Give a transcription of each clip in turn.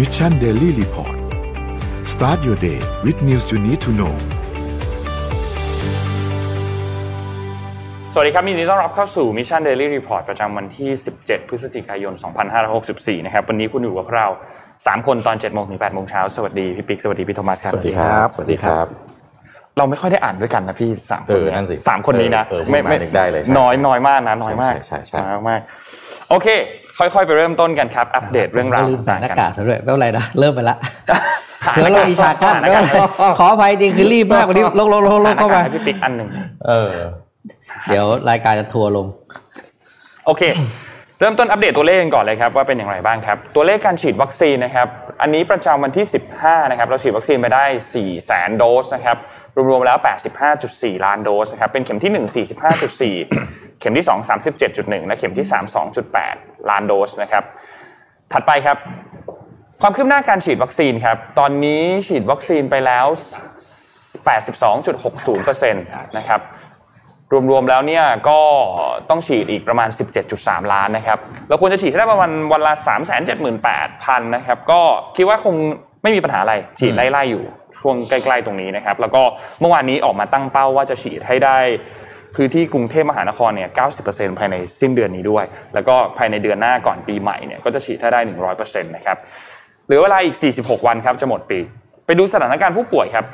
Mission Daily Report start your day with news you need to know สวัสดีครับยินดีต้อนรับเข้าสู่ Mission Daily Report ประจำวันที่ 17 พฤศจิกายน 2564 นะครับ วันนี้คุณอยู่กับเรา 3 คนตอน 7 โมงถึง 8 โมงเช้า สวัสดี พี่ปิ๊ก สวัสดี พี่โทมัสครับ สวัสดีครับ สวัสดีครับ เราไม่ค่อยได้อ่านด้วยกันนะพี่สามคนเออนั่นสิสามคนนี้นะเออเออพูดมานึกได้เลยใช่น้อยน้อยมากนะ น้อยมาก ใช่ใช่ใช่น้อยมาก โอเค ค่อยๆ ไปเริ่มต้นกันครับ อัปเดตเรื่องราวลืมใส่หน้ากักากซะด้วยไม่เป็นไรนะเริ่มไปละหาคือหน้เรามีฉากกั้นหน้ากากขออภัยจริงคือรีบมากวันนี้ลงลงลงลงเข้ามาหน้กกให้พี่ปิ๊กอันหนึ่งเออ เดี๋ยวรายการจะทัวร์ลง โอเค เริ่มต้นอัปเดตตัวเลขกันก่อนเลยครับว่าเป็นอย่างไรบ้างครับ ตัวเลขการฉีดวัคซีนนะครับ อันนี้ประจำวันที่ 15 นะครับ เราฉีดวัคซีนไปได้4แสนโดสนะครับ รวมๆแล้ว 85.4 ล้านโดสนะครับเป็นเข็มที่ 1 45.4 เข็มที่ 2 37.1 และเข็มที่ 3 2.8 ล้านโดสนะครับถัดไปครับ ความคืบหน้าการฉีดวัคซีนครับตอนนี้ฉีดวัคซีนไปแล้ว 82.60%นะครับรวมๆแล้วเนี่ยก็ต้องฉีดอีกประมาณ 17.3 ล้านนะครับเราควรจะฉีดให้ได้ประมาณวันละ 3 7 8 0 0 0 นะครับ ก็คิดว่าคง ไม่มีปัญหาอะไรฉีดไล่ๆอยู่ช่วงใกล้ๆตรงนี้นะครับ แล้วก็เมื่อวานนี้ออกมาตั้งเป้าว่าจะฉีดให้ได้พื้นที่กรุงเทพมหานครเนี่ย 90%ภายในสิ้นเดือนนี้ด้วย แล้วก็ภายในเดือนหน้าก่อนปีใหม่เนี่ย ก็จะฉีดให้ได้ 100%นะครับ เหลือเวลาอีก 46 วันครับ จะหมดปี ไปดูสถานการณ์ผู้ป่วยครับ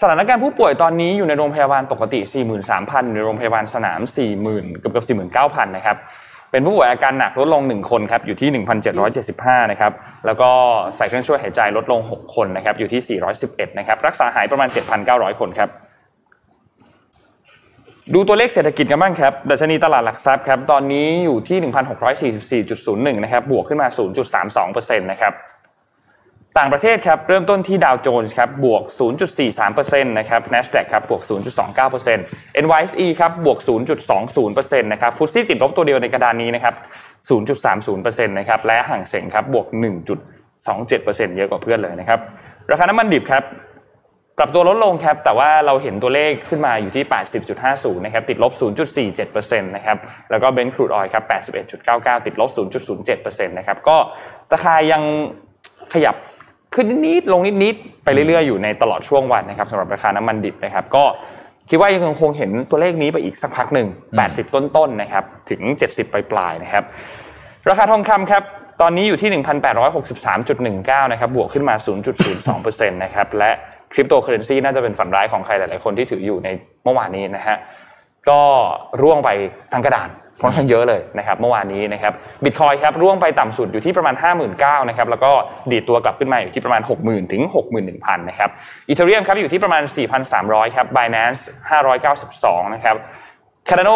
สถานการณ์ผู้ป่วยตอนนี้อยู่ในโรงพยาบาลปกติ 43,000อยู่ในโรงพยาบาลสนาม 40,000 เกือบเกือบ49,000 นะครับ เป็นผู้ป่วยอาการหนักลดลง 1 คนครับอยู่ที่ 1,775 นะครับแล้วก็ใส่เครื่องช่วยหายใจลดลง 6 คนนะครับอยู่ที่ 411 นะครับรักษาหายประมาณ 7,900 คนครับดูตัวเลขเศรษฐกิจกันบ้างครับ ดัชนีตลาดหลักทรัพย์ครับ ตอนนี้อยู่ที่ 1,644.01 นะครับ บวกขึ้นมา 0.32%นะครับ ต่างประเทศครับเริ่มต้นที่ดาวโจนส์ครับบวก 0.43%นะครับ NASDAQ ครับบวก 0.29% NYSE ครับบวก 0.20%นะครับฟุตซี่ติดลบตัวเดียวในกระดานนี้นะครับ 0.30%นะครับและห่างเสงครับบวก 1.27%เยอะกว่าเพื่อนเลยนะครับราคาน้ำมันดิบครับปรับตัวลดลงครับแต่ว่าเราเห็นตัวเลขขึ้นมาอยู่ที่ 80.50 นะครับติดลบ 0.47%นะครับแล้วก็เบนซ์ครูดออยครับ 81.99 ติดลบ 0.07%นะครับก็ราคายังขยับ ขึ้นนิดๆลงนิดๆไปเรื่อยๆอยู่ในตลอดช่วงวันนะครับสำหรับราคาน้ำมันดิบนะครับ ก็คิดว่ายังคงเห็นตัวเลขนี้ไปอีกสักพักหนึ่ง 80 ต้นๆนะครับถึง 70 ปลายๆนะครับ ราคาทองคำครับตอนนี้อยู่ที่ 1,863.19 นะครับ บวกขึ้นมา 0.02%นะครับ และคริปโตเคอเรนซีน่าจะเป็นฝันร้ายของใครหลาย ๆ คนที่ถืออยู่ในเมื่อวานนี้นะฮะ ก็ร่วงไปทั้งกระดาน ค่อนข้างเยอะเลยนะครับเมื่อวานนี้นะครับบิตคอยครับร่วงไปต่ำสุดอยู่ที่ประมาณ 59,000นะครับแล้วก็ดีดตัวกลับขึ้นมาอยู่ที่ประมาณ 60,000 ถึง 61,000นะครับอีเทเรียมครับอยู่ที่ประมาณ 4,300ครับ Binance 592นะครับ Cardano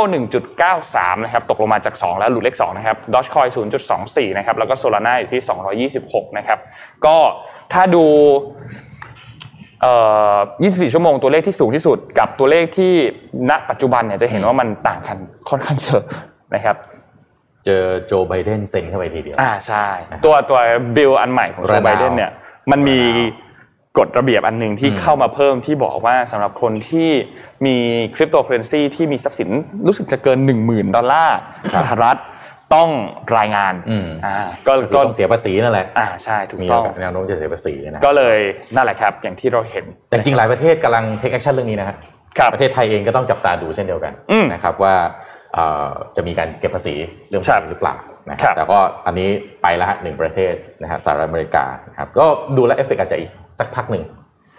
1.93 นะครับ ตกลงมาจาก 2 แล้วหลุดเลข 2 นะครับ Dogecoin 0.24 นะครับ แล้วก็ Solana อยู่ที่ 226 นะครับ ก็ถ้าดูเอ่อ24 ชั่วโมงตัวเลขที่สูงที่สุด กับตัวเลขที่ณปัจจุบันเนี่ยจะเห็นว่ามันต่างกันค่อนข้างเยอะ นะครับ เจอโจไบเดนเซ็นเข้าไปทีเดียว อ่าใช่ ตัวตัวบิลอันใหม่ของโจระนาวไบเดนเนี่ย มันมีกฎระเบียบอันหนึ่งที่อืมเข้ามาเพิ่มที่บอกว่าสำหรับคนที่มีคริปโตเคอเรนซีที่มีทรัพย์สินรู้สึกจะเกิน 10,000 ดอลลาร์สหรัฐต้องรายงานอืมอ่าก็ก็ก็ต้องเสียภาษีนั่นแหละอ่าใช่ถูกมีต้องแนวโน้มจะเสียภาษีนะก็เลยนั่นแหละครับ อย่างที่เราเห็น แต่จริงหลายประเทศกำลัง take action เรื่องนี้นะฮะครับประเทศไทยเองก็ต้องจับตาดูเช่นเดียวกันอืมนะครับว่าเอ่อ จะมีการเก็บภาษีเรื่องครับนี้หรือเปล่านะคครัรับบแต่ก็อันนี้ไปแล้วฮะหนึ่งประเทศนะฮะสหรัฐอเมริกานะครับก็ดูแลวเอฟเฟกต์อาจจะอีกสักพักหนึ่ง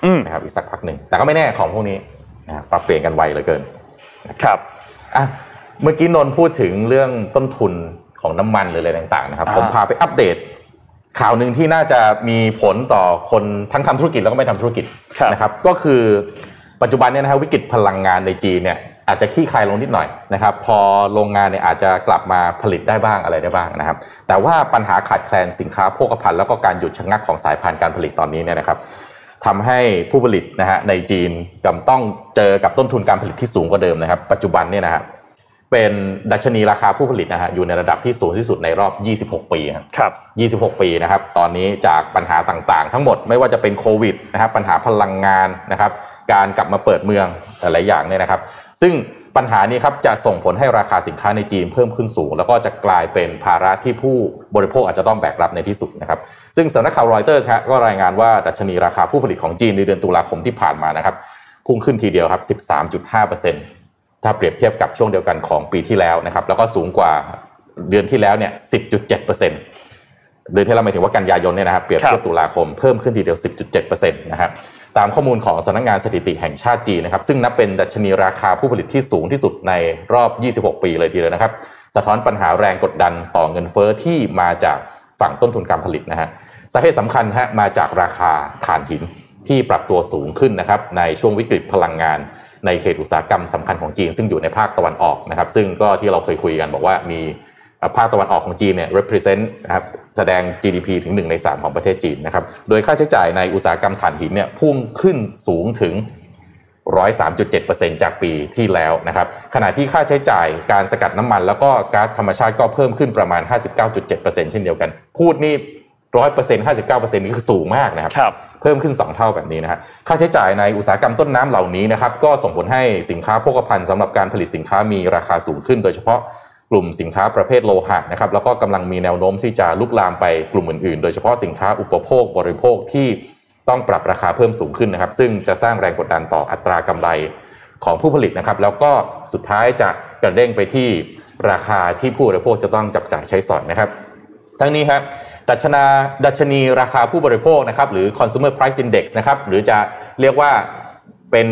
อืมนะครับอีกสักพักหนึ่งแต่ก็ไม่แน่ของพวกนี้นะครับปรับเปลี่ยนกันไวเหลือเกินครับอะเมื่อกี้นนท์พูดถึงเรื่องต้นทุนของน้ำมันหรืออะไรต่างๆนะครับอ่าผมพาไปอัปเดต ข่าวหนึ่งที่น่าจะมีผลต่อคนทั้งทำธุรกิจแล้วก็ไม่ทำธุรกิจครับนะครับ ก็คือปัจจุบันเนี่ยนะฮะวิกฤตพลังงานในจีนเนี่ย อาจจะขี้คายลงนิดหน่อยนะครับ พอโรงงานเนี่ยอาจจะกลับมาผลิตได้บ้างอะไรได้บ้างนะครับ แต่ว่าปัญหาขาดแคลนสินค้าโภคภัณฑ์แล้วก็การหยุดชะงักของสายพานการผลิตตอนนี้เนี่ยนะครับทำให้ผู้ผลิตนะฮะในจีนจำต้องเจอกับต้นทุนการผลิตที่สูงกว่าเดิมนะครับ ปัจจุบันเนี่ยนะฮะ เป็นดัชนีราคาผู้ผลิตนะฮะอยู่ในระดับที่สูงที่สุดในรอบ 26 ปีครับครับ 26 ปีนะครับ ตอนนี้จากปัญหาต่างๆ ทั้งหมดไม่ว่าจะเป็นโควิดนะครับปัญหาพลังงานนะครับ การกลับมาเปิดเมืองหลายๆอย่างเนี่ยนะครับ ซึ่งปัญหานี้ครับจะส่งผลให้ราคาสินค้าในจีนเพิ่มขึ้นสูง แล้วก็จะกลายเป็นภาระที่ผู้บริโภคอาจจะต้องแบกรับในที่สุดนะครับ ซึ่งสำนักข่าวรอยเตอร์ก็รายงานว่าดัชนีราคาผู้ผลิตของจีนในเดือนตุลาคมที่ผ่านมานะครับพุ่งขึ้นทีเดียวครับ 13.5% ถ้าเปรียบเทียบกับช่วงเดียวกันของปีที่แล้วนะครับ แล้วก็สูงกว่าเดือนที่แล้วเนี่ย 10.7%เดือนที่เราหมายถึงว่ากันยายนเนี่ยนะครับเปรียบเทียบตุลาคมเพิ่มขึ้นทีเดียว 10.7%นะครับตามข้อมูลของสำนักงานสถิติแห่งชาติจีนนะครับ ซึ่งนับเป็นดัชนีราคาผู้ผลิตที่สูงที่สุดในรอบ 26 ปีเลยทีเดียวนะครับ สะท้อนปัญหาแรงกดดันต่อเงินเฟอ้อที่มาจากฝั่งต้นทุนการผลิตนะฮะสาเหตุสำคัญฮะมาจากราคาถ่านหินที่ปรับตัวสูงขึ้นนะครับในช่วงวิกฤตพลังงาน ในเขตอุตสาหกรรมสำคัญของจีน ซึ่งอยู่ในภาคตะวันออกนะครับ ซึ่งก็ที่เราเคยคุยกันบอกว่ามีภาคตะวันออกของจีนเนี่ย represent นะครับแสดง GDP ถึง 1 ใน 3 ของประเทศจีนนะครับ โดยค่าใช้จ่ายในอุตสาหกรรมถ่านหินเนี่ยพุ่งขึ้นสูงถึง 103.7%จากปีที่แล้วนะครับ ขณะที่ค่าใช้จ่ายการสกัดน้ำมัน แล้วก็ก๊าซธรรมชาติก็เพิ่มขึ้นประมาณ 59.7%เช่นเดียวกัน พูดนี่ ร้อยเปอร์เซ็นต์ห้าสิบเก้าเปอร์เซ็นต์นี่คือสูงมากนะครับรบเพิ่มขึ้น 2 เท่าแบบนี้นะฮะค่าใช้จ่ายในอุตสาหกรรมต้นน้ำเหล่านี้นะครับก็ส่งผลให้สินค้าโภคภัณฑ์สำหรับการผลิตสินค้ามีราคาสูงขึ้น โดยเฉพาะกลุ่มสินค้าประเภทโลหะนะครับแล้วก็กำลังมีแนวโน้มที่จะลุกลามไปกลุ่มอื่นๆ โดยเฉพาะสินค้าอุปโภคบริโภคที่ต้องปรับราคาเพิ่มสูงขึ้นนะครับ ซึ่งจะสร้างแรงกดดันต่ออัตรากำไรของผู้ผลิตนะครับ แล้วก็สุดท้ายจะกระเด้งไปที่ราคาที่ผู้บริโภคจะต้องจับจ่ายใช้สอยนะครับ ทั้งนี้ครับ ดัชนาดัชนีราคาผู้บริโภคนะครับหรือ consumer price index นะครับหรือจะเรียกว่าเป็น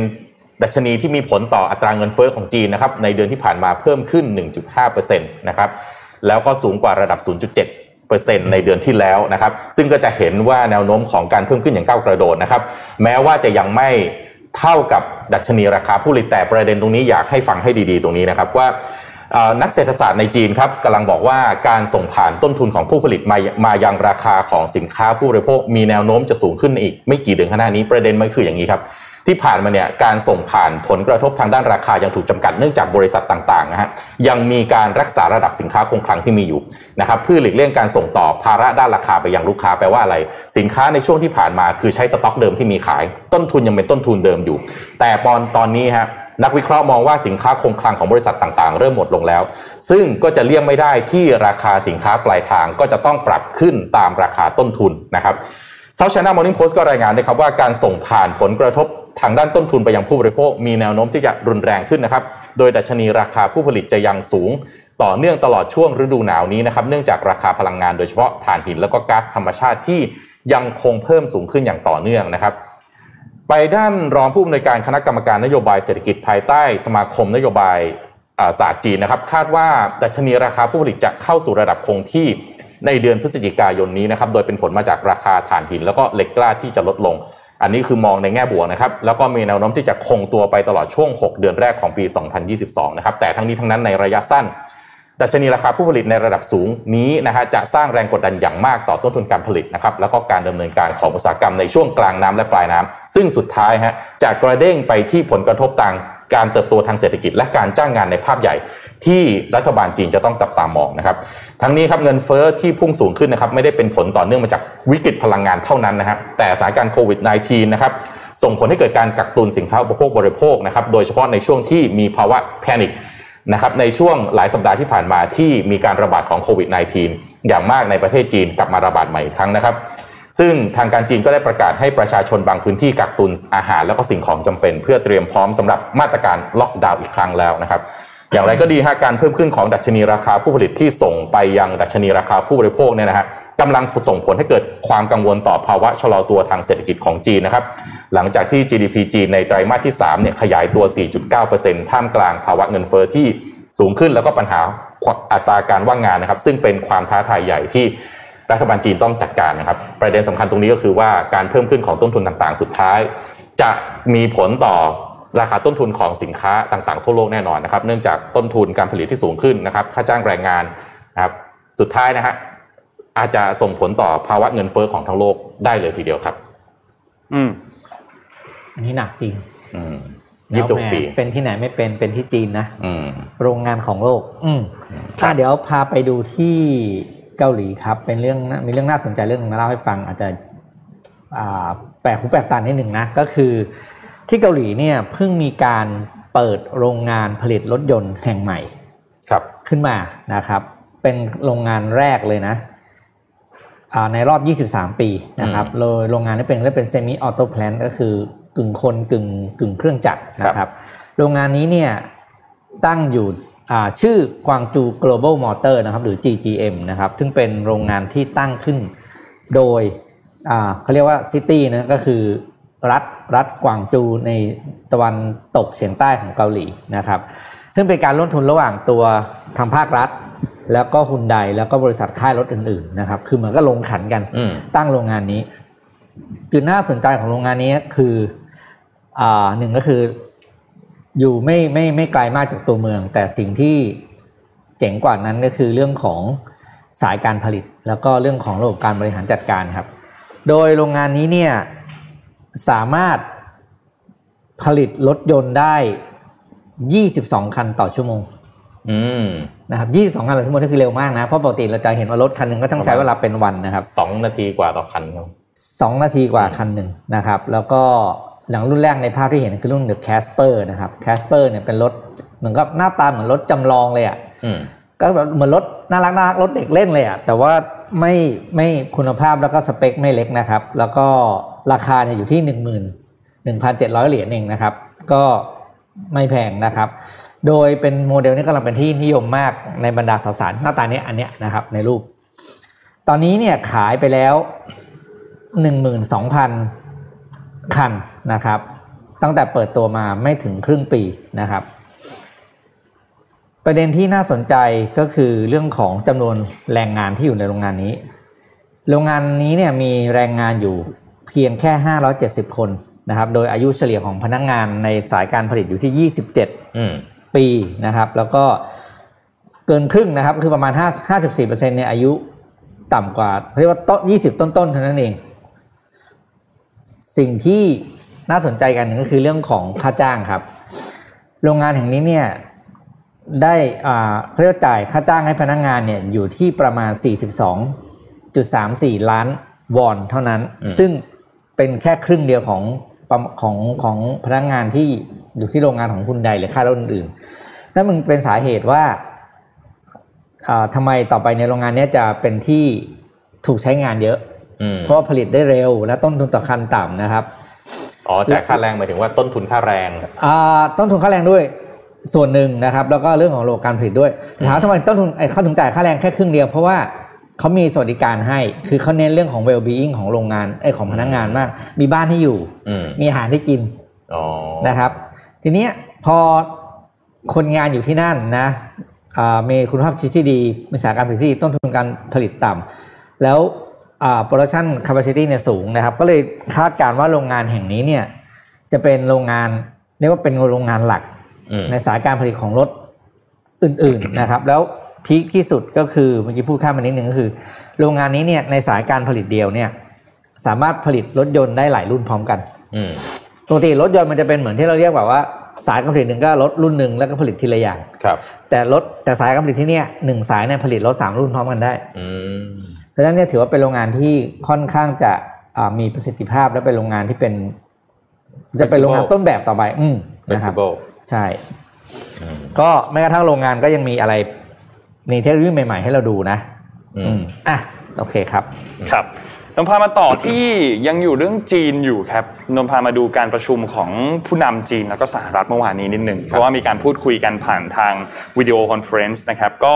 ดัชนีที่มีผลต่ออัตราเงินเฟอ้อของจีนนะครับในเดือนที่ผ่านมาเพิ่มขึ้น 1.5%นะครับแล้วก็สูงกว่าระดับ 0.7%ในเดือนที่แล้วนะครับ ซึ่งก็จะเห็นว่าแนวโน้มของการเพิ่มขึ้นอย่างก้าวกระโดดนะครับ แม้ว่าจะยังไม่เท่ากับดัชนีราคาผู้ผลิตแต่ประเด็นตรงนี้อยากให้ฟังให้ดีๆ ตรงนี้นะครับว่า นักเศรษฐศาสตร์ในจีนครับกำลังบอกว่าการส่งผ่านต้นทุนของผู้ผลิตมามายังราคาของสินค้าผู้บริโภค มีแนวโน้มจะสูงขึ้นอีกไม่กี่เดือนข้างหน้านี้ประเด็นมันคืออย่างนี้ครับที่ผ่านมาเนี่ยการส่งผ่านผลกระทบทางด้านราคายังถูกจำกัดเนื่องจากบริษัทต่างๆนะฮะยังมีการรักษาระดับสินค้าคงคลังที่มีอยู่นะครับเพื่อหลีกเลี่ยงการส่งต่อภาระด้านราคาไปยังลูกค้าแปลว่าอะไร สินค้าในช่วงที่ผ่านมาคือใช้สต็อกเดิมที่มีขาย ต้นทุนยังเป็นต้นทุนเดิมอยู่ แต่ปอนตอนนี้ฮะ นักวิเคราะห์มองว่าสินค้าคงคลังของบริษัทต่างๆ เริ่มหมดลงแล้ว ซึ่งก็จะเลี่ยงไม่ได้ที่ราคาสินค้าปลายทางก็จะต้องปรับขึ้นตามราคาต้นทุนนะครับเซาท์ชน่ามอร์นิ่งโพสต์ก็รายงานนะครับว่าการส่งผ่านผลกระทบทางด้านต้นทุนไปยังผู้บริโภค มีแนวโน้มที่จะรุนแรงขึ้นนะครับ โดยดัชนีราคาผู้ผลิตจะยังสูง ต่อเนื่องตลอดช่วงฤดูหนาวนี้นะครับ เนื่องจากราคาพลังงานโดยเฉพาะถ่านหิน แล้วก็ก๊าซธรรมชาติที่ยังคงเพิ่มสูงขึ้นอย่างต่อเนื่องนะครับ ไปด้านรองผู้อำนวยการคณะกรรมการนโยบายเศรษฐกิจภายใต้สมาคมนโยบายศาสตร์จีนนะครับ คาดว่าดัชนีราคาผู้ผลิตจะเข้าสู่ระดับคงที่ในเดือนพฤศจิกายนนี้นะครับ โดยเป็นผลมาจากราคาถ่านหิน แล้วก็เหล็กกล้าที่จะลดลง อันนี้คือมองในแง่บวกนะครับ แล้วก็มีแนวโน้มที่จะคงตัวไปตลอดช่วง 6 เดือนแรกของปี 2022 นะครับ แต่ทั้งนี้ทั้งนั้นในระยะสั้น ดัชนีราคาผู้ผลิตในระดับสูงนี้นะฮะจะสร้างแรงกดดันอย่างมากต่อต้นทุนการผลิตนะครับแล้วก็การดำเนินการของอุตสาหกรรมในช่วงกลางน้ำและปลายน้ำซึ่งสุดท้ายฮะจะกระเด้งไปที่ผลกระทบต่างการเติบโตทางเศรษฐกิจและการจ้างงานในภาพใหญ่ ที่รัฐบาลจีนจะต้องจับตามองนะครับ ทั้งนี้ครับเงินเฟอ้อที่พุ่งสูงขึ้นนะครับไม่ได้เป็นผลต่อเนื่องมาจากวิกฤตพลังงานเท่านั้นนะครับแต่สถานการณ์โควิด -19 นะครับส่งผลให้เกิดการกักตุนสินค้าอุปโภคบริโภคนะครับโดยเฉพาะในช่วงที่มีภาวะแพนิค นะครับในช่วงหลายสัปดาห์ที่ผ่านมาที่มีการระบาดของโควิด -19 อย่างมากในประเทศจีนกลับมาระบาดใหม่อีกครั้งนะครับ ซึ่งทางการจีนก็ได้ประกาศให้ประชาชนบางพื้นที่กักตุนอาหาร แล้วก็สิ่งของจำเป็น เพื่อเตรียมพร้อมสำหรับมาตรการล็อกดาวน์อีกครั้งแล้วนะครับ อย่างไรก็ดีฮะการเพิ่มขึ้นของดัชนีราคาผู้ผลิตที่ส่งไปยังดัชนีราคาผู้บริโภคเนี่ยนะฮะกำลังส่งผลให้เกิดความกังวลต่อภาวะชะลอตัวทางเศรษฐกิจของจีนนะครับหลังจากที่ GDP จีนในไตรมาสที่3เนี่ยขยายตัว 4.9%ท่ามกลางภาวะเงินเฟอ้อที่สูงขึ้นแล้วก็ปัญหาอัตราการว่างงานนะครับ ซึ่งเป็นความท้าทายใหญ่ที่รัฐบาลจีนต้องจัดการนะครับ ประเด็นสำคัญตรงนี้ก็คือว่าการเพิ่มขึ้นของต้นทุนต่างๆ สุดท้าย จะมีผลต่อ ราคาต้นทุนของสินค้าต่างๆ ทั่วโลกแน่นอนนะครับ เนื่องจากต้นทุนการผลิตที่สูงขึ้นนะครับ ค่าจ้างแรงงานนะครับสุดท้ายนะฮะอาจจะส่งผลต่อภาวะเงินเฟ้อของทั้งโลกได้เลยทีเดียวครับ อืม อันนี้หนักจริง อืมยี่สิบปีเป็นที่ไหนไม่เป็นเป็นที่จีนนะอืม โรงงานของโลก อืมอ่าเดี๋ยวพาไปดูที่เกาหลีครับ เป็นเรื่องมีเรื่องน่าสนใจเรื่องนึงมาเล่าให้ฟัง อาจจะแปลกหูแปลกตานิดหนึ่งนะก็คือ ที่เกาหลีเนี่ยเพิ่งมีการเปิดโรงงานผลิตรถยนต์แห่งใหม่ ครับ ขึ้นมานะครับ เป็นโรงงานแรกเลยนะอ่าในรอบ 23 ปีนะครับโดยโรงงานนี้เป็นเรียกเป็น semi-auto plant ก็คือกึ่งคนกึ่งกึ่งเครื่องจักรนะครับ โรงงานนี้เนี่ยตั้งอยู่อ่าชื่อกวางจู global motor นะครับหรือ GGM นะครับ ซึ่งเป็นโรงงานที่ตั้งขึ้นโดยอ่าเขาเรียกว่าซิตี้นะก็คือ รัฐรัฐกวางจูในตะวันตกเฉียงใต้ของเกาหลีนะครับ ซึ่งเป็นการร่วมทุนระหว่างตัวทางภาครัฐ แล้วก็ฮุนไดแล้วก็บริษัทค่ายรถอื่นๆนะครับ คือเหมือนก็ลงขันกันอืมตั้งโรงงานนี้ จุดน่าสนใจของโรงงานนี้คืออ่าหนึ่งก็คืออยู่ไม่ไม่ไม่ไกลมากจากตัวเมือง แต่สิ่งที่เจ๋งกว่านั้นก็คือเรื่องของสายการผลิต แล้วก็เรื่องของระบบการบริหารจัดการครับ โดยโรงงานนี้เนี่ย สามารถผลิตรถยนต์ได้ 22 คันต่อชั่วโมงอืมนะครับ22คันต่อชั่วโมงนี่คือเร็วมากนะ เพราะปกติเราจะเห็นว่ารถคันหนึ่งก็ต้องใช้เวลาเป็นวันนะครับสองนาทีกว่าต่อคันครับสองนาทีกว่าคันหนึ่งนะครับ แล้วก็หลังรุ่นแรกในภาพที่เห็นคือรุ่น The Casper นะครับ Casper เนี่ยเป็นรถเหมือนกับหน้าตาเหมือนรถจำลองเลยอะอืม ก็แบบเหมือนรถน่ารักน่ารักรถเด็กเล่นเลยอะแต่ว่าไม่ไม่คุณภาพแล้วก็สเปคไม่เล็กนะครับ แล้วก็ราคาเนี่ยอยู่ที่หนึ่งหมื่นหนึ่งพันเจ็ดร้อยเหรียญเองนะครับ ก็ไม่แพงนะครับ โดยเป็นโมเดลนี้กำลังเป็นที่นิยมมากในบรรดาสาวๆหน้าตาเนี้ยอันเนี้ยนะครับในรูป ตอนนี้เนี่ยขายไปแล้วหนึ่งหมื่นสองพันคันนะครับ ตั้งแต่เปิดตัวมาไม่ถึงครึ่งปีนะครับ ประเด็นที่น่าสนใจก็คือเรื่องของจำนวนแรงงานที่อยู่ในโรงงานนี้ โรงงานนี้เนี่ยมีแรงงานอยู่เพียงแค่ 570 คนนะครับ โดยอายุเฉลี่ยของพนักงงานในสายการผลิตอยู่ที่ 27อืมปีนะครับ แล้วก็เกินครึ่งนะครับคือประมาณ 5 54เปอร์เซ็นต์เนี่ยอายุต่ำกว่าเรียกว่าต้น20 ต้นๆเท่านั้นเอง สิ่งที่น่าสนใจกันหนึ่งก็คือเรื่องของค่าจ้างครับ โรงงานแห่งนี้เนี่ย ได้อ่าเขาเรียกว่าจ่ายค่าจ้างให้พนักงานเนี่ยอยู่ที่ประมาณ 42.34 ล้านวอนเท่านั้นอืมซึ่งเป็นแค่ครึ่งเดียวของประของของพนักงานที่อยู่ที่โรงงานของคุณใดหรือค่ายรถอื่นๆนั่นมันเป็นสาเหตุว่าอ่าทำไมต่อไปในโรงงานเนี้ยจะเป็นที่ถูกใช้งานเยอะอืมเพราะว่าผลิตได้เร็วและต้นทุนต่อคันต่ำนะครับอ๋อจ่ายค่าแรงหมายถึงว่าต้นทุนค่าแรงอ่าต้นทุนค่าแรงด้วย ส่วนหนึ่งนะครับ แล้วก็เรื่องของระบบการผลิตด้วยถามว่าทำไมต้นทุนไอ้เขาถึงจ่ายค่าแรงแค่ครึ่งเดียวเพราะว่าเขามีสวัสดิการให้ คือเขาเน้นเรื่องของ well being ของโรงงานไอ้ยของพนักงานมาก มีบ้านให้อยู่อืมมีอาหารให้กินอ๋อนะครับ ทีเนี้ยพอคนงานอยู่ที่นั่นนะอ่ามีคุณภาพชีวิตที่ดี มีสายการผลิตที่ดีต้นทุนการผลิตต่ำแล้วอ่า production capacity เนี่ยสูงนะครับ ก็เลยคาดการณ์ว่าโรงงานแห่งนี้เนี่ยจะเป็นโรงงานเรียกว่าเป็นโรงงานหลักอืม ในสายการผลิตของรถอื่น ๆนะครับ แล้วพีคที่สุดก็คือเมื่อกี้พูดข้ามมานิดนึงก็คือ โรงงานนี้เนี่ยในสายการผลิตเดียวเนี่ย สามารถผลิตรถยนต์ได้หลายรุ่นพร้อมกันอืมปกติรถยนต์มันจะเป็นเหมือนที่เราเรียกแบบว่า สายการผลิตหนึ่งก็รถรุ่นหนึ่งแล้วก็ผลิตทีละอย่างครับ แต่รถแต่สายการผลิตที่เนี่ยหนึ่งสายเนี่ยผลิตรถสามรุ่นพร้อมกันได้อืมเพราะฉะนั้นเนี่ยถือว่าเป็นโรงงานที่ค่อนข้างจะอ่ามีประสิทธิภาพและเป็นโรงงานที่เป็น จะเป็นโรงงานต้นแบบต่อไป อืมนะครับ flexible ใช่อืมก็แม้กระทั่งโรงงานก็ยังมีอะไรมีเทคโนโลยีใหม่ ๆ ให้เราดูนะ อือืมมอะโอเคครับ ครับนนพามาต่อที่ยังอยู่เรื่องจีนอยู่ครับนนพามาดูการประชุมของผู้นำจีนแล้วก็สหรัฐเมื่อวานนี้นิดหนึ่งเพราะว่ามีการพูดคุยกันผ่านทาง video conference นะครับ ก็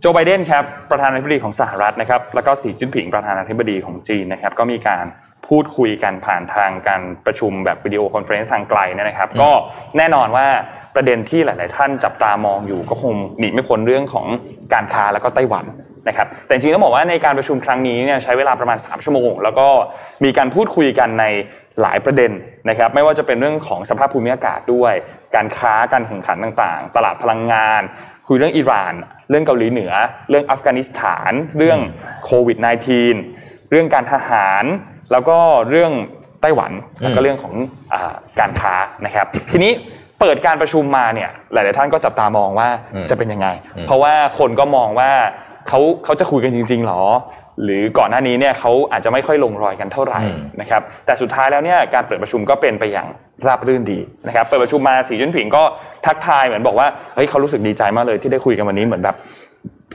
โจไบเดนครับประธานาธิบดีของสหรัฐนะครับ แล้วก็สีจิ้นผิงประธานาธิบดีของจีนนะครับ ก็มีการ พูดคุยกันผ่านทางการประชุมแบบ video conference ทางไกลเนี่ยนะครับ ก็แน่นอนว่าประเด็นที่หลาย ๆ ท่านจับตามองอยู่ก็คงหนีไม่พ้นเรื่องของการค้าแล้วก็ไต้หวันนะครับแต่จริงๆต้องบอกว่าในการประชุมครั้งนี้เนี่ยใช้เวลาประมาณ 3 ชั่วโมง แล้วก็มีการพูดคุยกันในหลายประเด็นนะครับไม่ว่าจะเป็นเรื่องของสภาพภูมิอากาศด้วย การค้าการแข่งขันต่างๆ ตลาดพลังงาน คุยเรื่องอิหร่าน เรื่องเกาหลีเหนือ เรื่องอัฟกานิสถาน เรื่องโควิด -19 เรื่องการทหาร แล้วก็เรื่องไต้หวันแล้วก็เรื่องของอาการค้านะครับ ทีนี้เปิดการประชุมมาเนี่ยหลาย ๆ ท่านก็จับตามองว่าอืมจะเป็นยังไงอืมเพราะว่าคนก็มองว่าเขาเขาจะคุยกันจริง ๆ หรอ หรือก่อนหน้านี้เนี่ยเขาอาจจะไม่ค่อยลงรอยกันเท่าไหร่อืมนะครับแต่สุดท้ายแล้วเนี่ยการเปิดประชุมก็เป็นไปอย่างราบรื่นดีนะครับเปิดประชุมมาสีจิ้นผิงก็ทักทายเหมือนบอกว่าเฮ้ยเขารู้สึกดีใจมากเลยที่ได้คุยกันวันนี้เหมือนแบบ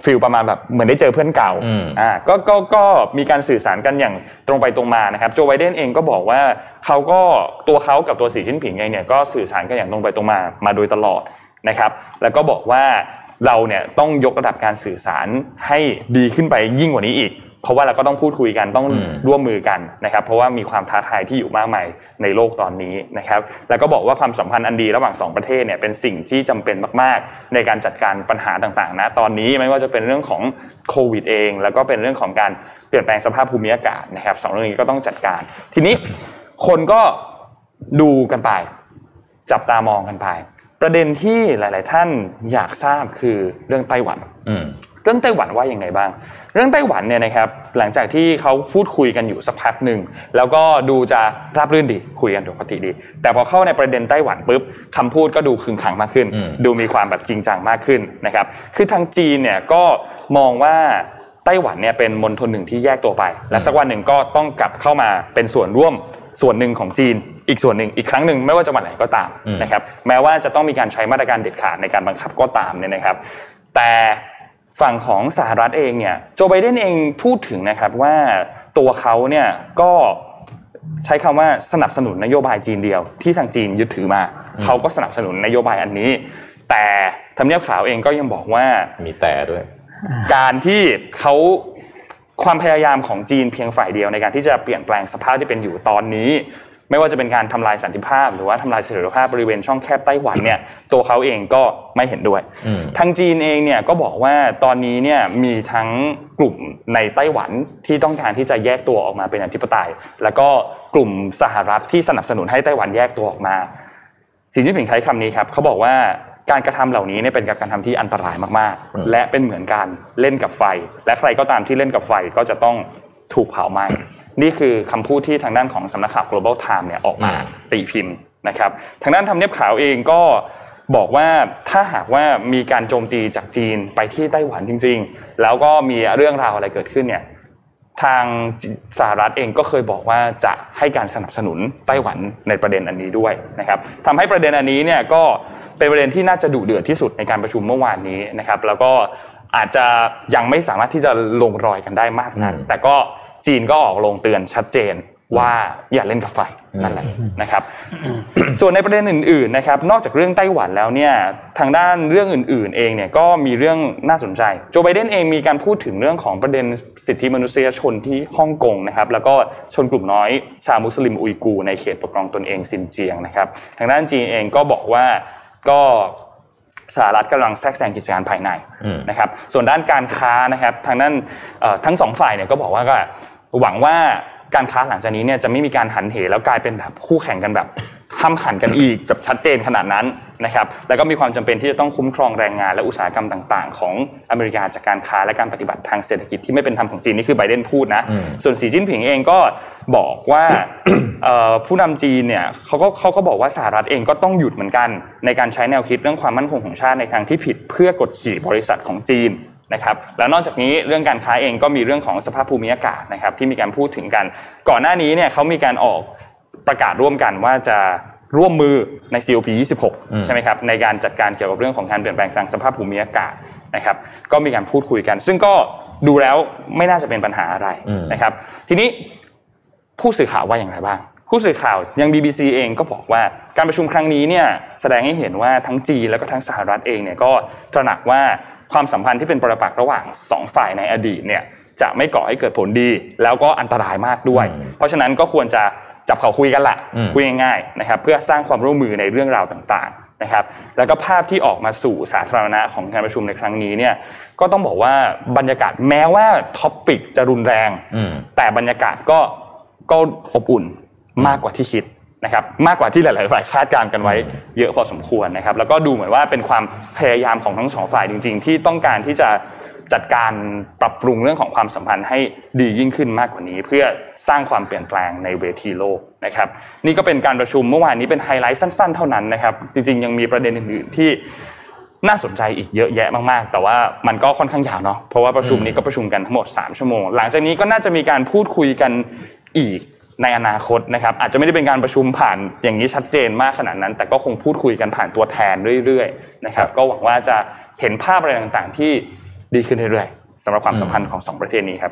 ฟิลประมาณแบบเหมือนได้เจอเพื่อนเก่าอืมอ่าก็ก็ก็มีการสื่อสารกันอย่างตรงไปตรงมานะครับโจไบเดนเองก็บอกว่าเขาก็ตัวเขากับตัวสีจิ้นผิงเองเนี่ยก็สื่อสารกันอย่างตรงไปตรงมามาโดยตลอดนะครับแล้วก็บอกว่าเราเนี่ยต้องยกระดับการสื่อสารให้ดีขึ้นไปยิ่งกว่านี้อีก เพราะว่าเราก็ต้องพูดคุยกันต้องอืมร่วมมือกันนะครับ เพราะว่ามีความท้าทายที่อยู่มากมายในโลกตอนนี้นะครับ แล้วก็บอกว่าความสัมพันธ์อันดีระหว่างสองประเทศเนี่ยเป็นสิ่งที่จำเป็นมาก ๆ ในการจัดการปัญหาต่างๆนะตอนนี้ไม่ว่าจะเป็นเรื่องของโควิดเอง แล้วก็เป็นเรื่องของการเปลี่ยนแปลงสภาพภูมิอากาศนะครับสองเรื่องนี้ก็ต้องจัดการ ทีนี้คนก็ดูกันไป จับตามองกันไป ประเด็นที่หลาย ๆ ท่านอยากทราบคือเรื่องไต้หวันอืม เรื่องไต้หวันว่ายังไงบ้าง เรื่องไต้หวันเนี่ยนะครับหลังจากที่เขาพูดคุยกันอยู่สักพักหนึ่งแล้วก็ดูจะราบรื่นดีคุยกันปกติดี แต่พอเข้าในประเด็นไต้หวันปุ๊บคำพูดก็ดูขึงขังมากขึ้นอืมดูมีความแบบจริงจังมากขึ้นนะครับคือทางจีนเนี่ยก็มองว่าไต้หวันเนี่ยเป็นมณฑลหนึ่งที่แยกตัวไป และสักวันหนึ่งก็ต้องกลับเข้ามาเป็นส่วนร่วมส่วนหนึ่งของจีน อีกส่วนหนึ่งอีกครั้งหนึ่งไม่ว่าจะวันไหนก็ตามอืมนะครับแม้ว่าจะต้องมีการใช้มาตรการเด็ดขาดในการบังคับก็ตามเนี่ยนะครับ แต่ ฝั่งของสหรัฐเองเนี่ยโจไบเดนเองพูดถึงนะครับว่าตัวเขาเนี่ยก็ใช้คำว่าสนับสนุนนโยบายจีนเดียว ที่ทางจีนยึดถือมาเขาก็สนับสนุนนโยบายอันนี้ แต่ทำเนียบขาวเองก็ยังบอกว่ามีแต่ด้วย การที่เขาความพยายามของจีนเพียงฝ่ายเดียวในการที่จะเปลี่ยนแปลงสภาพที่เป็นอยู่ตอนนี้ ไม่ว่าจะเป็นการทำลายสันติภาพ หรือว่าทำลายเสถียรภาพบริเวณช่องแคบไต้หวันเนี่ยตัวเขาเองก็ไม่เห็นด้วยอืมทางจีนเองเนี่ยก็บอกว่าตอนนี้เนี่ยมีทั้งกลุ่มในไต้หวันที่ต้องการที่จะแยกตัวออกมาเป็นอธิปไตย แล้วก็กลุ่มสหรัฐที่สนับสนุนให้ไต้หวันแยกตัวออกมาสีจิ้นผิงใช้คำนี้ครับเขาบอกว่าการกระทำเหล่านี้เนี่ยเป็นการกระทำที่อันตรายมากอืมๆและเป็นเหมือนการเล่นกับไฟ และใครก็ตามที่เล่นกับไฟก็จะต้องถูกเผาไหม้ นี่คือคำพูดที่ทางด้านของสำนักข่าว global time เนี่ยออกมาตีพิมพ์นะครับ ทางด้านทำเนียบขาวเองก็บอกว่าถ้าหากว่ามีการโจมตีจากจีนไปที่ไต้หวันจริง ๆ แล้วก็มีเรื่องราวอะไรเกิดขึ้นเนี่ยทางสหรัฐเองก็เคยบอกว่าจะให้การสนับสนุนไต้หวันในประเด็นอันนี้ด้วยนะครับทำให้ประเด็นอันนี้เนี่ยก็เป็นประเด็นที่น่าจะดุเดือดที่สุดในการประชุมเมื่อวานนี้นะครับ แล้วก็อาจจะยังไม่สามารถที่จะลงรอยกันได้มากนักอืมแต่ก็ จีนก็ออกลงเตือนชัดเจนว่าอย่าเล่นกับไฟนั่นแหละนะครับ ส่วนในประเด็นอื่นๆนะครับ นอกจากเรื่องไต้หวันแล้วเนี่ยทางด้านเรื่องอื่น ๆ เองเนี่ยก็มีเรื่องน่าสนใจ โจไบเดนเองมีการพูดถึงเรื่องของประเด็นสิทธิมนุษยชนที่ฮ่องกงนะครับ แล้วก็ชนกลุ่มน้อยชาวมุสลิมอุยกูร์ในเขตปกครองตนเองซินเจียงนะครับ ทางด้านจีนเองก็บอกว่าก็ สหรัฐกำลังแทรกแซงกิจการภายในอืมนะครับ ส่วนด้านการค้านะครับทางด้านเอ่อทั้งสองฝ่ายเนี่ยก็บอกว่าก็หวังว่าการค้าหลังจากนี้เนี่ยจะไม่มีการหันเหแล้วกลายเป็นแบบคู่แข่งกันแบบ ห้ามหันกันอีกแบบชัดเจนขนาดนั้นนะครับแล้วก็มีความจำเป็นที่จะต้องคุ้มครองแรงงานและอุตสาหกรรมต่าง ๆ ของอเมริกาจากการค้าและการปฏิบัติทางเศรษฐกิจที่ไม่เป็นธรรมของจีนนี่คือไบเดนพูดนะอืมส่วนสีจิ้นผิงเองก็บอกว่าเอ่อผู้นำจีนเนี่ยเขาก็เขาก็บอกว่าสหรัฐเองก็ต้องหยุดเหมือนกัน ในการใช้แนวคิดเรื่องความมั่นคงของชาติในทางที่ผิดเพื่อกดขี่บริษัทของจีนนะครับแล้วนอกจากนี้เรื่องการค้าเองก็มีเรื่องของสภาพภูมิอากาศนะครับที่มีการพูดถึงกัน ก่อนหน้านี้เนี่ยเขามีการออก ประกาศร่วมกันว่าจะร่วมมือใน COP อืม26 ใช่ไหมครับในการจัดการเกี่ยวกับเรื่องของการเปลี่ยนแปลงทางสภาพภูมิอากาศนะครับ ก็มีการพูดคุยกัน ซึ่งก็ดูแล้วไม่น่าจะเป็นปัญหาอะไรอืมนะครับ ทีนี้ผู้สื่อข่าวว่าอย่างไรบ้าง ผู้สื่อข่าวยัง BBC เองก็บอกว่าการประชุมครั้งนี้เนี่ยแสดงให้เห็นว่าทั้งจีนแล้วก็ทั้งสหรัฐเองเนี่ยก็ตระหนักว่าความสัมพันธ์ที่เป็นปรปักษ์ระหว่างสองฝ่ายในอดีตเนี่ยจะไม่ก่อให้เกิดผลดี แล้วก็อันตรายมากด้วยอืมเพราะฉะนั้นก็ควรจะ จับเขาคุยกันละอืมคุยง่ายๆนะครับเพื่อสร้างความร่วมมือในเรื่องราวต่างๆนะครับแล้วก็ภาพที่ออกมาสู่สาธารณะของการประชุมในครั้งนี้เนี่ยก็ต้องบอกว่าบรรยากาศแม้ว่าท็อปปิกจะรุนแรงอืมแต่บรรยากาศก็ก็อบอุ่นมากกว่าที่คิดนะครับมากกว่าที่หลาย ๆ ฝ่ายคาดการณ์กันไว้เยอะพอสมควรนะครับแล้วก็ดูเหมือนว่าเป็นความพยายามของทั้งสองฝ่ายจริง ๆ ที่ต้องการที่จะ จัดการปรับปรุงเรื่องของความสัมพันธ์ให้ดียิ่งขึ้นมากกว่านี้ เพื่อสร้างความเปลี่ยนแปลงในเวทีโลกนะครับ นี่ก็เป็นการประชุมเมื่อวานนี้เป็นไฮไลท์สั้น ๆ เท่านั้นนะครับ จริงๆ ยังมีประเด็นอื่นๆที่น่าสนใจอีกเยอะแยะมากๆ แต่ว่ามันก็ค่อนข้างยาวเนาะเพราะว่าประชุมนี้ก็ประชุมกันทั้งหมด 3 ชั่วโมง หลังจากนี้ก็น่าจะมีการพูดคุยกันอีกในอนาคตนะครับ อาจจะไม่ได้เป็นการประชุมผ่านอย่างนี้ชัดเจนมากขนาดนั้น แต่ก็คงพูดคุยกันผ่านตัวแทนเรื่อยๆนะครับ ก็หวังว่าจะเห็นภาพอะไรต่างๆที่ ดีขึ้นเรื่อยๆสำหรับความสัมพันธ์ของสองประเทศนี้ครับ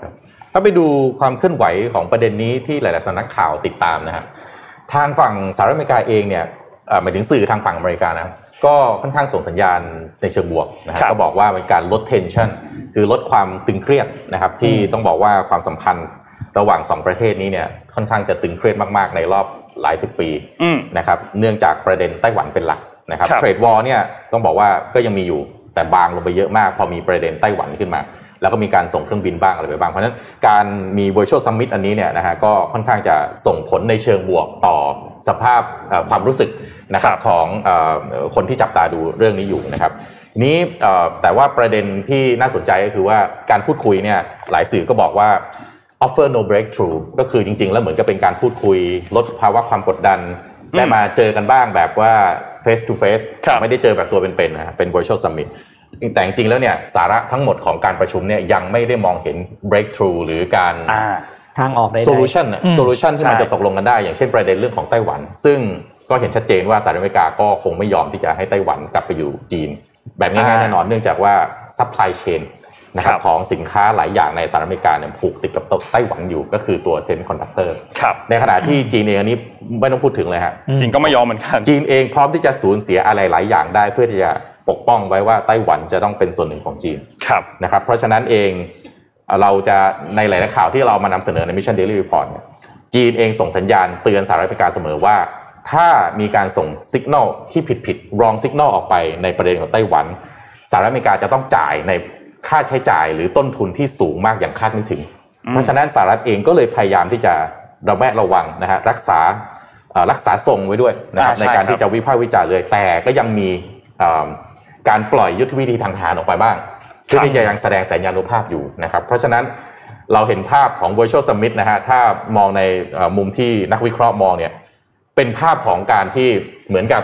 ถ้าไปดูความเคลื่อนไหวของประเด็นนี้ที่หลายๆสำนักข่าวติดตามนะครับทางฝั่งสหรัฐอเมริกาเองเนี่ยหมายถึงสื่อทางฝั่งอเมริกานะก็ค่อนข้างส่งสัญญาณในเชิงบวกนะครับก็บอกว่าเป็นการลด tension คือลดความตึงเครียดนะครับที่ต้องบอกว่าความสัมพันธ์ระหว่างสองประเทศนี้เนี่ยค่อนข้างจะตึงเครียดมาก ๆ ในรอบหลายสิบปีนะครับเนื่องจากประเด็นไต้หวันเป็นหลักนะครับเทรดวอลเนี่ยต้องบอกว่าก็ยังมีอยู่ แต่บางลงไปเยอะมาก พอมีประเด็นไต้หวันขึ้นมา แล้วก็มีการส่งเครื่องบินบ้างอะไรไปบ้าง เพราะฉะนั้นการมี virtual summit อันนี้เนี่ยนะฮะก็ค่อนข้างจะส่งผลในเชิงบวกต่อสภาพความรู้สึกนะครับของคนที่จับตาดูเรื่องนี้อยู่นะครับนี้แต่ว่าประเด็นที่น่าสนใจก็คือว่าการพูดคุยเนี่ยหลายสื่อก็บอกว่า offer no breakthrough ก็คือจริง ๆ แล้วเหมือนกับเป็นการพูดคุยลดภาวะความกดดัน ได้มาเจอกันบ้างแบบว่า face to face ไม่ได้เจอแบบตัวเป็นๆนะเป็น virtual summit แต่จริงๆแล้วเนี่ยสาระทั้งหมดของการประชุมเนี่ยยังไม่ได้มองเห็น breakthrough หรือการทางออกได้ solution solution ที่มันจะตกลงกันได้ อย่างเช่นประเด็นเรื่องของไต้หวัน ซึ่งก็เห็นชัดเจนว่าสหรัฐอเมริกาก็คงไม่ยอมที่จะให้ไต้หวันกลับไปอยู่จีน แบบง่ายๆแน่นอนเนื่องจากว่า supply chain นะครับของสินค้าหลายอย่างในสหรัฐอเมริกาเนี่ยผูกติดกับไต้หวันอยู่ก็คือตัว semiconductor ในขณะที่จีนเองอันนี้ไม่ต้องพูดถึงเลยฮะจีนก็ไม่ยอมเหมือนกันจีนเองพร้อมที่จะสูญเสียอะไรหลายอย่างได้เพื่อที่จะปกป้องไว้ว่าไต้หวันจะต้องเป็นส่วนหนึ่งของจีนนะครับเพราะฉะนั้นเองเราจะในหลายๆข่าวที่เรามานำเสนอใน Mission Daily Report เนี่ยจีนเองส่งสัญญาณเตือนสหรัฐอเมริกาเสมอว่า ถ้ามีการส่งสัญญาณที่ผิดผิดรองสัญญาณออกไปในประเด็นของไต้หวันสหรัฐอเมริกาจะต้องจ่ายใน ค่าใช้จ่ายหรือต้นทุนที่สูงมากอย่างคาดไม่ถึง เพราะฉะนั้นสหรัฐเองก็เลยพยายามที่จะระแวดระวังนะฮะรักษารักษาทรงไว้ด้วยนะครับในการที่จะวิพากษ์วิจารณ์เลยแต่ก็ยังมีการปล่อยยุทธวิธีทางทหารออกไปบ้างเพื่อที่จะยังแสดงสัญญาณุภาพอยู่นะครับ เพราะฉะนั้นเราเห็นภาพของ virtual summit นะฮะถ้ามองในมุมที่นักวิเคราะห์มองเนี่ยเป็นภาพของการที่เหมือนกับ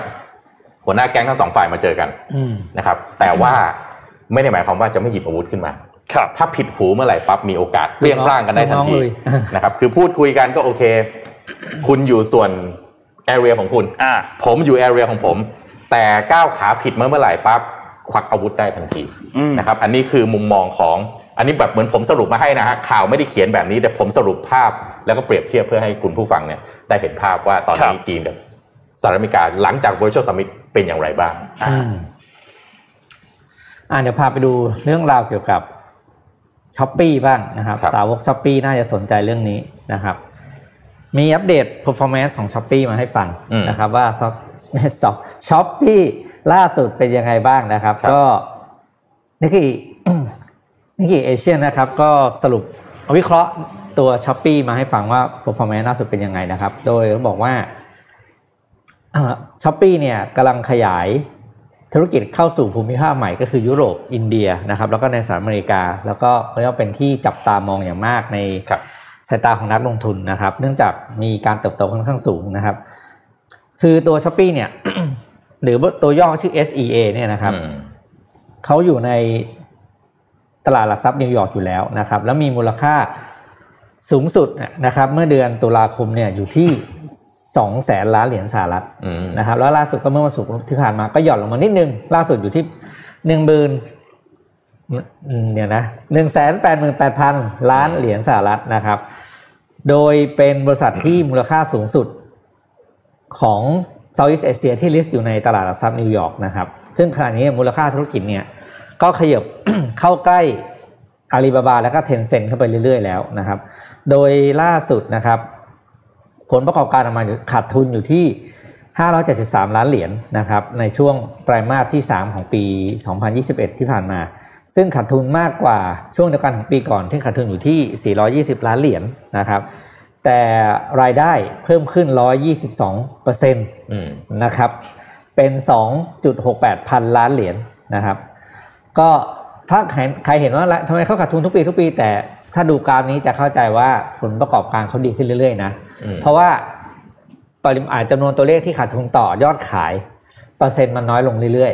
หัวหน้าแก๊งทั้งสองฝ่ายมาเจอกันนะครับ แต่ว่า ไม่ได้หมายความว่าจะไม่หยิบอาวุธขึ้นมาครับถ้าผิดหูเมื่อไหร่ปั๊บมีโอกาสเปลี่ยนร่างกันได้ทันทีนะครับ คือพูดคุยกันก็โอเค คุณอยู่ส่วนแอเรียของคุณผมอยู่แอเรียของผม แต่ก้าวขาผิดเมื่อเมื่อไหร่ปั๊บควักอาวุธได้ทันทีนะครับ อันนี้คือมุมมองของอันนี้แบบเหมือนผมสรุปมาให้นะฮะข่าวไม่ได้เขียนแบบนี้ แต่ผมสรุปภาพแล้วก็เปรียบเทียบเพื่อให้คุณผู้ฟังเนี่ย ได้เห็นภาพว่าตอนนี้จีนกับสหรัฐอเมริกาหลังจาก virtual summit เป็นอย่างไรบ้าง อ่าเดี๋ยวพาไปดูเรื่องราวเกี่ยวกับช้อปปีบ้างนะครับ สาวกช้อปปีน่าจะสนใจเรื่องนี้นะครับ มี update performance ของช้อปปีมาให้ฟังนะครับ ว่าช็อปช้อปปีล่าสุดเป็นยังไงบ้างนะครับ ก็ Nikkei Nikkei Asia นะครับ ก็สรุปวิเคราะห์ตัวช้อปปีมาให้ฟังว่า performance ล่าสุดเป็นยังไงนะครับ โดยเขาบอกว่าช้อปปีเนี่ยกำลังขยาย ธุรกิจเข้าสู่ภูมิภาคใหม่ก็คือยุโรปอินเดียนะครับแล้วก็ในสหรัฐอเมริกา แล้วก็เรียกว่าเป็นที่จับตามองอย่างมากในสายตาของนักลงทุนนะครับ เนื่องจากมีการเติบโตค่อนข้างสูงนะครับ คือตัว Shopee เนี่ยหรือตัวย่อชื่อ SEA เนี่ยนะครับเขาอยู่ในตลาดหลักทรัพย์นิวยอร์กอยู่แล้วนะครับ แล้วมีมูลค่าสูงสุดนะครับ เมื่อเดือนตุลาคมเนี่ยอยู่ที่ สองแสนล้านเหรียญสหรัฐนะครับแล้วล่าสุดก็เมื่อวันศุกร์ที่ผ่านมาก็หย่อนลงมานิดนึง ล่าสุดอยู่ที่หนึ่งหมื่นเนี่ยนะหนึ่งแสนแปดหมื่นแปดพันล้านเหรียญสหรัฐนะครับ โดยเป็นบริษัทที่มูลค่าสูงสุดของ Southeast Asia ที่ list อยู่ในตลาดหลักทรัพย์นิวยอร์กนะครับ ซึ่งขณะนี้มูลค่าธุรกิจเนี่ยก็ขยับเข้าใกล้อาลีบาบาแล้วก็ Tencent เข้าไปเรื่อยๆแล้วนะครับ โดยล่าสุดนะครับ ผลประกอบการออกมาขาดทุนอยู่ที่ 573 ล้านเหรียญนะครับในช่วงไตรมาสที่ 3 ของปี 2021 ที่ผ่านมา ซึ่งขาดทุนมากกว่าช่วงเดียวกันของปีก่อนที่ขาดทุนอยู่ที่ 420 ล้านเหรียญนนะครับแต่รายได้เพิ่มขึ้น 122เปอร์เซ็นต์นะครับเป็น 2.68 พันล้านเหรียญนนะครับ ก็ถ้าใครเห็นว่าทำไมเขาขาดทุนทุกปีทุกปี แต่ ถ้าดูกราฟนี้จะเข้าใจว่าผลประกอบการเขาดีขึ้นเรื่อยๆนะ เพราะว่าปริมาณจำนวนตัวเลขที่ขาดทุนต่อยอดขาย เปอร์เซ็นต์มันน้อยลงเรื่อย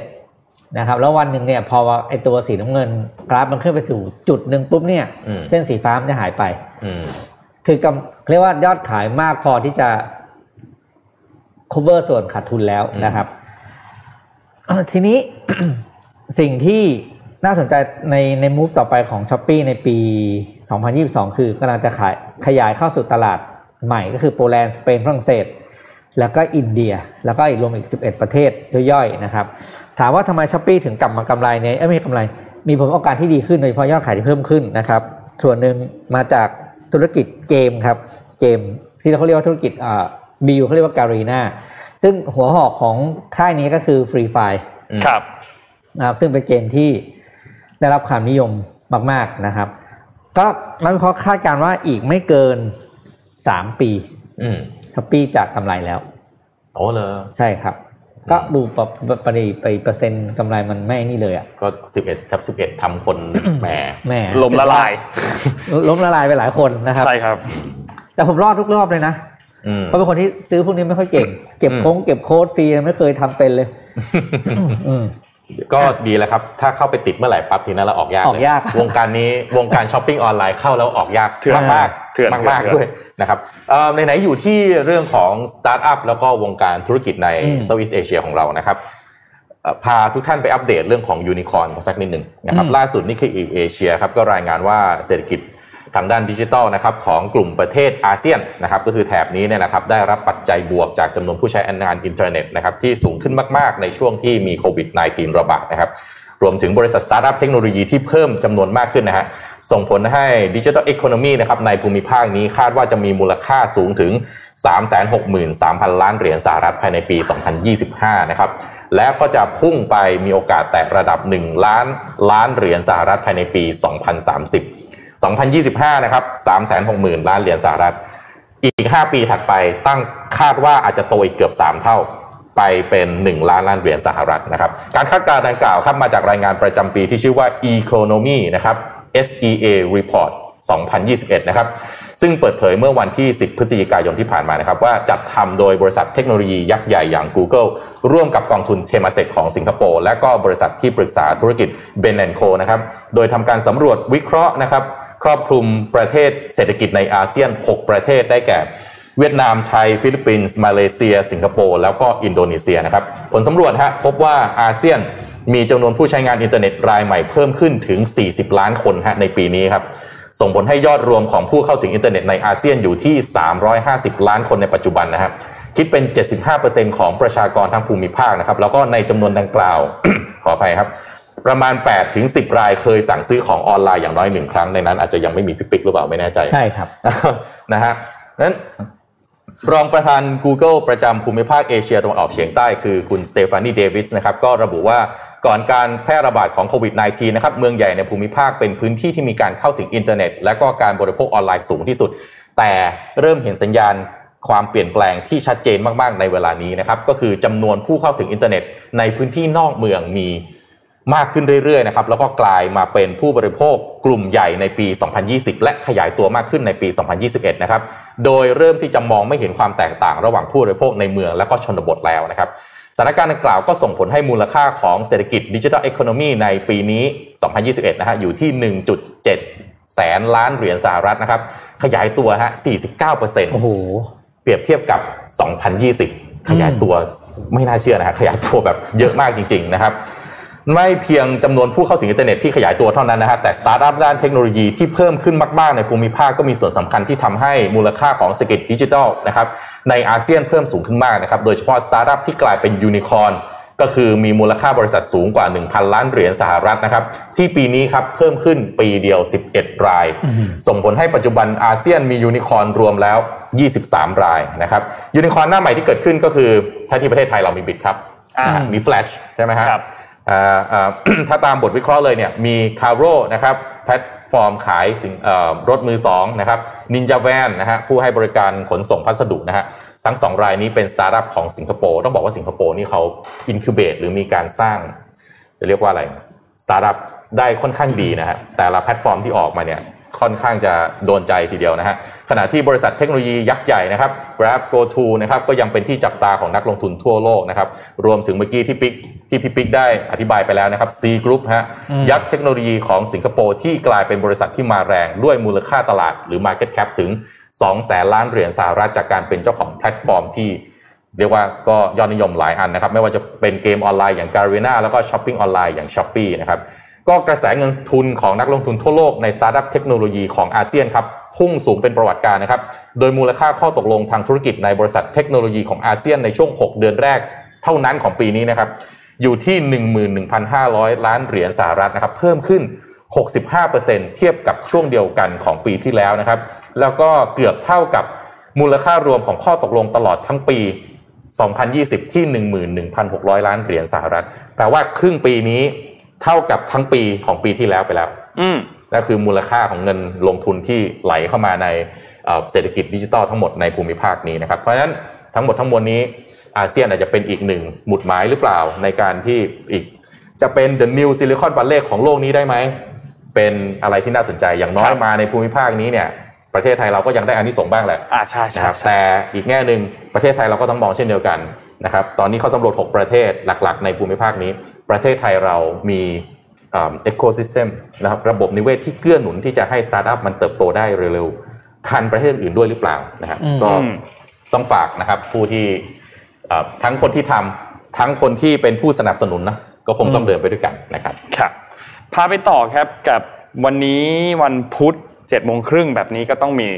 นะครับ แล้ววันหนึ่งเนี่ยพอไอตัวสีน้ำเงินกราฟมันขึ้นไปถึงจุดหนึ่งปุ๊บเนี่ยอืมเส้นสีฟ้ามันจะหายไปอืมคือกำเรียกว่ายอดขายมากพอที่จะ cover ส่วนขาดทุนแล้วนะครับ ทีนี้สิ่งที่ น่าสนใจในใน move ต่อไปของ s h อ p e e ในปี 2022 คือกำลังจะขายขยายเข้าสู่ตลาดใหม่ก็คือโปแลนด์สเปนฝรั่งเศส แล้วก็อินเดีย แล้วก็อีกรวมอีก 11 ประเทศย่อยๆนะครับ ถามว่าทำไม s h อ p e e ถึงกลับมากำไรในเอ้ยไม่ใช่กำไร มีผลประกอบการที่ดีขึ้นโดยเฉพาะยอดขายที่เพิ่มขึ้นนะครับ ส่วนหนึ่งมาจากธุรกิจเกมครับเกม ที่เขาเรียกว่าธุรกิจอ่าบิวเขาเรียกว่าการีนาซึ่งหัวหอกของค่ายนี้ก็คือ Free Fire ครับนะครับซึ่งเป็นเกมที่ ได้รับความนิยมมากๆนะครับ ก็นักวิเคราะห์คาดการณ์ว่าอีกไม่เกิน3ปีอืมทัปปี้จะกำไรแล้วโอ้เลยใช่ครับ ก็ดูปรับปริไปเปอร์เซ็นต์กำไรมันไม่นี่เลยอะก็สิบเอ็ดทับสิบเอ็ดทำคนแหมแหม่ลมละลายล้มละลายไปหลายคนนะครับใช่ครับ แต่ผมรอดทุกรอบเลยนะอืมเพราะเป็นคนที่ซื้อพวกนี้ไม่ค่อยเก่ง เก็บอืมโค้งเก็บโค้ดฟรีไม่เคยทำเป็นเลยอืม ก็ดีแล้วครับ ถ้าเข้าไปติดเมื่อไหร่ปั๊บทีนั้นเราออกยากออกยากเลวงการนี้วงการช้อปปิ้งออนไลน์เข้าแล้วออกยากเถื่อนมากเถื่อนมากมากเถื่อนๆด้วยนะครับเอ่อไหนๆอยู่ที่เรื่องของสตาร์ทอัพแล้วก็วงการธุรกิจในอืม Southeast Asia ของเรานะครับเอ่อพาทุกท่านไปอัปเดตเรื่องของยูนิคอร์นสักนิดหนึ่งนะครับอืมล่าสุด Nikkei Asia ครับก็รายงานว่าเศรษฐกิจ ทางด้านดิจิทัลนะครับของกลุ่มประเทศอาเซียนนะครับก็คือแถบนี้เนี่ยนะครับได้รับปัจจัยบวกจากจำนวนผู้ใช้งานอินเทอร์เน็ตนะครับที่สูงขึ้นมาก ๆ ในช่วงที่มีโควิด -19 ระบาดนะครับรวมถึงบริษัทสตาร์ทอัพเทคโนโลยีที่เพิ่มจำนวนมากขึ้นนะฮะส่งผลให้ดิจิทัล e อ o n o m y นะครับในภูมิภาคนี้คาดว่าจะมีมูลค่าสูงถึง 363,000 ล้านเหรียญสหรัฐภายในปี 2025 นะครับและก็จะพุ่งไปมีโอกาสแตะระดับ 1 ล้านล้านเหรียญสหรัฐภายในปี 2030 2025 นะครับ 360,000 ล้านเหรียญสหรัฐ อีก 5 ปีถัดไปตั้งคาดว่าอาจจะโตอีกเกือบ 3 เท่าไปเป็น 1 ล้านล้านเหรียญสหรัฐนะครับ การคาดการณ์ดังกล่าวครับมาจากรายงานประจำปีที่ชื่อว่า Economy นะครับ SEA Report 2021 นะครับ ซึ่งเปิดเผยเมื่อวันที่ 10 พฤศจิกายนที่ผ่านมานะครับ ว่าจัดทำโดยบริษัทเทคโนโลยียักษ์ใหญ่อย่าง Google ร่วมกับกองทุนเทม a เซ k ของสิงคโปร์และก็บริษัทที่ปรึกษาธุรกิจ Ben Co นะครับ โดยทำการสำรวจวิเคราะห์นะครับ ครอบคลุมประเทศเศรษฐกิจในอาเซียน 6 ประเทศได้แก่ เวียดนามไทย ฟิลิปปินส์ มาเลเซีย สิงคโปร์แล้วก็อินโดนีเซียนะครับผลสำรวจฮะพบว่าอาเซียนมีจำนวนผู้ใช้งานอินเทอร์เน็ตรายใหม่เพิ่มขึ้นถึง 40 ล้านคนฮะในปีนี้ครับส่งผลให้ยอดรวมของผู้เข้าถึงอินเทอร์เน็ตในอาเซียนอยู่ที่ 350 ล้านคนในปัจจุบันนะครับคิดเป็น 75%ของประชากรทั้งภูมิภาคนะครับ แล้วก็ในจำนวนดังกล่าว ขออภัยครับ ประมาณ8ถึง10 รายเคยสั่งซื้อของออนไลน์อย่างน้อยหนึ่งครั้งในนั้นอาจจะยังไม่มีพี่ปิ๊กหรือเปล่าไม่แน่ใจใช่ครับนะฮะนั้นรองประธาน Google ประจำภูมิภาคเอเชียตะวันออกเฉียงใต้คือคุณ Stephanie Davis นะครับก็ระบุว่าก่อนการแพร่ระบาดของโควิด -19 นะครับเมืองใหญ่ในภูมิภาคเป็นพื้นที่ที่มีการเข้าถึงอินเทอร์เน็ต และก็การบริโภคออนไลน์สูงที่สุด แต่เริ่มเห็นสัญญาณความเปลี่ยนแปลงที่ชัดเจนมาก ๆ ในเวลานี้นะครับก็คือจำนวนผู้เข้าถึงอินเทอร์เน็ต ในพื้นที่นอกเมืองมี มากขึ้นเรื่อยๆนะครับแล้วก็กลายมาเป็นผู้บริโภคกลุ่มใหญ่ในปี 2020 และขยายตัวมากขึ้นในปี 2021 นะครับ โดยเริ่มที่จะมองไม่เห็นความแตกต่างระหว่างผู้บริโภคในเมืองและก็ชนบทแล้วนะครับสถานการณ์ดังกล่าวก็ส่งผลให้มูลค่าของเศรษฐกิจดิจิทัล e อ o n o m y ในปีนี้ 2021 นะฮะอยู่ที่ 1.7 แสนล้านเหรียญสหรัฐนะครับ ขยายตัวฮะ 49%โอ้โห เปรียบเทียบกับ 2020 ขยายตัวไม่น่าเชื่อนะฮะขยายตัวแบบเยอะมากจริง ๆ นะครับ ไม่เพียงจำนวนผู้เข้าถึงอินเทอร์เน็ตที่ขยายตัวเท่านั้นนะฮะแต่สตาร์ทอัพด้านเทคโนโลยีที่เพิ่มขึ้นมากๆในภูมิภาคก็มีส่วนสำคัญที่ทำให้มูลค่าของเศรษฐกิจดิจิทัลนะครับในอาเซียนเพิ่มสูงขึ้นมากนะครับโดยเฉพาะสตาร์ทอัพที่กลายเป็นยูนิคอร์นก็คือมีมูลค่าบริษัทสูงกว่า 1,000 ล้านเหรียญสหรัฐนะครับที่ปีนี้ครับเพิ่มขึ้นปีเดียว 11 ราย ส่งผลให้ปัจจุบันอาเซียนมียูนิคอร์นรวมแล้ว 23 รายนะครับยูนิคอร์นหน้าใหม่ที่เกิดขึ้นก็คือถ้าที่ประเทศไทยเรามี Bitkub อ่านะฮะมี Flash ใช่ไหมฮะครับอ่าอ่า ถ้าตามบทวิเคราะห์เลยเนี่ยมี Carro นะครับแพลตฟอร์มขายสินรถมือสองนะครับ Ninja Van นะฮะผู้ให้บริการขนส่งพัสดุนะฮะทั้งสองรายนี้เป็นสตาร์ทอัพของสิงคโปร์ต้องบอกว่าสิงคโปร์นี่เขา incubate หรือมีการสร้าง จะเรียกว่าอะไรสตาร์ทอัพได้ค่อนข้างดีนะฮะแต่ละแพลตฟอร์มที่ออกมาเนี่ย ค่อนข้างจะโดนใจทีเดียวนะฮะขณะที่บริษัทเทคโนโลยียักษ์ใหญ่นะครับ Grab GoTo นะครับก็ยังเป็นที่จับตาของนักลงทุนทั่วโลกนะครับรวมถึงเมื่อกี้ที่ปิ๊กที่พี่ปิ๊กได้อธิบายไปแล้วนะครับ Sea Group ฮะยักษ์เทคโนโลยีของสิงคโปร์ที่กลายเป็นบริษัทที่มาแรงด้วยมูลค่าตลาดหรือ Market Cap ถึง 2 แสนล้านเหรียญสหรัฐจากการเป็นเจ้าของแพลตฟอร์มที่เรียกว่าก็ยอดนิยมหลายอันนะครับ ไม่ว่าจะเป็นเกมออนไลน์อย่าง Garena แล้วก็ช้อปปิ้งออนไลน์อย่าง Shopee นะครับ ก็กระแสเงินทุนของนักลงทุนทั่วโลกในสตาร์ทอัพเทคโนโลยีของอาเซียนครับพุ่งสูงเป็นประวัติการณ์นะครับ โดยมูลค่าข้อตกลงทางธุรกิจในบริษัทเทคโนโลยีของอาเซียนในช่วง 6 เดือนแรกเท่านั้นของปีนี้นะครับ อยู่ที่ 11,500 ล้านเหรียญสหรัฐนะครับ เพิ่มขึ้น 65%เทียบกับช่วงเดียวกันของปีที่แล้วนะครับ แล้วก็เกือบเท่ากับมูลค่ารวมของข้อตกลงตลอดทั้งปี 2020 ที่ 11,600 ล้านเหรียญสหรัฐ แปลว่าครึ่งปีนี้ เท่ากับทั้งปีของปีที่แล้วไปแล้วอืมนั่นคือมูลค่าของเงินลงทุนที่ไหลเข้ามาในเศรษฐกิจดิจิทัลทั้งหมดในภูมิภาคนี้นะครับ เพราะฉะนั้นทั้งหมดทั้งมวลนี้อาเซียนอาจจะเป็นอีกหนึ่งหมุดหมายหรือเปล่าในการที่อีกจะเป็น the new Silicon Valley ของโลกนี้ได้ไหม เป็นอะไรที่น่าสนใจอย่างน้อยมาในภูมิภาคนี้เนี่ย ประเทศไทยเราก็ยังได้อานิสงส์บ้างแหละอ่าใช่ใช่แต่อีกแง่หนึ่งประเทศไทยเราก็ต้องมองเช่นเดียวกัน นะครับตอนนี้เขาสำรวจ 6 ประเทศหลักๆ ในภูมิภาคนี้ ประเทศไทยเรามี ecosystem นะครับระบบนิเวศที่เกื้อหนุนที่จะให้สตาร์ทอัพมันเติบโตได้เร็วๆทันประเทศอื่นด้วยหรือเปล่านะครับก็ต้องฝากนะครับผู้ที่ทั้งคนที่ทำทั้งคนที่เป็นผู้สนับสนุนนะก็คงต้องเดินไปด้วยกันนะครับครับพาไปต่อครับกับวันนี้วันพุธ เจ็ดโมงครึ่งแบบนี้ก็ต้องมี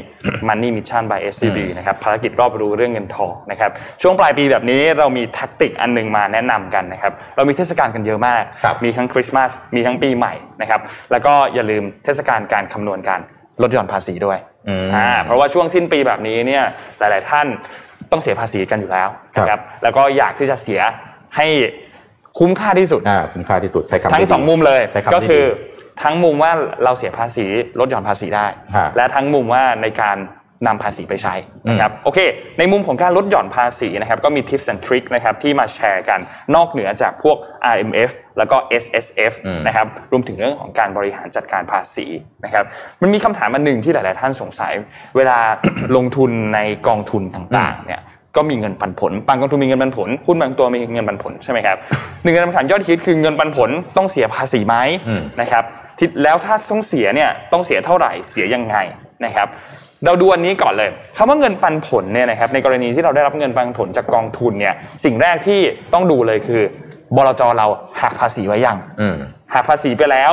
Money Mission by SCB นะครับภารกิจรอบรู้เรื่องเงินทองนะครับช่วงปลายปีแบบนี้เรามีแท็กติกอันหนึ่งมาแนะนำกันนะครับเรามีเทศกาลกันเยอะมาก มีทั้งคริสต์มาสมีทั้งปีใหม่นะครับแล้วก็อย่าลืมเทศกาลการคำนวณการลดหย่อนภาษีด้วยอ่าเพราะว่าช่วงสิ้นปีแบบนี้เนี่ยหลาย ๆ ท่านต้องเสียภาษีกันอยู่แล้วนะครับแล้วก็อยากที่จะเสียให้คุ้มค่าที่สุดคุ้มค่าที่สุดใช้คำทั้งสองมุมเลยก็คือ ทั้งมุมว่าเราเสียภาษีลดหย่อนภาษีได้ และทั้งมุมว่าในการนำภาษีไปใช้นะครับโอเค ในมุมของการลดหย่อนภาษีนะครับก็มี tips and tricks นะครับที่มาแชร์กันนอกเหนือจากพวก RMF แล้วก็ SSF นะครับรวมถึงเรื่องของการบริหารจัดการภาษีนะครับมันมีคำถามอันหนึ่งที่หลาย ๆ ท่านสงสัย เวลาลงทุนในกองทุนต่าง ๆ เนี่ยก็มีเงินปันผล บางกองทุนมีเงินปันผล หุ้นบางตัวมีเงินปันผลใช่ไหมครับหนึ่งในคำถามยอดฮิตคือเงินปันผลต้องเสียภาษีไหมนะครับ แล้วถ้าต้องเสียเนี่ยต้องเสียเท่าไหร่เสียยังไงนะครับ เราดูอันนี้ก่อนเลยคำว่าเงินปันผลเนี่ยนะครับในกรณีที่เราได้รับเงินปันผลจากกองทุนเนี่ยสิ่งแรกที่ต้องดูเลยคือบลจเราหักภาษีไว้ยังหักภาษีไปแล้ว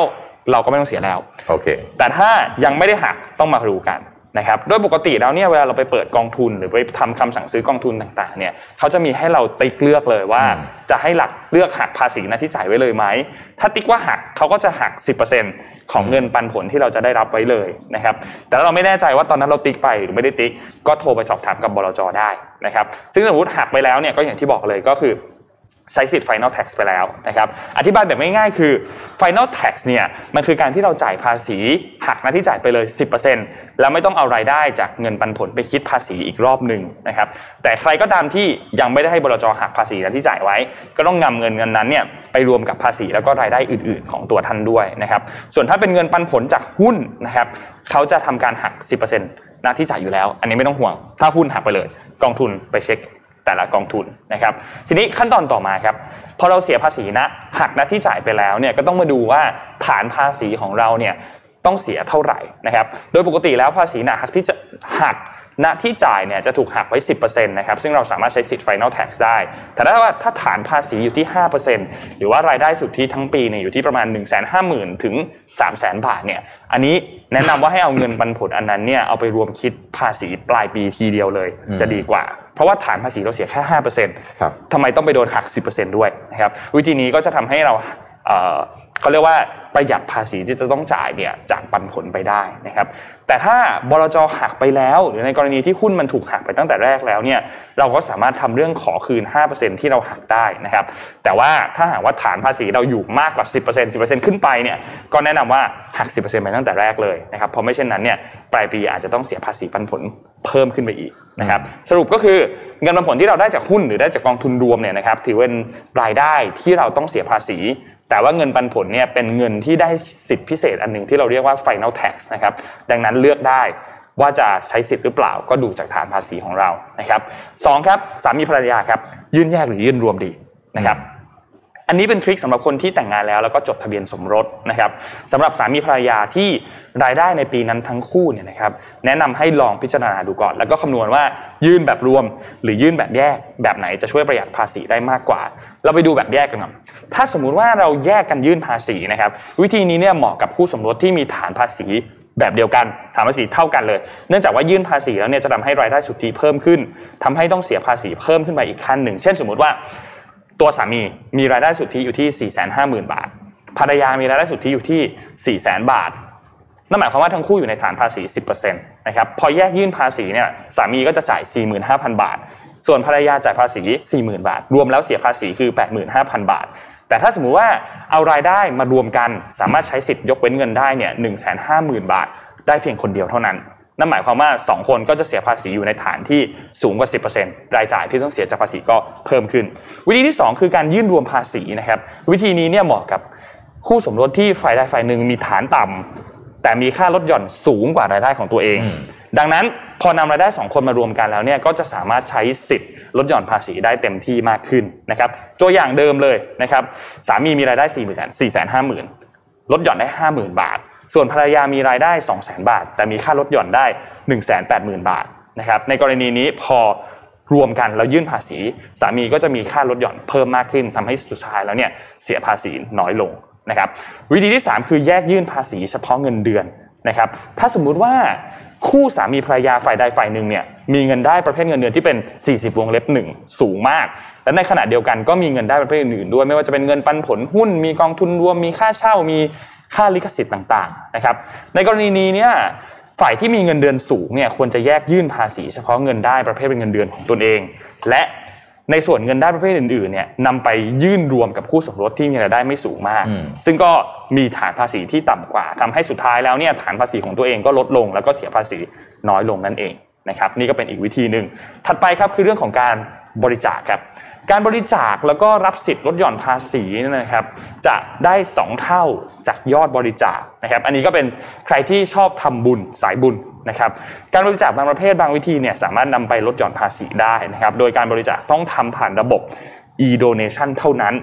เราก็ไม่ต้องเสียแล้วโอเคแต่ถ้ายังไม่ได้หักต้องมาดูกัน นะครับโดยปกติแล้วเนี่ยเวลาเราไปเปิดกองทุน หรือไปทำคำสั่งซื้อกองทุนต่างๆเนี่ยเขาจะมีให้เราติ๊กเลือกเลยว่าจะให้หลักเลือกหักภาษีหน้าที่จ่ายไว้เลยไหมถ้าติ๊กว่าหักเขาก็จะหัก 10%ของเงินปันผลที่เราจะได้รับไว้เลยนะครับแต่เราไม่แน่ใจว่าตอนนั้นเราติ๊กไปหรือไม่ได้ติ๊กก็โทรไปสอบถามกับบลจได้นะครับซึ่งสมมติหักไปแล้วเนี่ยก็อย่างที่บอกเลยก็คือ ใช้สิทธิ์ final tax ไปแล้วนะครับ อธิบายแบบง่ายๆ คือ final tax เนี่ยมันคือการที่เราจ่ายภาษีหักหน้าที่จ่ายไปเลย 10%แล้วไม่ต้องเอารายได้จากเงินปันผลไปคิดภาษีอีกรอบหนึ่งนะครับ แต่ใครก็ตามที่ยังไม่ได้ให้บลจหักภาษีหน้าที่จ่ายไว้ ก็ต้องนำเงินเงินนั้นเนี่ยไปรวมกับภาษีแล้วก็รายได้อื่น ๆ ของตัวท่านด้วยนะครับ ส่วนถ้าเป็นเงินปันผลจากหุ้นนะครับเขาจะทำการหัก 10%หน้าที่จ่ายอยู่แล้ว อันนี้ไม่ต้องห่วง ถ้าหุ้นหักไปเลย กองทุนไปเช็ค แต่ละกองทุนนะครับ ทีนี้ขั้นตอนต่อมาครับพอเราเสียภาษีนะหักนะที่จ่ายไปแล้วเนี่ยก็ต้องมาดูว่าฐานภาษีของเราเนี่ยต้องเสียเท่าไหร่นะครับ โดยปกติแล้วภาษีนะหักที่จะหัก ณที่จ่ายเนี่ยจะถูกหักไว้ 10%นะครับซึ่งเราสามารถใช้สิทธิ์ final tax ได้ แต่ถ้าว่าถ้าฐานภาษีอยู่ที่ 5%หรือว่ารายได้สุทธิทั้งปีเนี่ยอยู่ที่ประมาณ 1 5 0 0 0 0ถึง3 0 0 0 0 0 บาทเนี่ยอันนี้แนะนำว่าให้เอาเงินปันผลอันนั้นเนี่ยเอาไปรวมคิดภาษีปลายปีทีเดียวเลย จะดีกว่า เพราะว่าฐานภาษีเราเสียแค่ห้าเปอร์เซ็นต์ทำไมต้องไปโดนหักสิบเปอร์เซ็นต์ด้วยนะครับวิธีนี้ก็จะทำให้เรา เขาเรียกว่าประหยัดภาษีที่จะต้องจ่ายเนี่ยจากปันผลไปได้นะครับ แต่ถ้าบลจหักไปแล้ว หรือในกรณีที่หุ้นมันถูกหักไปตั้งแต่แรกแล้วเนี่ยเราก็สามารถทำเรื่องขอคืน 5%ที่เราหักได้นะครับ แต่ว่าถ้าหากว่าฐานภาษีเราอยู่มากกว่า 10% 10%ขึ้นไปเนี่ยก็แนะนำว่าหัก 10%ไปตั้งแต่แรกเลยนะครับเพราะไม่เช่นนั้นเนี่ยปลายปีอาจจะต้องเสียภาษีปันผลเพิ่มขึ้นไปอีกนะครับสรุปก็คือเงินปันผลที่เราได้จากหุ้นหรือได้จากกองทุนรวมเนี่ยนะครับถือเป็นรายได้ที่เราต้องเสียภาษี แต่ว่าเงินปันผลเนี่ยเป็นเงินที่ได้สิทธิพิเศษอันหนึ่งที่เราเรียกว่า final tax นะครับดังนั้นเลือกได้ว่าจะใช้สิทธิ์หรือเปล่าก็ดูจากฐานภาษีของเรานะครับสองครับสามีภรรยาครับยื่นแยกหรือยื่นรวมดีนะครับอันนี้เป็นทริคสำหรับคนที่แต่งงานแล้วแล้วก็จดทะเบียนสมรสนะครับสำหรับสามีภรรยาที่รายได้ในปีนั้นทั้งคู่เนี่ยนะครับแนะนำให้ลองพิจารณาดูก่อน แล้วก็คำนวณว่ายื่นแบบรวม หรือยื่นแบบแยกแบบไหนจะช่วยประหยัดภาษีได้มากกว่า เราไปดูแบบแยกกันก่อนถ้าสมมุติว่าเราแยกกันยื่นภาษีนะครับ วิธีนี้เนี่ยเหมาะกับคู่สมรสที่มีฐานภาษีแบบเดียวกันฐานภาษีเท่ากันเลย เนื่องจากว่ายื่นภาษีแล้วเนี่ยจะทำให้รายได้สุทธิเพิ่มขึ้นทำให้ต้องเสียภาษีเพิ่มขึ้นไปอีกขั้นหนึ่ง เช่นสมมุติว่า ตัวสามีมีรายได้สุทธิอยู่ที่ 4 5 0 0 0 0 บาท ภรรยามีรายได้สุทธิอยู่ที่ 4 0 0 0 0 0 บาทนั่นหมายความว่าทั้งคู่อยู่ในฐานภาษี 10%นะครับ พอแยกยื่นภาษีเนี่ย สามีก็จะจ่าย 45,000 บาท ส่วนภรรยาจ่ายภาษี 40,000 บาท รวมแล้วเสียภาษีคือ 85,000 บาท แต่ถ้าสมมุติว่าเอารายได้มารวมกันสามารถใช้สิทธิ์ยกเว้นเงินได้เนี่ย150,000บาท ได้เพียงคนเดียวเท่านั้นนั่นหมายความว่า 2 คนก็จะเสียภาษีอยู่ในฐานที่สูงกว่า 10%รายจ่ายที่ต้องเสียจากภาษีก็เพิ่มขึ้น วิธีที่ 2 คือการยื่นรวมภาษีนะครับ วิธีนี้เนี่ยเหมาะกับคู่สมรสที่ฝ่ายใดฝ่ายหนึ่งมีฐานต่ำแต่มีค่าลดหย่อนสูงกว่ารายได้ของตัวเอง ดังนั้น พอนำรายได้สองคนมารวมกันแล้วเนี่ยก็จะสามารถใช้สิทธิ์ลดหย่อนภาษีได้เต็มที่มากขึ้นนะครับตัวอย่างเดิมเลยนะครับสามีมีรายได้4 0 0 0 0 4 5 0 0 0 0ลดหย่อนได้ 50,000 บาท ส่วนภรรยามีรายได้ 200,000 บาท แต่มีค่าลดหย่อนได้ 180,000 บาทนะครับในกรณีนี้พอรวมกันแล้วยื่นภาษี สามีก็จะมีค่าลดหย่อนเพิ่มมากขึ้นทำให้สุดท้ายแล้วเนี่ยเสียภาษีน้อยลงนะครับวิธีที่ 3 คือแยกยื่นภาษีเฉพาะเงินเดือนนะครับถ้าสมมุติว่า คู่สามีภรรยาฝ่ายใดฝ่ายหนึ่งเนี่ยมีเงินได้ประเภทเงินเดือนที่เป็น 40 วงเล็บ 1 สูงมาก และในขณะเดียวกันก็มีเงินได้ประเภทอื่นๆด้วย ไม่ว่าจะเป็นเงินปันผลหุ้น มีกองทุนรวมมีค่าเช่ามีค่าลิขสิทธิ์ต่างๆนะครับในกรณีนี้เนี่ยฝ่ายที่มีเงินเดือนสูงเนี่ยควรจะแยกยื่นภาษีเฉพาะเงินได้ประเภทเป็นเงินเดือนของตนเอง และ ในส่วนเงินได้ประเภทอื่นๆเนี่ยนำไปยื่นรวมกับคู่สมรสที่มีรายได้ไม่สูงมาก ซึ่งก็มีฐานภาษีที่ต่ำกว่าทำให้สุดท้ายแล้วเนี่ยฐานภาษีของตัวเองก็ลดลง แล้วก็เสียภาษีน้อยลงนั่นเองนะครับนี่ก็เป็นอีกวิธีหนึ่งถัดไปครับคือเรื่องของการบริจาคครับการบริจาคแล้วก็รับสิทธิ์ลดหย่อนภาษีนะครับ จะได้ 2 เท่าจากยอดบริจาคนะครับ อันนี้ก็เป็นใครที่ชอบทำบุญสายบุญ นะครับการบริจาคบางประเภทบางวิธีเนี่ยสามารถนำไปลดหย่อนภาษีได้นะครับโดยการบริจาคต้องทำผ่านระบบ e-donation เท่านั้น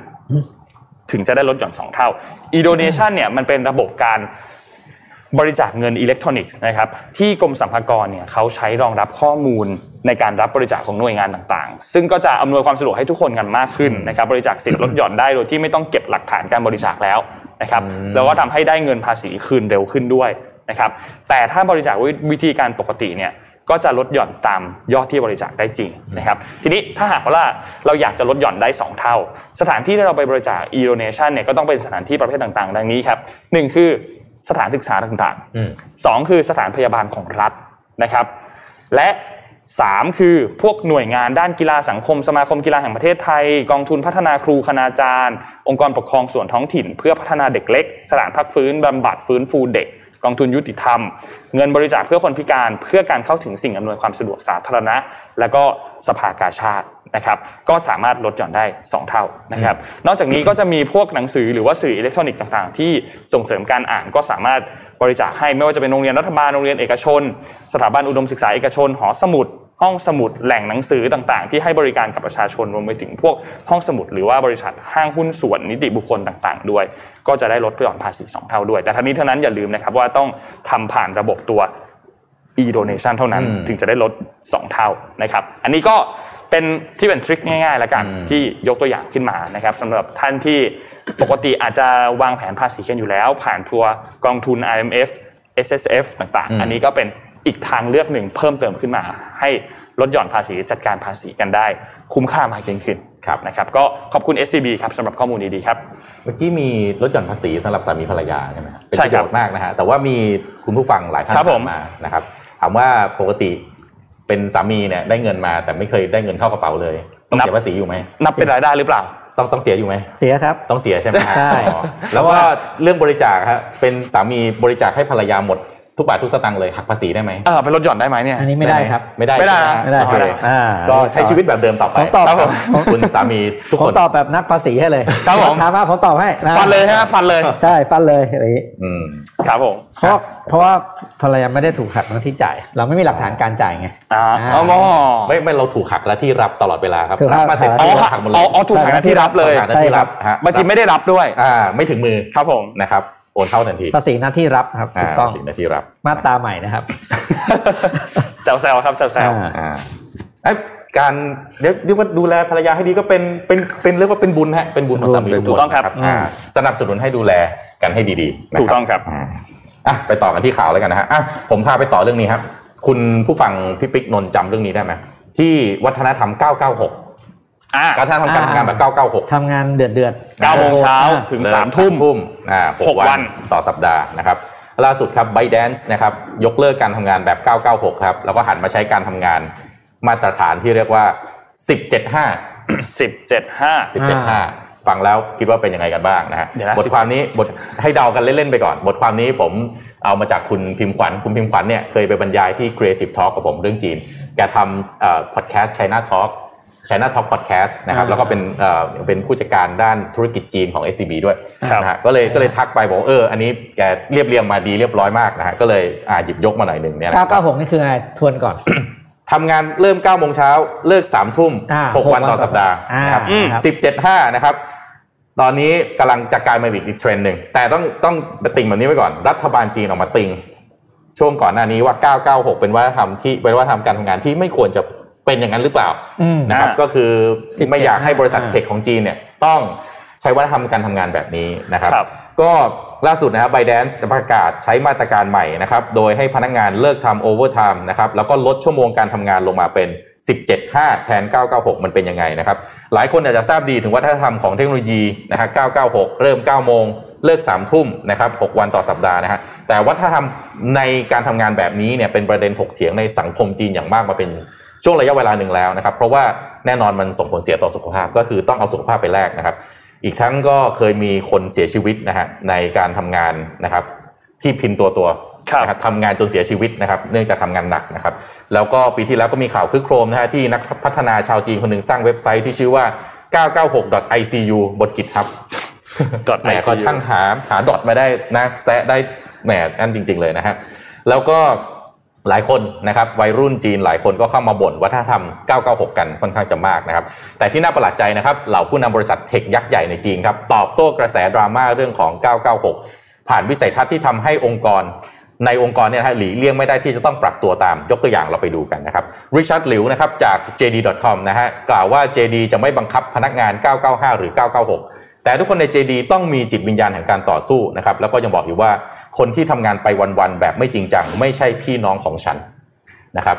ถึงจะได้ลดหย่อน2เท่า e-donation เนี่ยมันเป็นระบบการบริจาคเงินอิเล็กทรอนิกส์นะครับที่กรมสรรพากรเนี่ยเขาใช้รองรับข้อมูลในการรับบริจาคของหน่วยงานต่างๆ ซึ่งก็จะอำนวยความสะดวกให้ทุกคนกันมากขึ้นนะครับบริจาคสิทธิ์ลดหย่อนได้โดยที่ไม่ต้องเก็บหลักฐานการบริจาคแล้วนะครับแล้วก็ทำให้ได้เงินภาษีคืนเร็วขึ้นด้วย นะครับแต่ถ้าบริจาควิธีการปกติเนี่ยก็จะลดหย่อนตามยอดที่บริจาคได้จริงนะครับทีนี้ถ้าหากว่าเราอยากจะลดหย่อนได้ 2 เท่า สถานที่ที่เราไปบริจาค e-donation เนี่ยก็ต้องเป็นสถานที่ประเภทต่างๆ ดังนี้ครับหนึ่งคือสถานศึกษาต่างๆสองคือสถานพยาบาลของรัฐนะครับ และสามคือพวกหน่วยงานด้านกีฬาสังคม สมาคมกีฬาแห่งประเทศไทย กองทุนพัฒนาครูคณาจารย์ องค์กรปกครองส่วนท้องถิ่น เพื่อพัฒนาเด็กเล็ก สถานพักฟื้นบำบัดฟื้นฟูเด็ก กองทุนยุติธรรม เงินบริจาคเพื่อคนพิการเพื่อการเข้าถึงสิ่งอำนวยความสะดวกสาธารณะ และก็สภากาชาตินะครับก็สามารถลดหย่อนได้ 2 เท่านะครับ นอกจากนี้ก็จะมีพวกหนังสือหรือว่าสื่ออิเล็กทรอนิกส์ต่างๆ ที่ส่งเสริมการอ่านก็สามารถบริจาคให้ไม่ว่าจะเป็นโรงเรียนรัฐบาลโรงเรียนเอกชน สถาบันอุดมศึกษาเอกชน หอสมุด ห้องสมุดแหล่งหนังสือต่างๆ ที่ให้บริการกับประชาชนรวมไปถึงพวกห้องสมุดหรือว่าบริษัทห้างหุ้นส่วนนิติบุคคลต่างๆ ด้วย ก็จะได้ลดหย่อนภาษี 2 เท่าด้วย แต่ทั้งนี้ทั้งนั้นอย่าลืมนะครับว่าต้องทำผ่านระบบตัว e-donation เท่านั้นถึงจะได้ลด 2 เท่านะครับ อันนี้ก็เป็นที่เป็นทริคง่ายๆแล้วกันที่ยกตัวอย่างขึ้นมานะครับสำหรับท่านที่ปกติอาจจะวางแผนภาษีกันอยู่แล้ว ผ่านทัวกองทุน IMF S S F ต่างๆ อันนี้ก็เป็น อีกทางเลือกหนึ่งเพิ่มเติมขึ้นมา ให้ลดหย่อนภาษีจัดการภาษีกันได้ คุ้มค่ามากยิ่งขึ้นครับนะครับก็ขอบคุณ SCB ครับสำหรับข้อมูลดีๆครับ เมื่อกี้มีลดหย่อนภาษีสำหรับสามีภรรยาใช่ไหมเป็นใช่ประคโยรับชน์มากนะฮะแต่ว่ามีคุณผู้ฟังหลายท่านครับผมถามมานะครับถามว่าปกติเป็นสามีเนี่ยได้เงินมา แต่ไม่เคยได้เงินเข้ากระเป๋าเลยต้องเสียภาษีอยู่ไหมนับเป็นรายได้หรือเปล่าต้องต้องเสียอยู่ไหมเสียครับต้องเสียใช่ไหมฮะใช่อ๋อแล้วว่าเรื่องบริจาคฮะเป็นสามีบริจาคให้ภรรยาหมด ทุกบาททุกสตางค์เลยหักภาษีได้ไหมเออเป็นลดหย่อนได้ไหมเนี่ยอันนี้ไม่ได้ครับ ไม่ได้ไม่ได้ใช่หไม่ได้โอเคอ่าก็ใช้ชีวิตแบบเดิมต่อไปผมตอบครับผมคุณสามีทุกผคมนตอบแบบนักภาษีให้เลยครับผมถามว่าผมตอบให้ะฟันเลยฮะฟันเลยใช่ฟันเลยอะไรอย่างนี้อืมครับผมเพราะเพราะว่าภรรยาไม่ได้ถูกหักหน้าที่จ่าย เราไม่มีหลักฐานการจ่ายไงอ่าอ่าอ๋อไม่ไม่เราถูกหักและที่รับตลอดเวลาครับถูกหักรับมาเสร็จอ๋อเราหักหมดเลอ๋อยอ๋อถูกหักหน้าที่รับเลยหักหน้าที่รับฮะบางทีไม่ได้รับด้วยอ่าไม่ถึงมือครับผมนะครับโอนเข้าทันทีภาษีหน้าที่รับครับถูกต้องาสิ่งหน้าที่รับ มาตราใหม่นะครับแซวๆครับแซวอ่าอ่าไอ้การเรียกเรียกว่าดูแลภรรยาให้ดีก็เป็นเป็นเป็นเรียกว่าเป็นบุญฮะเป็นบุญของสามีถูกต้องครับอ่าสนับสนุนให้ดูแลกันให้ดีๆนะถูกต้องครับาอะไปต่อกันที่ข่าวแล้วกันนะฮะอะผมพาไปต่อเรื่องนี้ครับ คุณผู้ฟังพี่ปิ๊กนนท์จำเรื่องนี้ได้ไหมที่วัฒนธรรม 996 ๆอ่าการทำการทำงานแบบ996ทำงานเดือดเดือดเก้าโมงเช้าอ่ถึงสามทุ่มทุ่มอ่าหหกกวัวันนต่อสัปดาห์นะครับล่าสุดครับ b y d a n c e นะครับยกเลิกการทำงานแบบ 996 ครับ แล้วก็หันมาใช้การทำงานมาตรฐานที่เรียกว่า175สิบเจ็ดห้า175 ฟังแล้วคิดว่าเป็นยังไงกันบ้างนะฮะเดี๋ยวนะบทความนี้บทให้เดากันเล่น ๆ ไปก่อน บทความนี้ผมเอามาจากคุณพิมพ์ขวัญ คุณพิมพ์ขวัญเนี่ยเคยไปบรรยายที่ Creative Talk กับผมเรื่องจีน แกทำเอ่อ podcast China Talk China Talk Podcast นะครับแล้วก็เป็นเอ่อเป็นผู้จัดการด้านธุรกิจจีนของ SCB ด้วยครับนะฮะก็เลยก็เลยทักไปบอกว่าเอออันนี้แกเรียบเรียงมาดีเรียบร้อยมากนะฮะก็เลยอ่าหยิบยกมาหน่อยหนึ่งเนี่ยนะเก้าเก้าหกนี่คืออะไรทวนก่อนทำงานเริ่ม9โมงเช้าเลิก3ทุ่มอ่า6วันต่อสัปดาห์อ่านะครับอืมสิบเจ็ดห้านะครับตอนนี้กำลังจะกลายมาอีกเทรนด์หนึ่งแต่ต้องต้องติ่งแบบนี้ไว้ก่อน รัฐบาลจีนออกมาติง ช่วงก่อนหน้านี้ว่า 996 เป็นวัฒนธรรมที่เป็นวัฒนธรรมการทำงานที่ไม่ควรจะ เป็นอย่างนั้นหรือเปล่าอืมนะครับอ่าก็คือ17ไม่อยากให้บริษัทอ่า tech ของจีนเนี่ยต้องใช้วัฒนธรรมการทำงานแบบนี้นะครับครับ ก็ล่าสุดนะครับ b y d a n c e ประกาศใช้มาตรการใหม่นะครับ โดยให้พนักงานเลิกทำ overtime นะครับ แล้วก็ลดชั่วโมงการทำงานลงมาเป็น 1075 แทน 996 มันเป็นยังไงนะครับ หลายคนอาจจะทราบดีถึงวัฒนธรรมของเทคโนโลยีนะฮะ996 เริ่ม 9 โมง เลิก 3 ทุ่มนะครับ 6 วันต่อสัปดาห์นะฮะ แต่วัฒนธรรมในการทำงานแบบนี้เนี่ยเป็นประเด็นถกเถียงในสังคมจีนอย่างมากมาเป็น ช่วงระยะเวลาหนึ่งแล้วนะครับ เพราะว่าแน่นอนมันส่งผลเสียต่อสุขภาพก็คือต้องเอาสุขภาพไปแลกนะครับ อีกทั้งก็เคยมีคนเสียชีวิตนะฮะในการทำงานนะครับ ที่พินตัวตัวครับนะครับทำงานจนเสียชีวิตนะครับ เนื่องจากทำงานหนักนะครับ แล้วก็ปีที่แล้วก็มีข่าวคึกโครมนะฮะที่นักพัฒนาชาวจีนคนหนึ่งสร้างเว็บไซต์ที่ชื่อว่า 996.icu บนกิจครับ dot แหมก็ช่างหาหาดอทมาได้นะแซะได้แหมอันจริง ๆ เลยนะฮะแล้วก็ หลายคนนะครับวัยรุ่นจีนหลายคนก็เข้ามาบ่นวัฒนธรรม 996 กันค่อนข้างจะมากนะครับ แต่ที่น่าประหลาดใจนะครับเหล่าผู้นำบริษัทเทคยักษ์ใหญ่ในจีนครับตอบโต้กระแสดราม่าเรื่องของ 996 ผ่านวิสัยทัศน์ที่ทำให้องค์กร ในองค์กรเนี่ยฮะหลีเลี่ยงไม่ได้ที่จะต้องปรับตัวตามยกตัวอย่างเราไปดูกันนะครับริชาร์ดหลิวนะครับจาก JD.com นะฮะกล่าวว่า JD จะไม่บังคับพนักงาน 995 หรือ 996 แต่ทุกคนใน JD ต้องมีจิตวิญญาณแห่งการต่อสู้นะครับ แล้วก็ยังบอกอยู่ว่าคนที่ทำงานไปวันๆแบบไม่จริงจัง ไม่ใช่พี่น้องของฉันนะครับ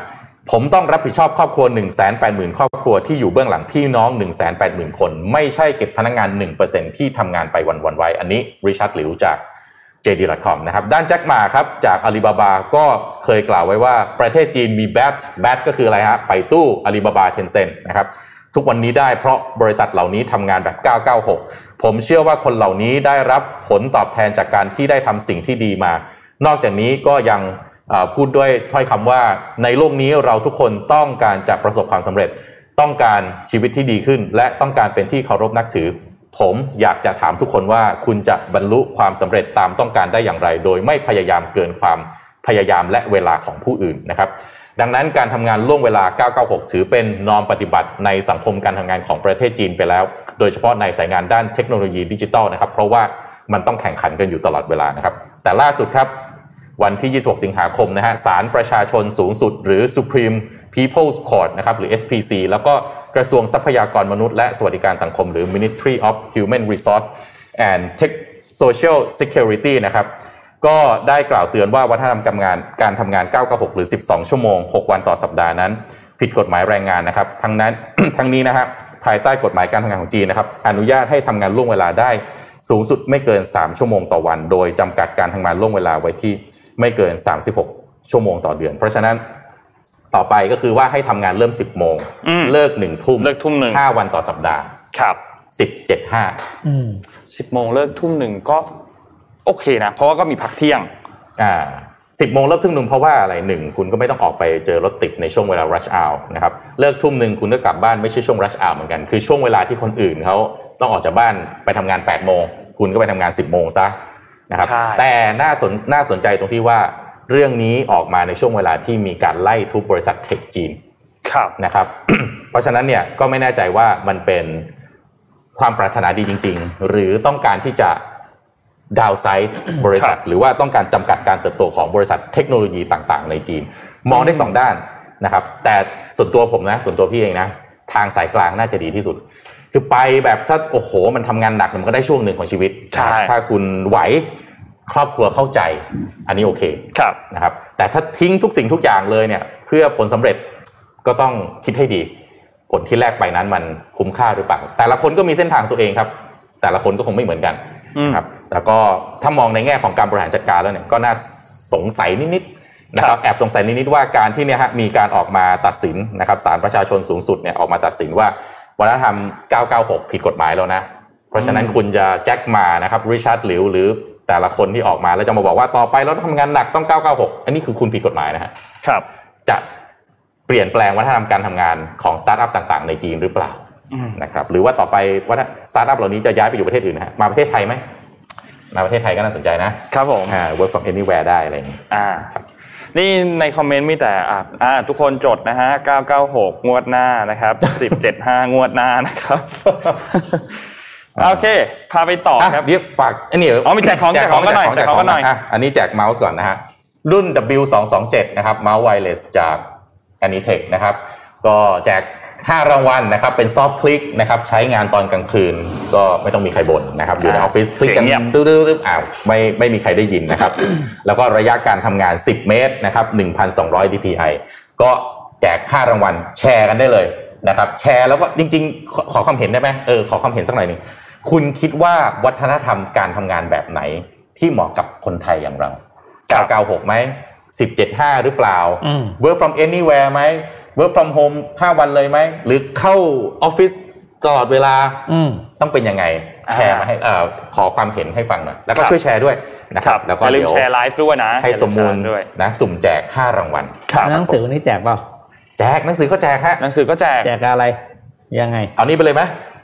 ผมต้องรับผิดชอบครอบครัว1 8 0 0 0 0ครอบครัวที่อยู่เบื้องหลังพี่น้อง1 8 0 0 0 0คน ไม่ใช่เก็บพนักงาน 1%ที่ทำงานไปวันๆไว้ อันนี้ริชาร์ดหลิวจาก JD.com นะครับด้านแจ็คมาครับจากอาลีบาบาก็เคยกล่าวไว้ว่าประเทศจีนมีแบทแบทก็คืออะไรฮะไปตู้อาลีบาบาเทนเซ็นนะครับ ทุกวันนี้ได้เพราะบริษัทเหล่านี้ทำงานแบบ 996 ผมเชื่อว่าคนเหล่านี้ได้รับผลตอบแทนจากการที่ได้ทำสิ่งที่ดีมา นอกจากนี้ก็ยังพูดด้วยถ้อยคำว่าในโลกนี้เราทุกคนต้องการจะประสบความสำเร็จ ต้องการชีวิตที่ดีขึ้น และต้องการเป็นที่เคารพนับถือ ผมอยากจะถามทุกคนว่าคุณจะบรรลุความสำเร็จตามต้องการได้อย่างไร โดยไม่พยายามเกินความพยายามและเวลาของผู้อื่นนะครับ ดังนั้นการทำงานล่วงเวลา 996 ถือเป็นนอมปฏิบัติในสังคมการทำงานของประเทศจีนไปแล้ว โดยเฉพาะในสายงานด้านเทคโนโลยีดิจิทัลนะครับ เพราะว่ามันต้องแข่งขันกันอยู่ตลอดเวลานะครับ แต่ล่าสุดครับ วันที่ 26 สิงหาคมนะฮะศาลประชาชนสูงสุด หรือ Supreme People's Court นะครับหรือ SPC แล้วก็กระทรวงทรัพยากรมนุษย์และสวัสดิการสังคม หรือ Ministry of Human Resource and Tech Social Security นะครับ ก็ได้กล่าวเตือนว่าวัฒนธรรมการงานการทำงาน996หรือ 12 ชั่วโมง 6 วันต่อสัปดาห์นั้น ผิดกฎหมายแรงงานนะครับ ทั้งนั้นทั้งนี้นะฮะภายใต้กฎหมายการทำงานของจีนนะครับอนุญาตให้ทำงานล่วงเวลาได้สูงสุดไม่เกิน 3 ชั่วโมงต่อวัน โดยจำกัดการทำงานล่วงเวลาไว้ที่ไม่เกิน 36 ชั่วโมงต่อเดือน เพราะฉะนั้นต่อไปก็คือว่าให้ทำงานเริ่ม 10 โมงอืมเลิก1ทุ่มเลิกทุ่มหนึ่ง5วันต่อสัปดาห์ ครับ17 5อืมสิบโมงเลิกทุ่มหนึ่งก็ โอเคนะเพราะว่าก็มีพักเที่ยงอ่าสิบโมงเลิกทุ่มหนึ่งเพราะว่าอะไรหนึ่งคุณก็ไม่ต้องออกไปเจอรถติดในช่วงเวลา rush hour นะครับเลิกทุ่มหนึ่งคุณก็กลับบ้านไม่ใช่ช่วง rush hour เหมือนกันคือช่วงเวลาที่คนอื่นเขาต้องออกจากบ้านไปทำงาน8ปดโมงคุณก็ไปทำงาน 10บโมงซะนะครับใช่แต่น่าสนน่าสนใจตรงที่ว่าเรื่องนี้ออกมาในช่วงเวลาที่มีการไล่ทุบบริษัทเทคจีนครับนะครับ เพราะฉะนั้นเนี่ยก็ไม่แน่ใจว่ามันเป็นความปรารถนาดีจริง ๆ หรือต้องการที่จะ ดาวไซส์บริษัท หรือว่าต้องการจำกัดการเติบโตของบริษัทเทคโนโลยีต่างๆ ในจีน มองได้สองด้านนะครับ แต่ส่วนตัวผมนะ ส่วนตัวพี่เองนะ ทางสายกลางน่าจะดีที่สุด คือไปแบบซะโอ้โห มันทำงานหนักมันก็ได้ช่วงหนึ่งของชีวิตใช่ถ้าคุณไหวครอบครัวเข้าใจ อันนี้โอเคครับนะครับ แต่ถ้าทิ้งทุกสิ่งทุกอย่างเลยเนี่ย เพื่อผลสำเร็จก็ต้องคิดให้ดี ผลที่แลกไปนั้นมันคุ้มค่าหรือเปล่าแต่ละคนก็มีเส้นทางตัวเองครับ แต่ละคนก็คงไม่เหมือนกันอืมนะครับ แล้วก็ถ้ามองในแง่ของการบริหารจัดการแล้วเนี่ยก็น่าสงสัยนิดๆนะคครัรับบแอบสงสัยนิดๆว่าการที่เนี่ยฮะมีการออกมาตัดสินนะครับศาลประชาชนสูงสุดเนี่ยออกมาตัดสินว่าวัฒนธรรม 996 ผิดกฎหมายแล้วนะ เพราะฉะนั้นคุณจะแจ็คมานะครับริชาร์ดหลิวหรือแต่ละคนที่ออกมาแล้วจะมาบอกว่าต่อไปเราต้องทำงานหนักต้อง 996 อันนี้คือคุณผิดกฎหมายนะฮะครับจะเปลี่ยนแปลงวัฒนธรรมการทำงานของสตาร์ทอัพต่าง ๆ ในจีนหรือเปล่าอืมนะครับหรือว่าต่อไปวัฒนสตาร์ทอัพเหล่านี้จะย้ายไปอยู่ประเทศอื่นนะฮะมาประเทศไทยไหม มาประเทศไทยก็น่าสนใจนะครับผมอ่า work from anywhere ได้อะไรอย่างนี้อ่านี่ในคอมเมนต์มีแต่อ่าอ่าทุกคนจดนะฮะ 996 งวดหน้านะครับ 1075 งวดหน้านะครับ โอเค พาไปต่ออะครับเดี๋ยวฝากอันนี้อ๋อมีแจกของแจกของกันหน่อยแจกของกันหน่อยะอันนี้แจกเมาส์ก่อนนะฮะรุ่น W227 นะครับเมาส์ไวเลสจาก Anitech นะครับ ก็แจก 5รางวัลนะครับเป็นซอฟต์คลิกนะครับใช้งานตอนกลางคืน ก็ไม่ต้องมีใครบ่นนะครับอยู่ในออฟฟิศคลิกกันเสียงเงียบตึ๊ดๆๆอ้าวไม่ไม่มีใครได้ยินนะครับ แล้วก็ระยะการทำงาน 10 เมตรนะครับ1,200 dpi ก็แจก 5 รางวัลแชร์กันได้เลยนะครับแชร์แล้วก็จริงๆขอขอความเห็นได้ไหมเออขอความเห็นสักหน่อยหนึ่งคุณคิดว่าวัฒนธรรมการทำงานแบบไหนที่เหมาะกับคนไทยอย่างเรา996ไหม1075 หรือเปล่าอืม work from anywhere ไหม work from home 5วันเลยไหม หรือเข้าออฟฟิศตลอดเวลาอืมต้องเป็นยังไงอ่าแชร์มาให้เอ่อขอความเห็นให้ฟังหน่อยแล้วก็ครับช่วยแชร์ด้วยนะครับแล้วก็อย่าลืมเดี๋ยวแชร์ไลฟ์ด้วยนะให้สมมูลอย่าลืแชร์ด้วยนะสุ่มแจก 5 รางวัลครับหนังสือวันนี้แจกเปล่าแจกหนังสือก็แจกฮะหนังสือก็แจกแจกอะไรยังไง เอานี้ไปเลยไหม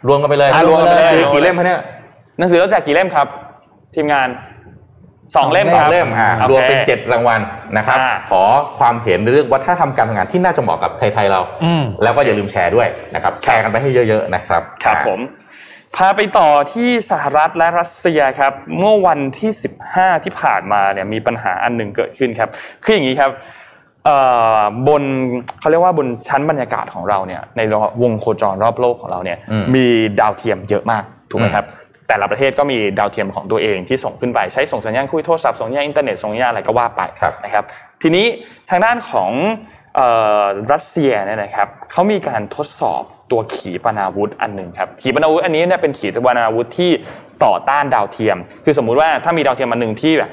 รวมกันไปเลยอะรวมกันไปเลยซื้อกี่เล่มฮะเนี่ยหนังสือเราแจกกี่เล่มครับ ทีมงาน สองเล่มสคองรับเล่มอะโอครวมเป็นเจ็ดรางวัลนะครับอ่าขอความเห็นเรื่องวัฒนธรรมการทำงานที่น่าจะเหมาะกับไทยๆเราอืมแล้วก็อย่าลืมแชร์ด้วยนะครับ แชร์กันไปให้เยอะๆนะครับ ครับอ่าผม พาไปต่อที่สหรัฐและรัสเซียครับ เมื่อวันที่ 15 ที่ผ่านมาเนี่ยมีปัญหาอันหนึ่งเกิดขึ้นครับ คืออย่างนี้ครับเอ่อบนเขาเรียกว่าบนชั้นบรรยากาศของเราเนี่ยในวงโคจรรอบโลกของเราเนี่ยอืมมีดาวเทียมเยอะมากถูกไหมอืมครับ แต่ละประเทศก็มีดาวเทียมของตัวเองที่ส่งขึ้นไปใช้ส่งสัญญาณคุยโทรศัพท์ส่งสัญญาณอินเทอร์เน็ตส่งสัญญาณอะไรก็ว่าไปครับนะครับ ทีนี้ทางด้านของเอ่อรัสเซียเนี่ยนะครับเขามีการทดสอบตัวขีปนาวุธอันหนึ่งครับขีปนาวุธอันนี้เนี่ยเป็นขีปนาวุธที่ต่อต้านดาวเทียม คือสมมุติว่าถ้ามีดาวเทียมอันหนึ่งที่แบบ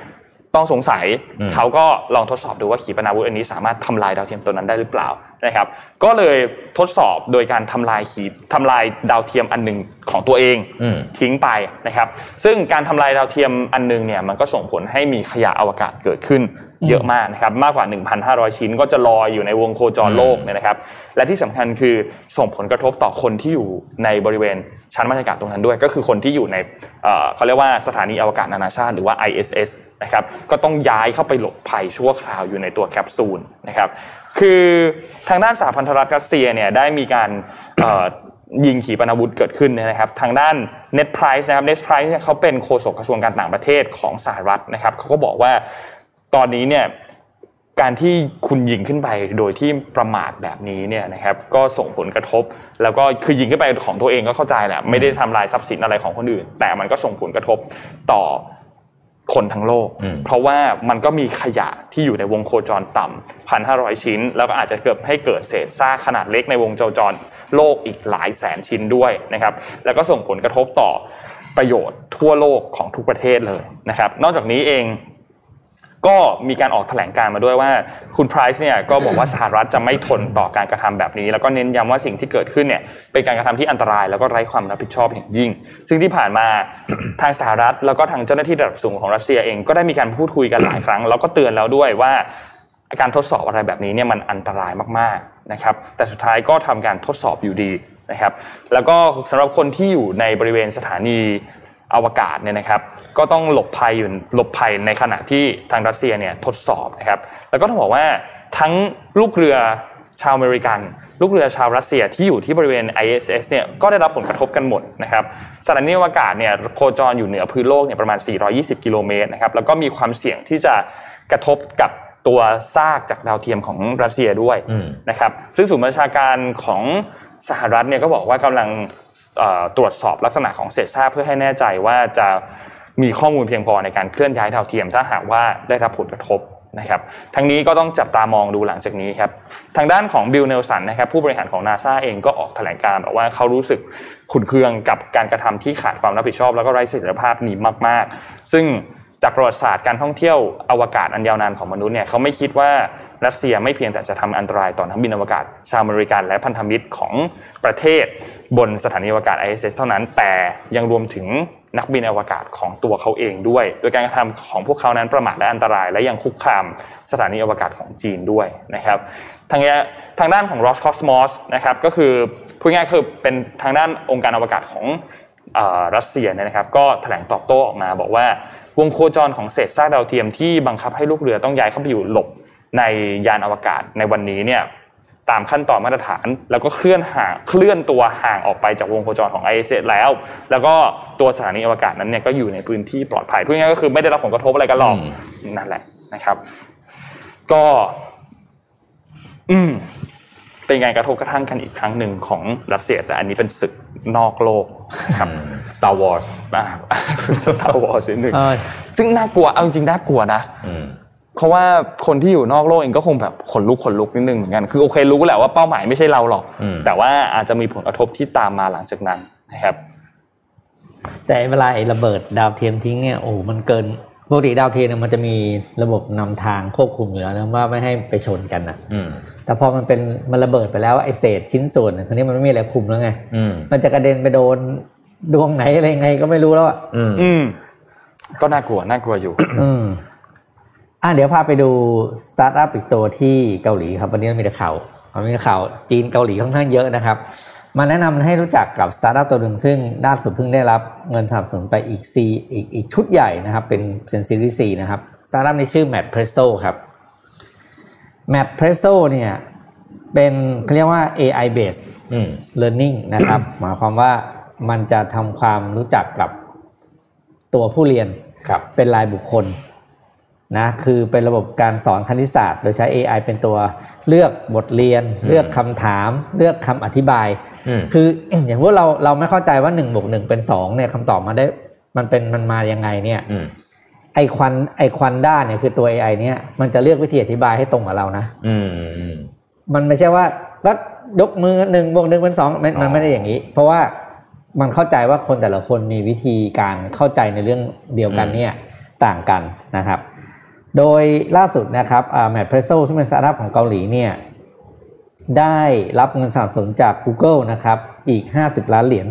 ต้องสงสัยอืมเขาก็ลองทดสอบดูว่าขีปนาวุธอันนี้สามารถทำลายดาวเทียมตัวนั้นได้หรือเปล่านะครับ ก็เลยทดสอบโดยการทำลายขีทำลายดาวเทียมอันหนึ่งของตัวเองอืมทิ้งไปนะครับ ซึ่งการทำลายดาวเทียมอันนึงเนี่ยมันก็ส่งผลให้มีขยะอวกาศเกิดขึ้นเยอะมากนะครับมากกว่า 1,500 ชิ้นก็จะลอยอยู่ในวงโคจรโลกเนี่ยนะครับ และที่สำคัญคือส่งผลกระทบต่อคนที่อยู่ในบริเวณชั้นบรรยากาศตรงนั้นด้วย ก็คือคนที่อยู่ในเอ่อเขาเรียกว่าสถานีอวกาศนานาชาติหรือว่า ISS นะครับก็ต้องย้ายเข้าไปหลบภัยชั่วคราวอยู่ในตัวแคปซูลนะครับคือทางด้านสหพันธรัฐรัสเซียเนี่ยได้มีการยิงขีปนาวุธเกิดขึ้นนะครับ ทางด้าน Net Price นะครับ Net Price เนี่ยเขาเป็นโฆษกกระทรวงการต่างประเทศของสหรัฐนะครับเขาก็บอกว่าตอนนี้เนี่ยการที่คุณยิงขึ้นไปโดยที่ประมาทแบบนี้เนี่ยนะครับก็ส่งผลกระทบ แล้วก็คือยิงขึ้นไปของตัวเองก็เข้าใจแหละไม่ได้ทำลายทรัพย์สินอะไรของคนอื่น แต่มันก็ส่งผลกระทบต่อ คนทั้งโลกอืมเพราะว่ามันก็มีขยะที่อยู่ในวงโคจรต่ำพันห้าร้อยชิ้น แล้วก็อาจจะเกิดให้เกิดเศษซากขนาดเล็กในวงโคจรโลกอีกหลายแสนชิ้นด้วยนะครับ แล้วก็ส่งผลกระทบต่อประโยชน์ทั่วโลกของทุกประเทศเลยนะครับ นอกจากนี้เอง ก็มีการออกแถลงการมาด้วยว่าคุณไพรซ์เนี่ยก็บอกว่าสหรัฐจะไม่ทนต่อการกระทำแบบนี้ แล้วก็เน้นย้ำว่าสิ่งที่เกิดขึ้นเนี่ยเป็นการกระทำที่อันตราย แล้วก็ไร้ความรับผิดชอบอย่างยิ่ง ซึ่งที่ผ่านมาทางสหรัฐ แล้วก็ทางเจ้าหน้าที่ระดับสูงของรัสเซียเองก็ได้มีการพูดคุยกันหลายครั้ง แล้วก็เตือนแล้วด้วยว่าการทดสอบอะไรแบบนี้เนี่ยมันอันตรายมากๆนะครับแต่สุดท้ายก็ทำการทดสอบอยู่ดีนะครับแล้วก็สำหรับคนที่อยู่ในบริเวณสถานี อวกาศเนี่ยนะครับ ก็ต้องหลบภัยอยู่หลบภัยในขณะที่ทางรัสเซียเนี่ยทดสอบนะครับ แล้วก็ต้องบอกว่าทั้งลูกเรือชาวอเมริกัน ลูกเรือชาวรัสเซียที่อยู่ที่บริเวณ ISS เนี่ยก็ได้รับผลกระทบกันหมดนะครับสถานีอวกาศเนี่ยโคจรอยู่เหนือพื้นโลกเนี่ยประมาณ 420 กิโลเมตรนะครับแล้วก็มีความเสี่ยงที่จะกระทบกับตัวซากจากดาวเทียมของรัสเซียด้วยนะครับซึ่งศูนย์บัญชาการของสหรัฐเนี่ยก็บอกว่ากำลัง ตรวจสอบลักษณะของเศษซากเพื่อให้แน่ใจว่าจะมีข้อมูลเพียงพอในการเคลื่อนย้ายดาวเทียม ถ้าหากว่าได้รับผลกระทบนะครับทั้งนี้ก็ต้องจับตามองดูหลังจากนี้ครับทางด้านของ Bill Nelson นะครับผู้บริหารของนาซาเองก็ออกแถลงการบอกว่าเขารู้สึกขุ่นเคืองกับการกระทำที่ขาดความรับผิดชอบ แล้วก็ไร้เสถียรภาพนี้มาก ๆ ซึ่งจากประวัติศาสตร์การท่องเที่ยวอวกาศอันยาวนานของมนุษย์เนี่ยเขาไม่คิดว่า รัสเซียไม่เพียงแต่จะทำอันตรายต่อนักบินอวกาศ ชาวอเมริกันและพันธมิตรของประเทศบนสถานีอวกาศ ISS เท่านั้น แต่ยังรวมถึงนักบินอวกาศของตัวเขาเองด้วย โดยการกระทำของพวกเขานั้นประมาทและอันตราย และยังคุกคามสถานีอวกาศของจีนด้วยนะครับ ทางทางด้านของ Roscosmos นะครับก็คือพูดง่ายคือเป็นทางด้านองค์การอวกาศของรัสเซียนะครับ ก็แถลงตอบโต้ออกมาบอกว่าวงโคจรของเศษซากดาวเทียมที่บังคับให้ลูกเรือต้องย้ายเข้าไปอยู่หลบ ในยานอวกาศในวันนี้เนี่ยตามขั้นตอนมาตรฐาน แล้วก็เคลื่อนห่างเคลื่อนตัวห่างออกไปจากวงโคจรของ ISS แล้ว แล้วก็ตัวสถานีอวกาศนั้นเนี่ยก็อยู่ในพื้นที่ปลอดภัยพูดง่ายก็คือไม่ได้รับผลกระทบอะไรกันหรอกนั่นแหละนะครับ ก็ อืมเป็นการกระทบกระทั่งกันอีกครั้งหนึ่งของรัสเซีย แต่อันนี้เป็นศึกนอกโลกครับ Star Wars อ่า Star Wars นิดนึงซึ่งน่ากลัวเอาจริงน่ากลัวนะ เพราะว่าคนที่อยู่นอกโลกเองก็คงแบบขนลุกขนลุกนิดนึงเหมือนกันคือโอเครู้แหละว่าเป้าหมายไม่ใช่เราหรอก แต่ว่าอาจจะมีผลกระทบที่ตามมาหลังจากนั้นนะครับ แต่เวลาไอ้ระเบิดดาวเทียมทิ้งเนี่ยโอ้มันเกินปกติดาวเทียมเนี่ยมันจะมีระบบนำทางควบคุมอยู่แล้วนะว่าไม่ให้ไปชนกันอะแต่พอมันเป็นมันระเบิดไปแล้วไอ้เศษชิ้นส่วนคราวนี้มันไม่มีอะไรคุมแล้วไงมันจะกระเด็นไปโดนดวงไหนอะไรไงก็ไม่รู้แล้วอะอืมก็น่ากลัวน่ากลัวอยู่ อืมอะเดี๋ยวพาไปดูสตาร์ทอัพอีกตัวที่เกาหลีครับวันนี้มีแต่ข่าวมีข่าวจีนเกาหลีค่อนข้างเยอะนะครับ มาแนะนำให้รู้จักกับสตาร์ทอัพตัวหนึ่งซึ่งล่าสุดเพิ่งได้รับเงินสนับสนุนไปอีกซีอีกอีกชุดใหญ่นะครับ เป็นเป็น series C นะครับสตาร์ทอัพนี้ชื่อ Mathpresso ครับ Mathpresso เนี่ยเป็นเขาเรียกว่า AI based learning นะครับ หมายความว่ามันจะทำความรู้จักกับตัวผู้เรียนเป็นรายบุคคล นะคือเป็นระบบการสอนคณิตศาสตร์ โดยใช้ AI เป็นตัวเลือกบทเรียน เลือกคำถาม เลือกคำอธิบาย คืออย่างว่าเราเราไม่เข้าใจว่าหนึ่งบวกหนึ่งเป็นสองเนี่ยคำตอบมาได้มันเป็นมันมายังไงเนี่ยไอควันไอควันด้าเนี่ยคือตัว AI เนี่ยมันจะเลือกวิธีอธิบายให้ตรงกับเรานะมันไม่ใช่ว่าก็ยกมือหนึ่งบวกหนึ่งเป็นสองมันไม่ได้อย่างนี้ เพราะว่ามันเข้าใจว่าคนแต่ละคนมีวิธีการเข้าใจในเรื่องเดียวกันเนี่ยต่างกันนะครับ โดยล่าสุดนะครับ Mathpresso ซึ่งเป็นสตาร์ทอัพของเกาหลีเนี่ยได้รับเงินสนับสนุนจาก Google นะครับอีก 50 ล้านเหรียญ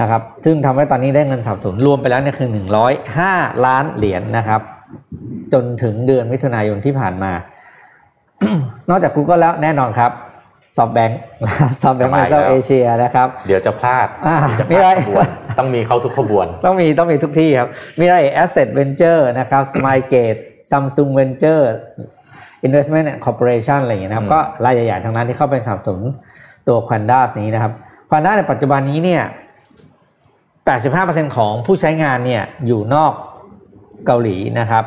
นะครับซึ่งทำให้ตอนนี้ได้เงินสนับสนุนรวมไปแล้วเนี่ยคือ 105 ล้านเหรียญนะครับ จนถึงเดือนมิถุนายนที่ผ่านมา นอกจาก Google แล้วแน่นอนครับซอฟแบงค์ซอฟแบงค์ในเจ้าเอเชียนะครับ เดี๋ยวจะพลาดจะพลาดขบวนต้องมีเขาทุกขบวน ต้องมีต้องมีทุกที่ครับ มีอะไร Asset Venture นะครับ Smile Gate Samsung Venture Investment Corporation อะไรอย่างเงี้ยนะครับก็รายใหญ่ๆทั้งนั้นที่เข้าไปสนับสนุนตัวควันด้านี้นะครับควันด้าในปัจจุบันนี้เนี่ย 85%ของผู้ใช้งานเนี่ยอยู่นอกเกาหลีนะครับ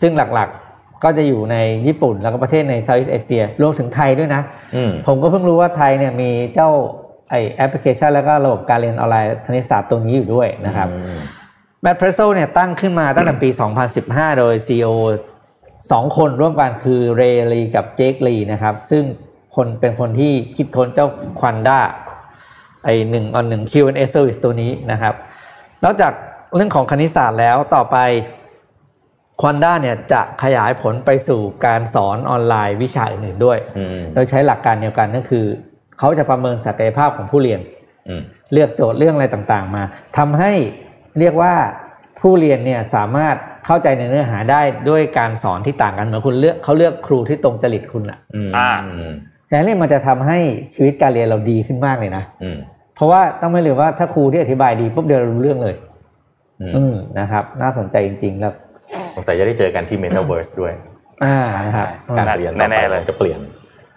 ซึ่งหลักๆก็จะอยู่ในญี่ปุ่นแล้วก็ประเทศใน Southeast Asia รวมถึงไทยด้วยนะผมก็เพิ่งรู้ว่าไทยเนี่ยมีเจ้าไอแอปพลิเคชันแล้วก็ระบบการเรียนออนไลน์คณิตศาสตร์ตรงนี้อยู่ด้วยนะครับ Mathpresso เนี่ยตั้งขึ้นมาตั้งแต่ปี 2015 โดย CEO สองคนร่วมกันคือ Ray Lee กับ Jake Lee นะครับ ซึ่งคนเป็นคนที่คิดค้นเจ้าควันด้าไอหนึ่งออนหนึ่ง Q&A service ตัวนี้นะครับ นอกจากเรื่องของคณิตศาสตร์แล้วต่อไปควอนด้าเนี่ยจะขยายผลไปสู่การสอนออนไลน์วิชาอื่นๆด้วยอืมโดยใช้หลักการเดียวกันก็คือ เขาจะประเมินศักยภาพของผู้เรียนอืมเลือกโจทย์เรื่องอะไรต่างๆมาทำให้ เรียกว่าผู้เรียนเนี่ยสามารถเข้าใจในเนื้อหาได้ด้วยการสอนที่ต่างกันเหมือนคุณเลือกเขาเลือกครูที่ตรงจริตคุณอะอืมอ่าอืมแต่นี่มันจะทำให้ชีวิตการเรียนเราดีขึ้นมากเลยนะอืมเพราะว่าต้องไม่ลืมว่าถ้าครูที่อธิบายดีปุ๊บเดี๋ยวเรารู้เรื่องเลย อืมอืมนะครับ น่าสนใจจริงๆแล้วสงสัยจะได้เจอกันที่ Metaverse ด้วย อ่านะครับการเรียนต่อแน่ไปๆเลยคงจะเปลี่ยน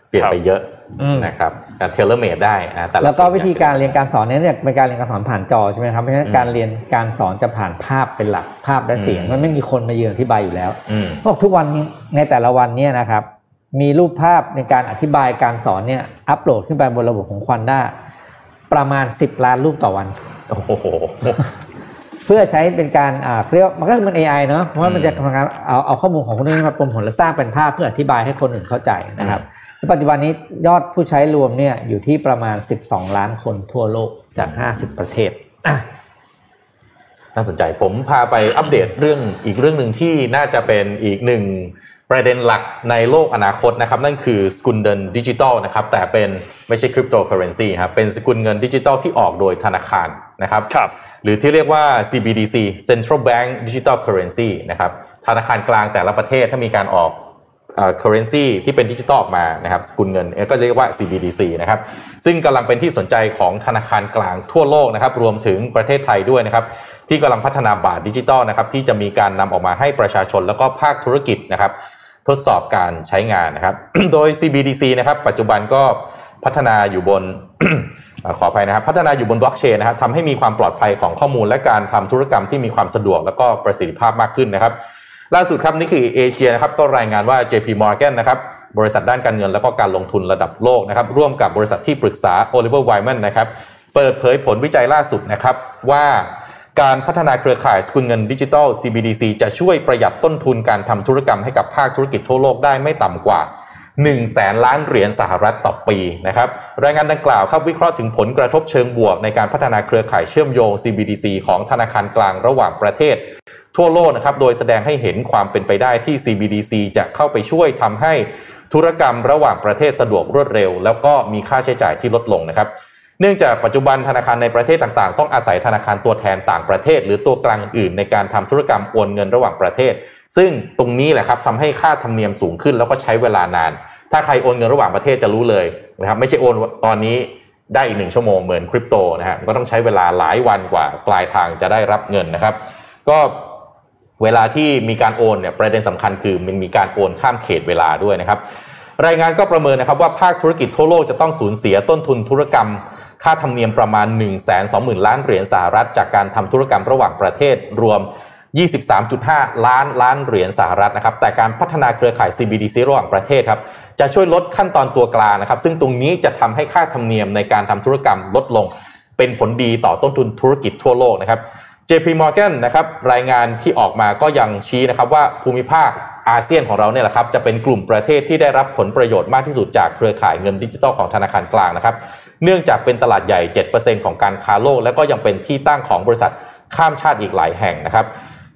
เปลี่ยนไปเยอะอืมนะครับการ เทเลเมดได้อ่าแต่ะแล้วก็คนวิธีการเรียนการสอนเนี่ยเนี่ยเป็นการเรียนการสอนผ่านจอใช่ไหมครับเพราะฉะนั้นการเรียนการสอนจะผ่านภาพเป็นหลักภาพและเสียงมันไม่มีคนมายืนอธิบายอยู่แล้วอืมบอกทุกวันนี้ในแต่ละวันเนี่ยนะครับมีรูปภาพในการอธิบายการสอนเนี่ยอัปโหลดขึ้นไปบนระบบของควันด้าประมาณ 10 ล้านรูปต่อวันโอ้โหเพื่อใช้เป็นการอ่าเรียกว่ามันก็คือมัน AI เนอะเพราะว่ามันจะทำงานเอาเอาข้อมูลของคนนี้มาประมวลและสร้างเป็นภาพเพื่ออธิบายให้คนอื่นเข้าใจนะครับ ปัจจุบันนี้ยอดผู้ใช้รวมเนี่ยอยู่ที่ประมาณ 12 ล้านคนทั่วโลกจาก 50 ประเทศอะน่าสนใจผมพาไปอัปเดตเรื่องอีกเรื่องหนึ่งที่น่าจะเป็นอีกหนึ่งประเด็นหลักในโลกอนาคตนะครับ นั่นคือสกุลเงินดิจิตอลนะครับ แต่เป็นไม่ใช่คริปโตเคอเรนซีครับเป็นสกุลเงินดิจิตอลที่ออกโดยธนาคารนะครับครับ หรือที่เรียกว่า CBDC Central Bank Digital Currency นะครับธนาคารกลางแต่ละประเทศถ้ามีการออก เอ่อ currency ที่เป็นดิจิตอลออกมานะครับสกุลเงินก็เรียกว่า CBDC นะครับซึ่งกำลังเป็นที่สนใจของธนาคารกลางทั่วโลกนะครับรวมถึงประเทศไทยด้วยนะครับที่กำลังพัฒนาบาทดิจิตอลนะครับที่จะมีการนำออกมาให้ประชาชนแล้วก็ภาคธุรกิจนะครับทดสอบการใช้งานนะครับ โดย CBDC นะครับปัจจุบันก็พัฒนาอยู่บนเอ่อขออภัยนะครับ พัฒนาอยู่บนบล็อกเชนนะครับทำให้มีความปลอดภัยของข้อมูลและการทำธุรกรรมที่มีความสะดวก และก็ประสิทธิภาพมากขึ้นนะครับ ล่าสุดครับ Nikkei Asia นะครับก็รายงานว่า JP Morgan นะครับบริษัทด้านการเงินและก็การลงทุนระดับโลกนะครับร่วมกับบริษัทที่ปรึกษา Oliver Wyman นะครับเปิดเผยผลวิจัยล่าสุดนะครับว่าการพัฒนาเครือข่ายสกุลเงินดิจิทัล CBDC จะช่วยประหยัดต้นทุนการทำธุรกรรมให้กับภาคธุรกิจทั่วโลกได้ไม่ต่ำกว่า1แสนล้านเหรียญสหรัฐต่อปีนะครับรายงานดังกล่าวครับวิเคราะห์ถึงผลกระทบเชิงบวกในการพัฒนาเครือข่ายเชื่อมโยง CBDC ของธนาคารกลางระหว่างประเทศ ทั่วโลกนะครับ โดยแสดงให้เห็นความเป็นไปได้ที่ CBDC จะเข้าไปช่วยทำให้ธุรกรรมระหว่างประเทศสะดวกรวดเร็ว แล้วก็มีค่าใช้จ่ายที่ลดลงนะครับ เนื่องจากปัจจุบันธนาคารในประเทศต่างๆ ต้องอาศัยธนาคารตัวแทนต่างประเทศ หรือตัวกลางอื่นในการทำธุรกรรมโอนเงินระหว่างประเทศ ซึ่งตรงนี้แหละครับทำให้ค่าธรรมเนียมสูงขึ้นแล้วก็ใช้เวลานาน ถ้าใครโอนเงินระหว่างประเทศจะรู้เลยนะครับไม่ใช่โอนตอนนี้ได้อีกหนึ่งชั่วโมงเหมือนคริปโตนะฮะก็ต้องใช้เวลาหลายวันกว่าปลายทางจะได้รับเงินนะครับ ก็ เวลาที่มีการโอนเนี่ยประเด็นสำคัญคือมันมีการโอนข้ามเขตเวลาด้วยนะครับ รายงานก็ประเมินนะครับว่าภาคธุรกิจทั่วโลกจะต้องสูญเสียต้นทุนธุรกรรม ค่าธรรมเนียมประมาณ 1 2 0 0 0 0 ล้านเหรียญสหรัฐ จากการทำธุรกรรมระหว่างประเทศรวม 23.5 ล้านล้านเหรียญสหรัฐนะครับแต่การพัฒนาเครือข่าย CBDC ระหว่างประเทศครับจะช่วยลดขั้นตอนตัวกลางนะครับ ซึ่งตรงนี้จะทำให้ค่าธรรมเนียมในการทำธุรกรรมลดลง เป็นผลดีต่อต้นทุนธุรกิจทั่วโลกนะครับ JP Morgan นะครับรายงานที่ออกมาก็ยังชี้นะครับว่าภูมิภาคอาเซียนของเราเนี่ยแหละครับจะเป็นกลุ่มประเทศที่ได้รับผลประโยชน์มากที่สุดจากเครือข่ายเงินดิจิทัลของธนาคารกลางนะครับ เนื่องจากเป็นตลาดใหญ่ 7%ของการค้าโลก และก็ยังเป็นที่ตั้งของบริษัทข้ามชาติอีกหลายแห่งนะครับ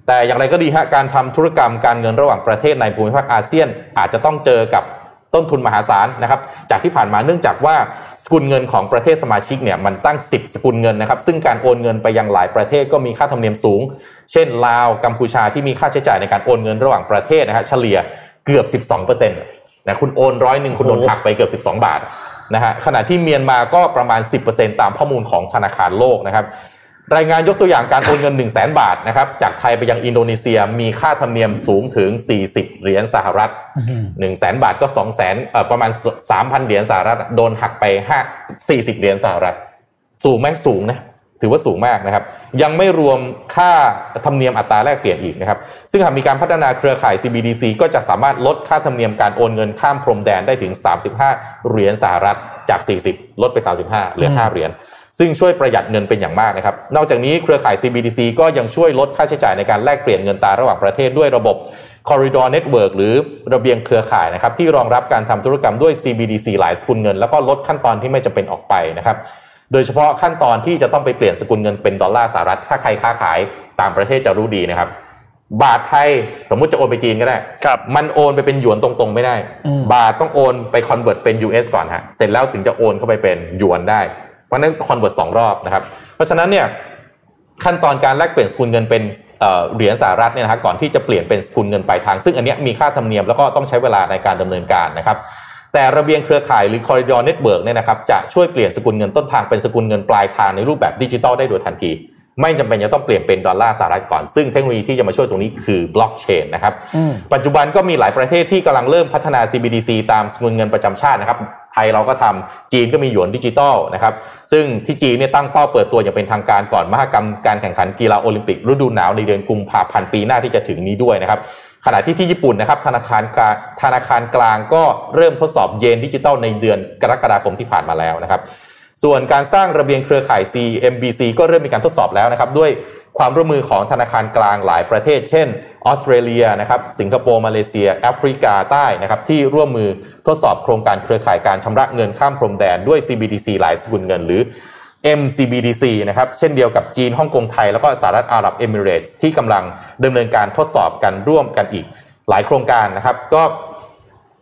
แต่อย่างไรก็ดีฮะการทำธุรกรรมการเงินระหว่างประเทศในภูมิภาคอาเซียนอาจจะต้องเจอกับ ต้นทุนมหาศาลนะครับจากที่ผ่านมาเนื่องจากว่าสกุลเงินของประเทศสมาชิกเนี่ยมันตั้ง 10 สกุลเงินนะครับซึ่งการโอนเงินไปยังหลายประเทศก็มีค่าธรรมเนียมสูง เช่นลาวกัมพูชาที่มีค่าใช้จ่ายในการโอนเงินระหว่างประเทศนะฮะเฉลี่ยเกือบ 12%นะคุณโอนร้อยหนึ่งคุณโดนหักไปเกือบ 12 บาทนะฮะขณะที่เมียนมาก็ประมาณ 10%ตามข้อมูลของธนาคารโลกนะครับ รายงานยกตัวอย่างการโอนเงิน 1 0 0 0 0แบาทนะครับจากไทยไปยังอินโดนีเซียมีค่าธรรมเนียมสูงถึง 40 เหรียญสหรัฐ 1 0 0 0 0แบาทก็ 2 0 0 0 0เอ่อประมาณ 3,000 เหรียญสหรัฐ โดนหักไป 5 40 เหรียญสหรัฐ สูงไหมสูงนะถือว่าสูงมากนะครับ ยังไม่รวมค่าธรรมเนียมอัตราแลกเปลี่ยนอีกนะครับ ซึ่งหากมีการพัฒนาเครือข่าย CBDC ก็จะสามารถลดค่าธรรมเนียมการโอนเงินข้ามพรมแดนได้ถึง 35 เหรียญสหรัฐจาก 40 ลดไป 35 เหลือ 5 เหรียญ ซึ่งช่วยประหยัดเงินเป็นอย่างมากนะครับ นอกจากนี้เครือข่าย CBDC ก็ยังช่วยลดค่าใช้จ่ายในการแลกเปลี่ยนเงินตราระหว่างประเทศด้วยระบบ Corridor Network หรือระเบียงเครือข่ายนะครับที่รองรับการทำธุรกรรมด้วย CBDC หลายสกุลเงิน แล้วก็ลดขั้นตอนที่ไม่จำเป็นออกไปนะครับโดยเฉพาะขั้นตอนที่จะต้องไปเปลี่ยนสกุลเงินเป็นดอลลาร์สหรัฐถ้าใครค้าขายต่างประเทศจะรู้ดีนะครับ บาทไทยสมมุติจะโอนไปจีนก็ได้ครับมันโอนไปเป็นหยวนตรงๆ ไม่ได้อืมบาทต้องโอนไป convert เป็น US ก่อนฮะเสร็จแล้วถึงจะโอนเข้าไปเป็นหยวนได้ เพราะฉะนั้น convert สองรอบนะครับ เพราะฉะนั้นเนี่ยขั้นตอนการแลกเปลี่ยนสกุลเงินเป็นเอ่อเหรียญสหรัฐเนี่ยนะฮะก่อนที่จะเปลี่ยนเป็นสกุลเงินปลายทาง ซึ่งอันเนี้ยมีค่าธรรมเนียมแล้วก็ต้องใช้เวลาในการดำเนินการนะครับแต่ระเบียงเครือข่ายหรือ Corridor Network เนี่ยนะครับจะช่วยเปลี่ยนสกุลเงินต้นทางเป็นสกุลเงินปลายทางในรูปแบบดิจิตอลได้โดยทันที ไม่จำเป็นจะต้องเปลี่ยนเป็นดอลลาร์สหรัฐก่อน ซึ่งเทคโนโลยีที่จะมาช่วยตรงนี้คือบล็อกเชนนะครับอืมปัจจุบันก็มีหลายประเทศที่กำลังเริ่มพัฒนา CBDC ตามสกุลเงินประจำชาตินะครับไทยเราก็ทำจีนก็มีหยวนดิจิตอลนะครับซึ่งที่จีนเนี่ยตั้งเป้าเปิดตัวอย่างเป็นทางการก่อนมหกรรมการแข่งขันกีฬาโอลิมปิกฤดูหนาวในเดือนกุมภาพันธ์ปีหน้าที่จะถึงนี้ด้วยนะครับขณะที่ที่ญี่ปุ่นนะครับธนาคารกลางธนาคารกลางก็เริ่มทดสอบเยนดิจิตอลในเดือนกรกฎาคมที่ผ่านมาแล้วนะครับส่วนการสร้างระเบียงเครือข่าย CMBC ก็เริ่มมีการทดสอบแล้วนะครับด้วย ความร่วมมือของธนาคารกลางหลายประเทศ เช่นออสเตรเลียนะครับสิงคโปร์มาเลเซีย แอฟริกาใต้นะครับที่ร่วมมือทดสอบโครงการเครือข่ายการชำระเงินข้ามพรมแดนด้วย CBDC หลายสกุลเงินหรือ MCBDC นะครับเช่นเดียวกับจีนฮ่องกงไทย แล้วก็สหรัฐอาหรับเอมิเรตส์ที่กำลังดำเนินการทดสอบกันร่วมกันอีกหลายโครงการนะครับก็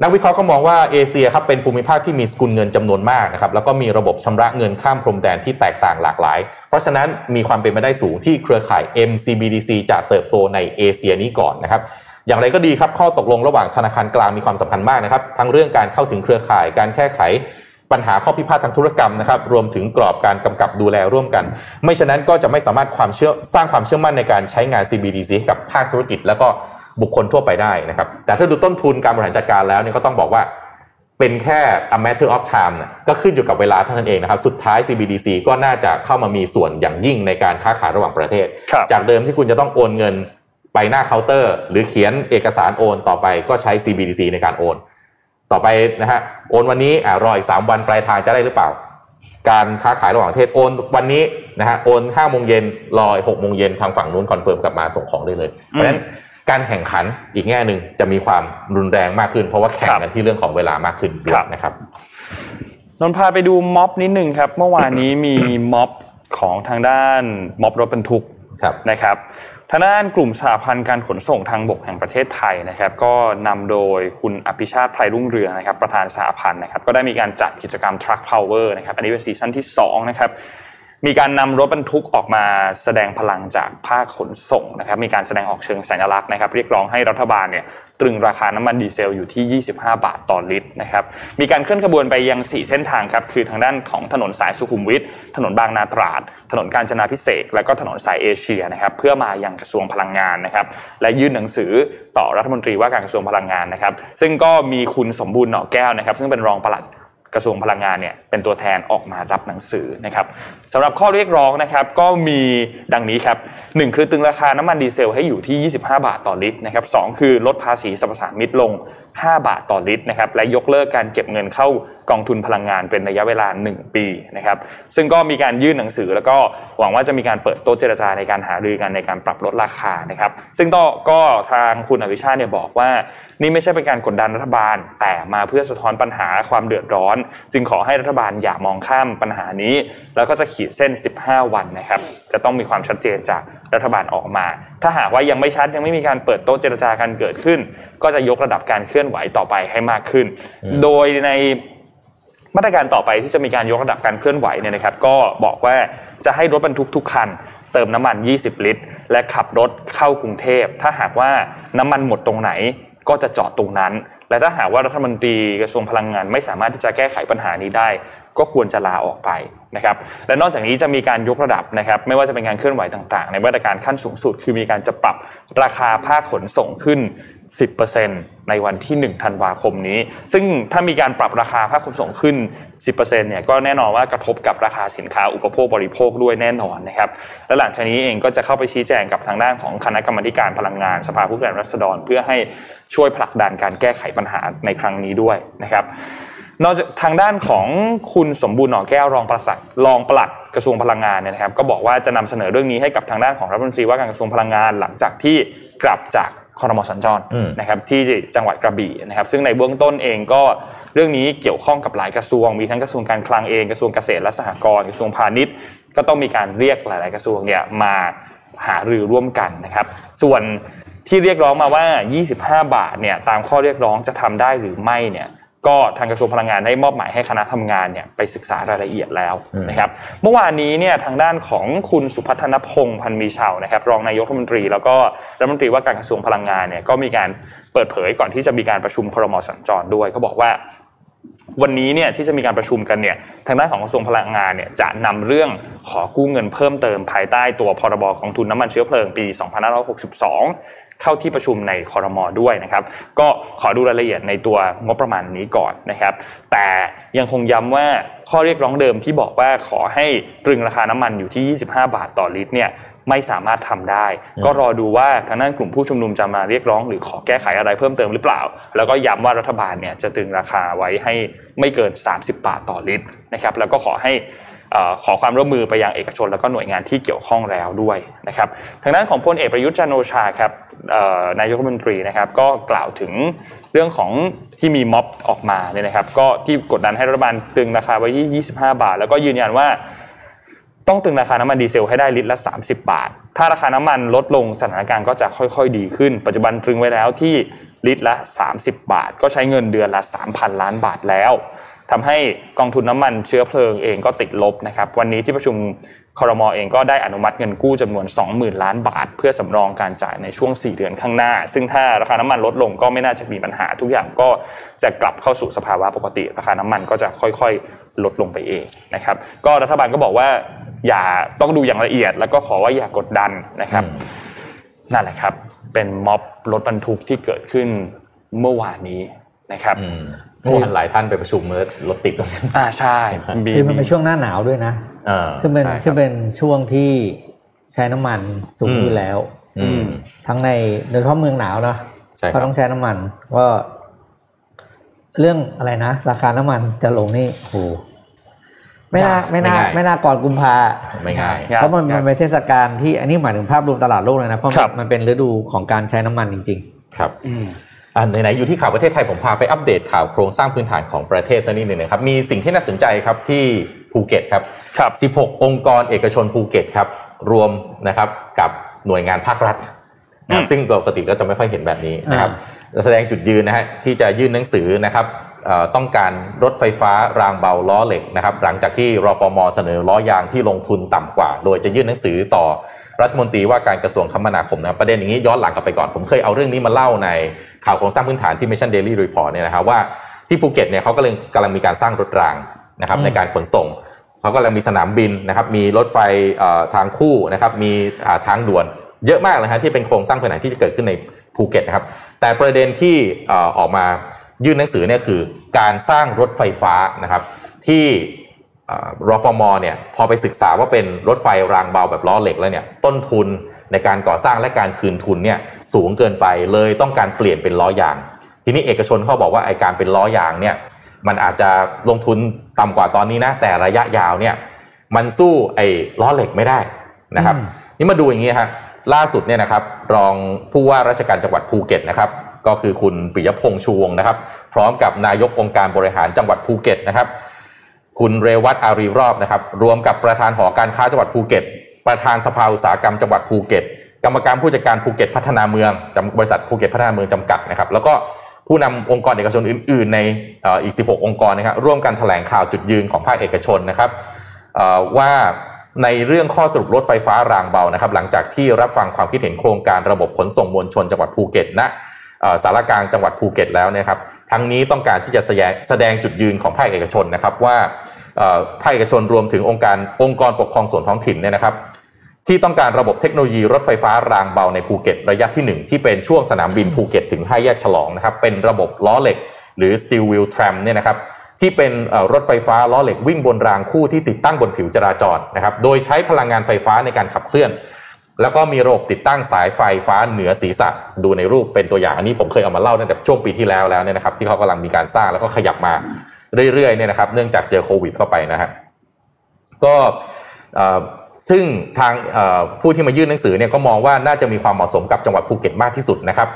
นักวิเคราะห์ก็มองว่าเอเชียครับเป็นภูมิภาคที่มีสกุลเงินจำนวนมากนะครับแล้วก็มีระบบชำระเงินข้ามพรมแดนที่แตกต่างหลากหลาย เพราะฉะนั้นมีความเป็นไปได้สูงที่เครือข่าย MCBDC จะเติบโตในเอเชียนี้ก่อนนะครับอย่างไรก็ดีครับข้อตกลงระหว่างธนาคารกลางมีความสำคัญมากนะครับทั้งเรื่องการเข้าถึงเครือข่ายการแก้ไขปัญหาข้อพิพาททางธุรกรรมนะครับรวมถึงกรอบการกำกับดูแลร่วมกัน ไม่ฉะนั้นก็จะไม่สามารถความเชื่อสร้างความเชื่อมั่นในการใช้งาน CBDC ให้กับภาคธุรกิจ แล้วก็ บุคคลทั่วไปได้นะครับ แต่ถ้าดูต้นทุนการบริหารจัดการแล้วเนี่ยก็ต้องบอกว่าเป็นแค่ a matter of time นะก็ขึ้นอยู่กับเวลาเท่านั้นเองนะครับ สุดท้าย CBDC ก็น่าจะเข้ามามีส่วนอย่างยิ่งในการค้าขายระหว่างประเทศครับจากเดิมที่คุณจะต้องโอนเงินไปหน้าเคาน์เตอร์ หรือเขียนเอกสารโอนต่อไปก็ใช้ CBDC ในการโอน ต่อไปนะฮะโอนวันนี้อ่ารออีก 3 วันปลายทางจะได้หรือเปล่า การค้าขายระหว่างประเทศโอนวันนี้นะฮะโอน5โมงเย็นรอ6โมงเย็นทางฝั่งนู้นคอนเฟิร์มกลับมาส่งของได้เลยเพราะฉะนั้น การแข่งขันอีกแง่หนึ่งจะมีความรุนแรงมากขึ้น เพราะว่าแข่งกันที่เรื่องของเวลามากขึ้นด้วยนะครับนนท์พาไปดูม็อบนิดนึงครับ เมื่อวานนี้มีม็อบของทางด้านม็อบรถบรรทุกครับนะครับทางด้านกลุ่มสหพันธ์การขนส่งทางบกแห่งประเทศไทยนะครับ ก็นำโดยคุณอภิชาติไพรรุ่งเรืองนะครับ ประธานสหพันธ์นะครับ ก็ได้มีการจัดกิจกรรม Truck Power นะครับ อันนี้เป็นซีซั่นที่2นะครับ มีการนำรถบรรทุกออกมาแสดงพลังจากภาคขนส่งนะครับ มีการแสดงออกเชิงสัญลักษณ์นะครับ เรียกร้องให้รัฐบาลเนี่ยตรึงราคาน้ำมันดีเซลอยู่ที่ 25 บาทต่อลิตรนะครับ มีการเคลื่อนขบวนไปยัง 4 เส้นทางครับ คือทางด้านของถนนสายสุขุมวิท ถนนบางนาตราด ถนนกาญจนาพิเศษ และก็ถนนสายเอเชียนะครับ เพื่อมายังกระทรวงพลังงานนะครับ และยื่นหนังสือต่อรัฐมนตรีว่าการกระทรวงพลังงานนะครับ ซึ่งก็มีคุณสมบูรณ์หน่อแก้วนะครับ ซึ่งเป็นรองปลัด กระทรวงพลังงานเนี่ยเป็นตัวแทนออกมารับหนังสือนะครับสำหรับข้อเรียกร้องนะครับก็มีดังนี้ครับหนึ่งคือตึงราคาน้ำมันดีเซลให้อยู่ที่ 25 บาทต่อลิตรนะครับสองคือลดภาษีสรรพสามิตลง 5 บาทต่อลิตรนะครับและยกเลิกการเก็บเงินเข้ากองทุนพลังงานเป็นระยะเวลา 1 ปีนะครับซึ่งก็มีการยื่นหนังสือ แล้วก็หวังว่าจะมีการเปิดโต๊ะเจรจาในการหารือกันในการปรับลดราคานะครับซึ่งก็ทางคุณอภิชาติเนี่ยบอกว่า นี่ไม่ใช่เป็นการกดดันรัฐบาล แต่มาเพื่อสะท้อนปัญหาความเดือดร้อน จึงขอให้รัฐบาลอย่ามองข้ามปัญหานี้ แล้วก็จะขีดเส้น 15 วันนะครับจะต้องมีความชัดเจนจากรัฐบาลออกมา ถ้าหากว่ายังไม่ชัดยังไม่มีการเปิดโต๊ะเจรจากันเกิดขึ้นก็จะยกระดับการเคลื่อนไหวต่อไปให้มากขึ้น โดยในมาตรการต่อไปที่จะมีการยกระดับการเคลื่อนไหวเนี่ยนะครับ ก็บอกว่าจะให้รถบรรทุกทุกคัน เติมน้ำมัน 20 ลิตร และขับรถเข้ากรุงเทพ ถ้าหากว่าน้ำมันหมดตรงไหนก็จะจอดตรงนั้น และถ้าหากว่ารัฐมนตรีกระทรวงพลังงาน ไม่สามารถที่จะแก้ไขปัญหานี้ได้ ก็ควรจะลาออกไปนะครับและนอกจากนี้จะมีการยกระดับนะครับ ไม่ว่าจะเป็นการเคลื่อนไหวต่างๆ ในมาตรการขั้นสูงสุด คือมีการจะปรับราคาภาคขนส่งขึ้น 10%ในวันที่ 1 ธันวาคมนี้ ซึ่งถ้ามีการปรับราคาภาคขนส่งขึ้น 10%เนี่ยก็แน่นอนว่ากระทบกับราคาสินค้าอุปโภคบริโภคด้วยแน่นอนนะครับ และหลังจากนี้เองก็จะเข้าไปชี้แจงกับทางด้านของคณะกรรมการพลังงานสภาผู้แทนราษฎร เพื่อให้ช่วยผลักดันการแก้ไขปัญหาในครั้งนี้ด้วยนะครับนอกจากทางด้านของคุณสมบูรณ์หน่อแก้วรองปลัดรองปลัดกระทรวงพลังงานเนี่ยนะครับ ก็บอกว่าจะนำเสนอเรื่องนี้ให้กับทางด้านของรัฐมนตรีว่าการกระทรวงพลังงาน หลังจากที่กลับจาก คอรมอสัญจรอืมนะครับที่จังหวัดกระบี่นะครับ ซึ่งในเบื้องต้นเองก็เรื่องนี้เกี่ยวข้องกับหลายกระทรวง มีทั้งกระทรวงการคลังเองกระทรวงเกษตรและสหกรณ์กระทรวงพาณิชย์ ก็ต้องมีการเรียกหลาย ๆ กระทรวงเนี่ยมาหารือร่วมกันนะครับ ส่วนที่เรียกร้องมาว่า 25 บาทเนี่ยตามข้อเรียกร้องจะทำได้หรือไม่เนี่ย ก็ทางกระทรวงพลังงานได้มอบหมายให้คณะทำงานเนี่ยไปศึกษารายละเอียดแล้วนะครับ เมื่อวานนี้เนี่ยทางด้านของคุณสุพัฒนพงศ์พันมีเชานะครับ รองนายกรัฐมนตรี แล้วก็รัฐมนตรีว่าการกระทรวงพลังงานเนี่ยก็มีการเปิดเผยก่อนที่จะมีการประชุมครมสัญจรด้วยเขาบอกว่า วันนี้เนี่ยที่จะมีการประชุมกันเนี่ยทางด้านของกระทรวงพลังงานเนี่ยจะนำเรื่องขอกู้เงินเพิ่มเติมภายใต้ตัวพรบกองทุนน้ำมันเชื้อเพลิงปี 2562 เข้าที่ประชุมในคอรมอด้วยนะครับ ก็ขอดูรายละเอียดในตัวงบประมาณนี้ก่อนนะครับ แต่ยังคงย้ำว่าข้อเรียกร้องเดิมที่บอกว่าขอให้ตรึงราคาน้ำมันอยู่ที่ 25 บาทต่อลิตรเนี่ยไม่สามารถทำได้ ก็รอดูว่าทางด้านกลุ่มผู้ชุมนุมจะมาเรียกร้อง หรือขอแก้ไขอะไรเพิ่มเติมหรือเปล่า แล้วก็ย้ำว่ารัฐบาลเนี่ยจะตรึงราคาไว้ให้ไม่เกิน 30 บาทต่อลิตรนะครับ แล้วก็ขอให้ ขอความร่วมมือไปยังเอกชน แล้วก็หน่วยงานที่เกี่ยวข้องแล้วด้วยนะครับทางด้านของพลเอกประยุทธ์จันโอชาครับนายกรัฐมนตรีนะครับ ก็กล่าวถึงเรื่องของที่มีม็อบออกมาเนี่ยนะครับ ก็ที่กดดันให้รัฐบาลตึงราคาไว้ที่ 25 บาท แล้วก็ยืนยันว่าต้องตึงราคาน้ำมันดีเซลให้ได้ลิตรละ 30 บาท ถ้าราคาน้ำมันลดลงสถานการณ์ก็จะค่อย ๆ ดีขึ้น ปัจจุบันตรึงไว้แล้วที่ลิตรละ 30 บาท ก็ใช้เงินเดือนละ 3,000 ล้านบาทแล้ว ทำให้กองทุนน้ำมันเชื้อเพลิงเองก็ติดลบนะครับวันนี้ที่ประชุมคอรมอเองก็ได้อนุมัติเงินกู้จำนวน 20,000 ล้านบาท เพื่อสำรองการจ่ายในช่วง 4 เดือนข้างหน้า ซึ่งถ้าราคาน้ำมันลดลงก็ไม่น่าจะมีปัญหา ทุกอย่างก็จะกลับเข้าสู่สภาวะปกติ ราคาน้ำมันก็จะค่อยๆ ลดลงไปเองนะครับก็รัฐบาลก็บอกว่าอย่าต้องดูอย่างละเอียด แล้วก็ขอว่าอย่ากดดันนะครับนั่นแหละครับ เป็นม็อบรถบรรทุกที่เกิดขึ้นเมื่อวานนี้นะครับ เมื่อวานหลายท่านไปประชุมเมื่อรถติดอ่าใช่คือมันเป็นช่วงหน้าหนาวด้วยนะซึ่งเป็นซึ่งเป็นช่วงที่ใช้น้ำมันสูงอยู่แล้วทั้งในโดยเฉพาะเมืองหนาวนะเขาต้องใช้น้ำมันว่าเรื่องอะไรนะ ราคาน้ำมันจะลงนี่โหไม่น่าไม่น่าไม่น่าก่อนกุมภาไม่ง่ายเพราะมันมันเป็นเทศกาลที่อันนี้หมายถึงภาพรวมตลาดโลกเลยนะเพราะมันเป็นฤดูของการใช้น้ำมันจริง ๆ ครับอ่า ไหนๆอยู่ที่ข่าวประเทศไทยผมพาไปอัปเดตข่าวโครงสร้างพื้นฐานของประเทศสักนิดหนึ่งนะครับ มีสิ่งที่น่าสนใจครับที่ภูเก็ตครับครับ 16 องค์กรเอกชนภูเก็ตครับ รวมนะครับกับหน่วยงานภาครัฐนะซึ่งปกติก็จะไม่ค่อยเห็นแบบนี้นะครับ แสดงจุดยืนนะฮะที่จะยื่นหนังสือนะครับ ต้องการรถไฟฟ้ารางเบาล้อเหล็กนะครับหลังจากที่รฟมเสนอล้อยางที่ลงทุนต่ำกว่า โดยจะยื่นหนังสือต่อรัฐมนตรีว่าการกระทรวงคมนาคมนะประเด็นอย่างนี้ย้อนหลังกลับไปก่อน ผมเคยเอาเรื่องนี้มาเล่าในข่าวโครงสร้างพื้นฐานที่ Mission Daily Report เนี่ยนะครับว่าที่ภูเก็ตเนี่ยเขากำลังกำลังมีการสร้างรถรางนะครับในการขนส่งเขากำลังมีสนามบินนะครับมีรถไฟทางคู่นะครับมีทางด่วนเยอะมากเลยฮะที่เป็นโครงสร้างพื้นฐานที่จะเกิดขึ้นในภูเก็ตนะครับแต่ประเด็นที่ออกมา ยื่นหนังสือเนี่ยคือการสร้างรถไฟฟ้านะครับ ที่รฟมเนี่ยพอไปศึกษาว่าเป็นรถไฟรางเบาแบบล้อเหล็กแล้วเนี่ยต้นทุนในการก่อสร้างและการคืนทุนเนี่ยสูงเกินไปเลยต้องการเปลี่ยนเป็นล้อยาง ทีนี้เอกชนเขาบอกว่าไอการเป็นล้อยางเนี่ยมันอาจจะลงทุนต่ำกว่าตอนนี้นะแต่ระยะยาวเนี่ยมันสู้ไอ้ล้อเหล็กไม่ได้นะครับ นี่มาดูอย่างนี้ฮะล่าสุดเนี่ยนะครับรองผู้ว่าราชการจังหวัดภูเก็ตนะครับ ก็คือคุณปิยพงษ์ชูวงศ์นะครับ พร้อมกับนายกองค์การบริหารจังหวัดภูเก็ตนะครับ คุณเรวัตอารีรอบนะครับ รวมกับประธานหอการค้าจังหวัดภูเก็ต ประธานสภาอุตสาหกรรมจังหวัดภูเก็ต กรรมการผู้จัดการภูเก็ตพัฒนาเมืองบริษัทภูเก็ตพัฒนาเมืองจำกัดนะครับ แล้วก็ผู้นำองค์กรเอกชนอื่น ๆ ในอีก 16 องค์กรนะครับร่วมกันแถลงข่าวจุดยืนของภาคเอกชนนะครับว่าในเรื่องข้อสรุปรถไฟฟ้ารางเบานะครับ หลังจากที่รับฟังความคิดเห็นโครงการระบบขนส่งมวลชนจังหวัดภูเก็ตนะ ศาลากลางจังหวัดภูเก็ตแล้วนะครับ ทั้งนี้ต้องการที่จะแสดงแสดงจุดยืนของภาคเอกชนนะครับว่าภาคเอกชนรวมถึงองค์การองค์กรปกครองส่วนท้องถิ่นเนี่ยนะครับที่ต้องการระบบเทคโนโลยีรถไฟฟ้ารางเบาในภูเก็ตระยะที่ 1 ที่เป็นช่วงสนามบินภูเก็ตถึงห้าแยกฉลองนะครับเป็นระบบล้อเหล็ก หรือ steel wheel tram เนี่ยนะครับที่เป็นรถไฟฟ้าล้อเหล็กวิ่งบนรางคู่ที่ติดตั้งบนผิวจราจรนะครับโดยใช้พลังงานไฟฟ้าในการขับเคลื่อน แล้วก็มีระบบติดตั้งสายไฟฟ้าเหนือศีรษะดูในรูปเป็นตัวอย่างอันนี้ผมเคยเอามาเล่าตั้งแต่ช่วงปีที่แล้วแล้วเนี่ยนะครับที่เขากำลังมีการสร้างแล้วก็ขยับมาเรื่อยๆเนี่ยนะครับ เนื่องจากเจอโควิดเข้าไปนะฮะก็ซึ่งทางผู้ที่มายื่นหนังสือเนี่ยก็มองว่าน่าจะมีความเหมาะสมกับจังหวัดภูเก็ตมากที่สุดนะครับ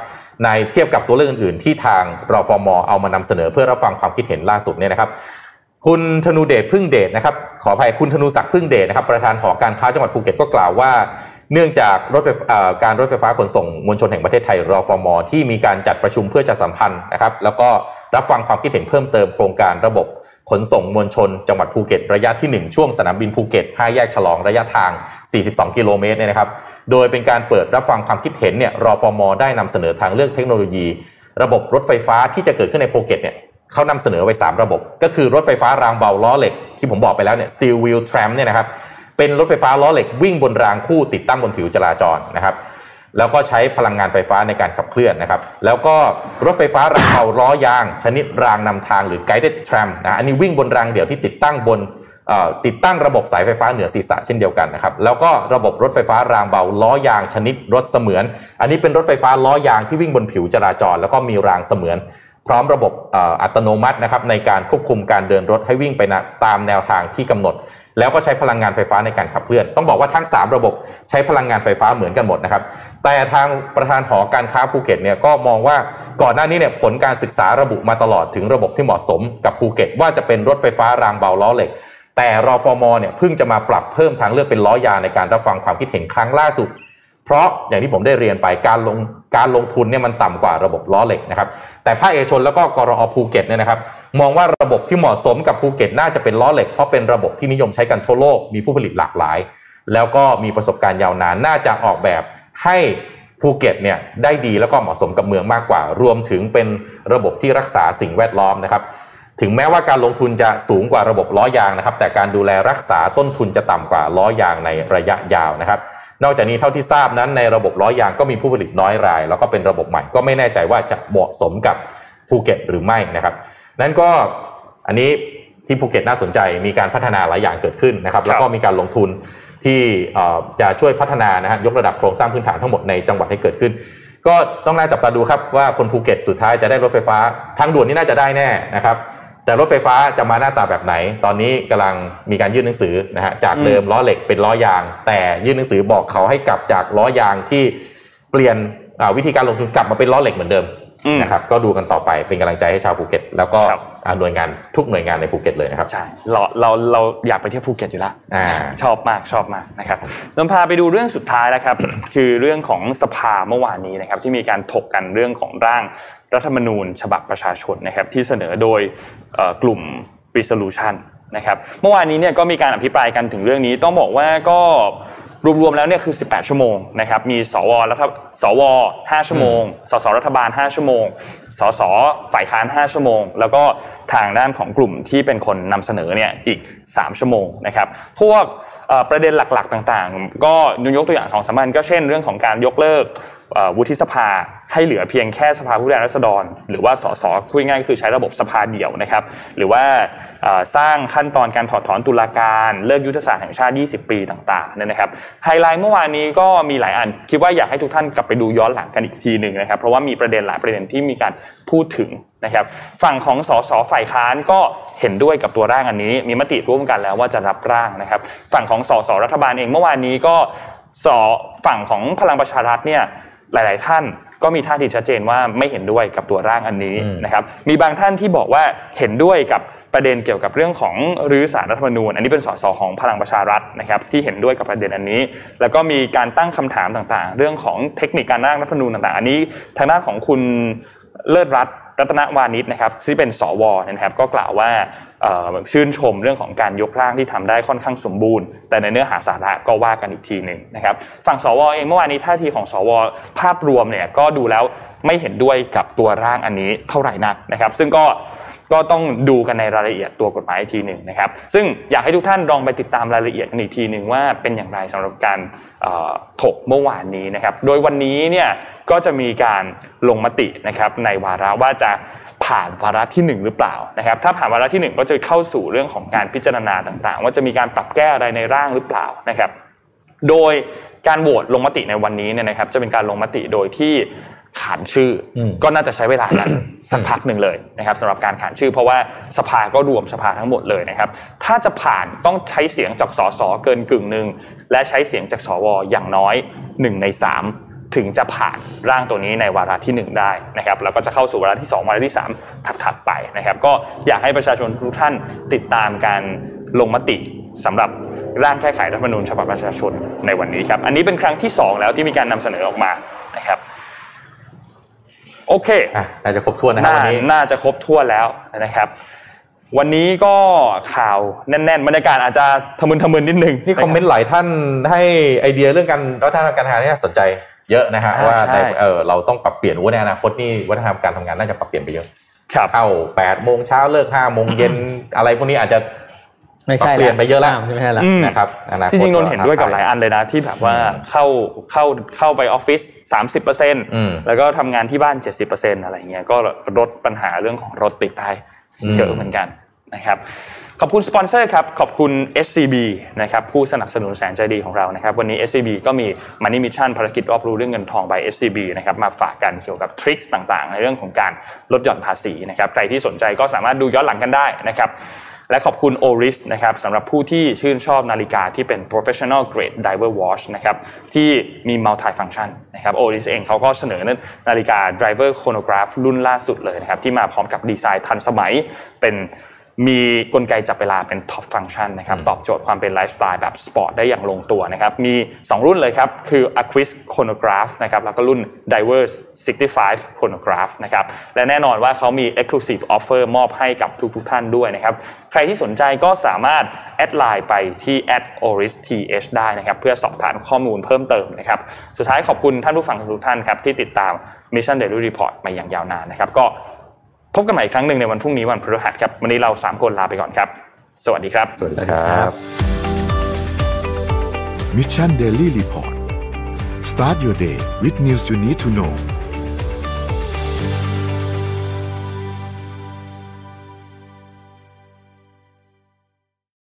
ในเทียบกับตัวเลือกอื่นๆที่ทางรฟมเอามานำเสนอเพื่อรับฟังความคิดเห็นล่าสุดเนี่ยนะครับ คุณธนูเดชพึ่งเดชนะครับ ขออภัยคุณธนูศักดิ์พึ่งเดชนะครับ ประธานหอการค้าจังหวัดภูเก็ตก็กล่าวว่า เนื่องจากรถไฟการรถไฟฟ้าขนส่งมวลชนแห่งประเทศไทยรอฟมอที่มีการจัดประชุมเพื่อประชาสัมพันธ์นะครับ แล้วก็รับฟังความคิดเห็นเพิ่มเติมโครงการระบบขนส่งมวลชน จังหวัดภูเก็ต ระยะที่ 1 ช่วงสนามบินภูเก็ต5แยกฉลองระยะทาง 42 กิโลเมตรเนี่ยนะครับ โดยเป็นการเปิดรับฟังความคิดเห็นเนี่ยรอฟมอได้นำเสนอทางเลือกเทคโนโลยี ระบบรถไฟฟ้าที่จะเกิดขึ้นในภูเก็ตเนี่ยเขานำเสนอไว้ 3 ระบบ ก็คือรถไฟฟ้ารางเบาล้อเหล็กที่ผมบอกไปแล้วเนี่ย steel wheel tram เนี่ยนะครับ เป็นรถไฟฟ้าล้อเหล็กวิ่งบนรางคู่ติดตั้งบนผิวจราจรนะครับ แล้วก็ใช้พลังงานไฟฟ้าในการขับเคลื่อนนะครับ แล้วก็รถไฟฟ้ารางเบาล้อยาง ชนิดรางนำทางหรือ guided tram นะอันนี้วิ่งบนรางเดี่ยวที่ติดตั้งบนติดตั้งระบบสายไฟฟ้าเหนือศีรษะเช่นเดียวกันนะครับ แล้วก็ระบบรถไฟฟ้ารางเบาล้อยางชนิดรถเสมือน อันนี้เป็นรถไฟฟ้าล้อยางที่วิ่งบนผิวจราจร แล้วก็มีรางเสมือน พร้อมระบบอัตโนมัตินะครับในการควบคุมการเดินรถให้วิ่งไปนะตามแนวทางที่กำหนด แล้วก็ใช้พลังงานไฟฟ้าในการขับเคลื่อน ต้องบอกว่าทั้ง 3 ระบบใช้พลังงานไฟฟ้าเหมือนกันหมดนะครับ แต่ทางประธานหอการค้าภูเก็ตเนี่ยก็มองว่าก่อนหน้านี้เนี่ยผลการศึกษาระบุมาตลอดถึงระบบที่เหมาะสมกับภูเก็ต ว่าจะเป็นรถไฟฟ้ารางเบาล้อเหล็ก แต่รอฟอร์มเนี่ยเพิ่งจะมาปรับเพิ่มทางเลือกเป็นล้อยางในการรับฟังความคิดเห็นครั้งล่าสุด เพราะอย่างที่ผมได้เรียนไปการลงการลงทุนเนี่ยมันต่ำกว่าระบบล้อเหล็กนะครับแต่ภาคเอกชนแล้วก็กรอภูเก็ตเนี่ยนะครับมองว่าระบบที่เหมาะสมกับภูเก็ตน่าจะเป็นล้อเหล็กเพราะเป็นระบบที่นิยมใช้กันทั่วโลกมีผู้ผลิตหลากหลาย แล้วก็มีประสบการณ์ยาวนานน่าจะออกแบบให้ภูเก็ตเนี่ยได้ดีแล้วก็เหมาะสมกับเมืองมากกว่า รวมถึงเป็นระบบที่รักษาสิ่งแวดล้อมนะครับถึงแม้ว่าการลงทุนจะสูงกว่าระบบล้อยางนะครับ แต่การดูแลรักษาต้นทุนจะต่ำกว่าล้อยางในระยะยาวนะครับ นอกจากนี้เท่าที่ทราบนั้นในระบบล้อยางก็มีผู้ผลิตน้อยราย แล้วก็เป็นระบบใหม่ก็ไม่แน่ใจว่าจะเหมาะสมกับภูเก็ตหรือไม่นะครับ นั้นก็อันนี้ที่ภูเก็ตน่าสนใจมีการพัฒนาหลายอย่างเกิดขึ้นนะครับ แล้วก็มีการลงทุนที่จะช่วยพัฒนานะฮะยกระดับโครงสร้างพื้นฐานทั้งหมดในจังหวัดให้เกิดขึ้น ก็ต้องน่าจับตาดูครับว่าคนภูเก็ตสุดท้ายจะได้รถไฟฟ้าทางด่วนนี่น่าจะได้แน่นะครับ แต่รถไฟฟ้าจะมาหน้าตาแบบไหน ตอนนี้กำลังมีการยื่นหนังสือนะฮะจากเดิมล้อเหล็กเป็นล้อยาง แต่ยื่นหนังสือบอกเขาให้กลับจากล้อยางที่เปลี่ยนวิธีการลงทุนกลับมาเป็นล้อเหล็กเหมือนเดิมนะครับก็ดูกันต่อไปเป็นกำลังใจให้ชาวภูเก็ต แล้วก็หน่วยงานทุกหน่วยงานในภูเก็ตเลยนะครับใช่เราเราเราอยากไปเที่ยวภูเก็ตอยู่แล้วชอบมากชอบมากนะครับนำพาไปดูเรื่องสุดท้ายแล้วครับ คือเรื่องของสภาเมื่อวานนี้นะครับที่มีการถกกันเรื่องของร่าง รัฐธรรมนูญ ฉบับประชาชนนะครับที่เสนอโดยกลุ่ม resolution นะครับเมื่อวานนี้เนี่ยก็มีการอภิปรายกันถึงเรื่องนี้ต้องบอกว่าก็รวมๆแล้วเนี่ยคือ 18 ชั่วโมงนะครับ มีสวรัฐสว 5 ชั่วโมง สสรัฐบาล 5 ชั่วโมง สสฝ่ายค้าน 5 ชั่วโมง แล้วก็ทางด้านของกลุ่มที่เป็นคนนำเสนอเนี่ยอีก 3 ชั่วโมงนะครับ พวกประเด็นหลักๆต่างๆ ก็ยกตัวอย่างสองสามัญก็เช่นเรื่องของการยกเลิก วุฒิสภาให้เหลือเพียงแค่สภาผู้แทนราษฎร หรือว่าสสคุยง่ายคือใช้ระบบสภาเดี่ยวนะครับ หรือว่าสร้างขั้นตอนการถอดถอนตุลาการเลิกยุทธศาสตร์แห่งชาติ 20 ปีต่างๆเนี่ยนะครับไฮไลท์เมื่อวานนี้ก็มีหลายอัน คิดว่าอยากให้ทุกท่านกลับไปดูย้อนหลังกันอีกทีหนึ่งนะครับเพราะว่ามีประเด็นหลายประเด็นที่มีการพูดถึงนะครับฝั่งของสสฝ่ายค้านก็เห็นด้วยกับตัวร่างอันนี้ มีมติร่วมกันแล้วว่าจะรับร่างนะครับ ฝั่งของสสรัฐบาลเองเมื่อวานนี้ก็สฝั่งของพลังประชารัฐเนี่ย หลาย ๆ ท่านก็มีท่าทีชัดเจนว่าไม่เห็นด้วยกับตัวร่างอันนี้นะครับมีบางท่านที่บอกว่าเห็นด้วยกับประเด็นเกี่ยวกับเรื่องของรื้อสารรัฐธรรมนูญ อันนี้เป็นสสของพลังประชารัฐนะครับที่เห็นด้วยกับประเด็นอันนี้ แล้วก็มีการตั้งคำถามต่างๆ เรื่องของเทคนิคการร่างรัฐธรรมนูญต่างๆ อันนี้ ทางด้านของคุณเลิศรัต รัตนวานิชนะครับที่เป็นสวนะครับ ก็กล่าวว่าชื่นชมเรื่องของการยกร่างที่ทำได้ค่อนข้างสมบูรณ์ แต่ในเนื้อหาสาระก็ว่ากันอีกทีหนึ่งนะครับ ฝั่งสวเองเมื่อวานนี้ท่าทีของสวภาพรวมเนี่ยก็ดูแล้วไม่เห็นด้วยกับตัวร่างอันนี้เท่าไหร่นักนะครับ ซึ่งก็ ก็ต้องดูกันในรายละเอียดตัวกฎหมายอีกทีหนึ่งนะครับ ซึ่งอยากให้ทุกท่านลองไปติดตามรายละเอียดกันอีกทีหนึ่งว่าเป็นอย่างไรสำหรับการถกเมื่อวานนี้นะครับ โดยวันนี้เนี่ยก็จะมีการลงมตินะครับในวาระว่าจะผ่านวาระที่ 1 หรือเปล่านะครับ ถ้าผ่านวาระที่ 1 ก็จะเข้าสู่เรื่องของการพิจารณาต่างๆ ว่าจะมีการปรับแก้อะไรในร่างหรือเปล่านะครับ โดยการโหวตลงมติในวันนี้เนี่ยนะครับ จะเป็นการลงมติโดยที่ ขานชื่อ ก็น่าจะใช้เวลากันสักพักหนึ่งเลยนะครับสำหรับการขานชื่อ เพราะว่าสภาก็รวมสภาทั้งหมดเลยนะครับถ้าจะผ่านต้องใช้เสียงจากสสเกินกึ่งหนึ่งและใช้เสียงจากสวอย่างน้อย1ใน3ถึงจะผ่านร่างตัวนี้ในวาระที่ 1 ได้นะครับแล้วก็จะเข้าสู่วาระที่ 2 วาระที่ 3 ถัดๆไปนะครับ ก็อยากให้ประชาชนทุกท่านติดตามการลงมติสำหรับร่างแก้ไขรัฐธรรมนูญฉบับประชาชนในวันนี้ครับ อันนี้เป็นครั้งที่ 2 แล้วที่มีการนำเสนอออกมานะครับ โอเคอะน่าจะครบถ้วนนะครับน่าวันนี้น่าจะครบถ้วนแล้วนะครับ วันนี้ก็ข่าวแน่นๆบรรยากาศอาจจะทะมึนทะมึนนิดนึงนี่คอมเมนต์หลายท่านให้ไอเดียเรื่องการวัฒนธรรมการทำงานที่น่าสนใจเยอะนะฮะอ่าว่าใช่ในเออเราต้องปรับเปลี่ยนว่าในอนาคตนี่วัฒนธรรมการทำงานน่าจะปรับเปลี่ยนไปเยอะครับเข้า8ปดโมงเช้าเลิก5้าโมงเย็นอะไรพวกนี้าจจะ ไม่ใช่ปรับเปลี่ยนไปเยอะแล้วาไม่ใช่ละอืมนะครับอนาคตจริงๆนนท์เห็นด้วยกับหลายอันเลยนะที่แบบว่าเข้าเข้าเข้าไปออฟฟิศ30%อืมแล้วก็ทำงานที่บ้าน70%อะไรเงี้ยก็ลดปัญหาเรื่องของรถติดได้อืมเยอะเหมือนกันนะครับขอบคุณสปอนเซอร์ครับขอบคุณ SCB นะครับผู้สนับสนุนแสนใจดีของเรานะครับวันนี้ SCB ก็มี Money Mission ภารกิจรอบรู้เรื่องเงินทอง by SCB นะครับมาฝากกันเกี่ยวกับทริคต่างๆ ในเรื่องของการลดหย่อนภาษีนะครับใครที่สนใจก็สามารถดูย้อนหลังกันได้นะครับ และขอบคุณ Oris นะครับสำหรับผู้ที่ชื่นชอบนาฬิกาที่เป็น professional grade diver watch นะครับที่มี multi function นะครับ Oris เองเขาก็เสนอนาฬิกา diver chronograph รุ่นล่าสุดเลยนะครับที่มาพร้อมกับดีไซน์ทันสมัยเป็น มีกลไกจับเวลาเป็น top function นะครับตอบโจทย์ความเป็นไลฟ์สไตล์แบบสปอร์ตได้อย่างลงตัวนะครับมี 2 รุ่นเลยครับคือ Aquis chronograph นะครับแล้วก็รุ่น Divers 65 chronograph นะครับและแน่นอนว่าเขามี exclusive offer มอบให้กับทุกๆท่านด้วยนะครับใครที่สนใจก็สามารถแอดไลน์ไปที่ @oristh ได้นะครับเพื่อสอบถามข้อมูลเพิ่มเติมนะครับสุดท้ายขอบคุณท่านผู้ฟังทุกท่านครับที่ติดตาม Mission Daily Report มาอย่างยาวนานนะครับก็ พบกันใหม่อีกครั้งหนึ่งในวันพรุ่งนี้วันพฤหัสครับ วันนี้เราสามคนลาไปก่อนครับ สวัสดีครับ สวัสดีครับ Mission Daily Report start your day with news you need to know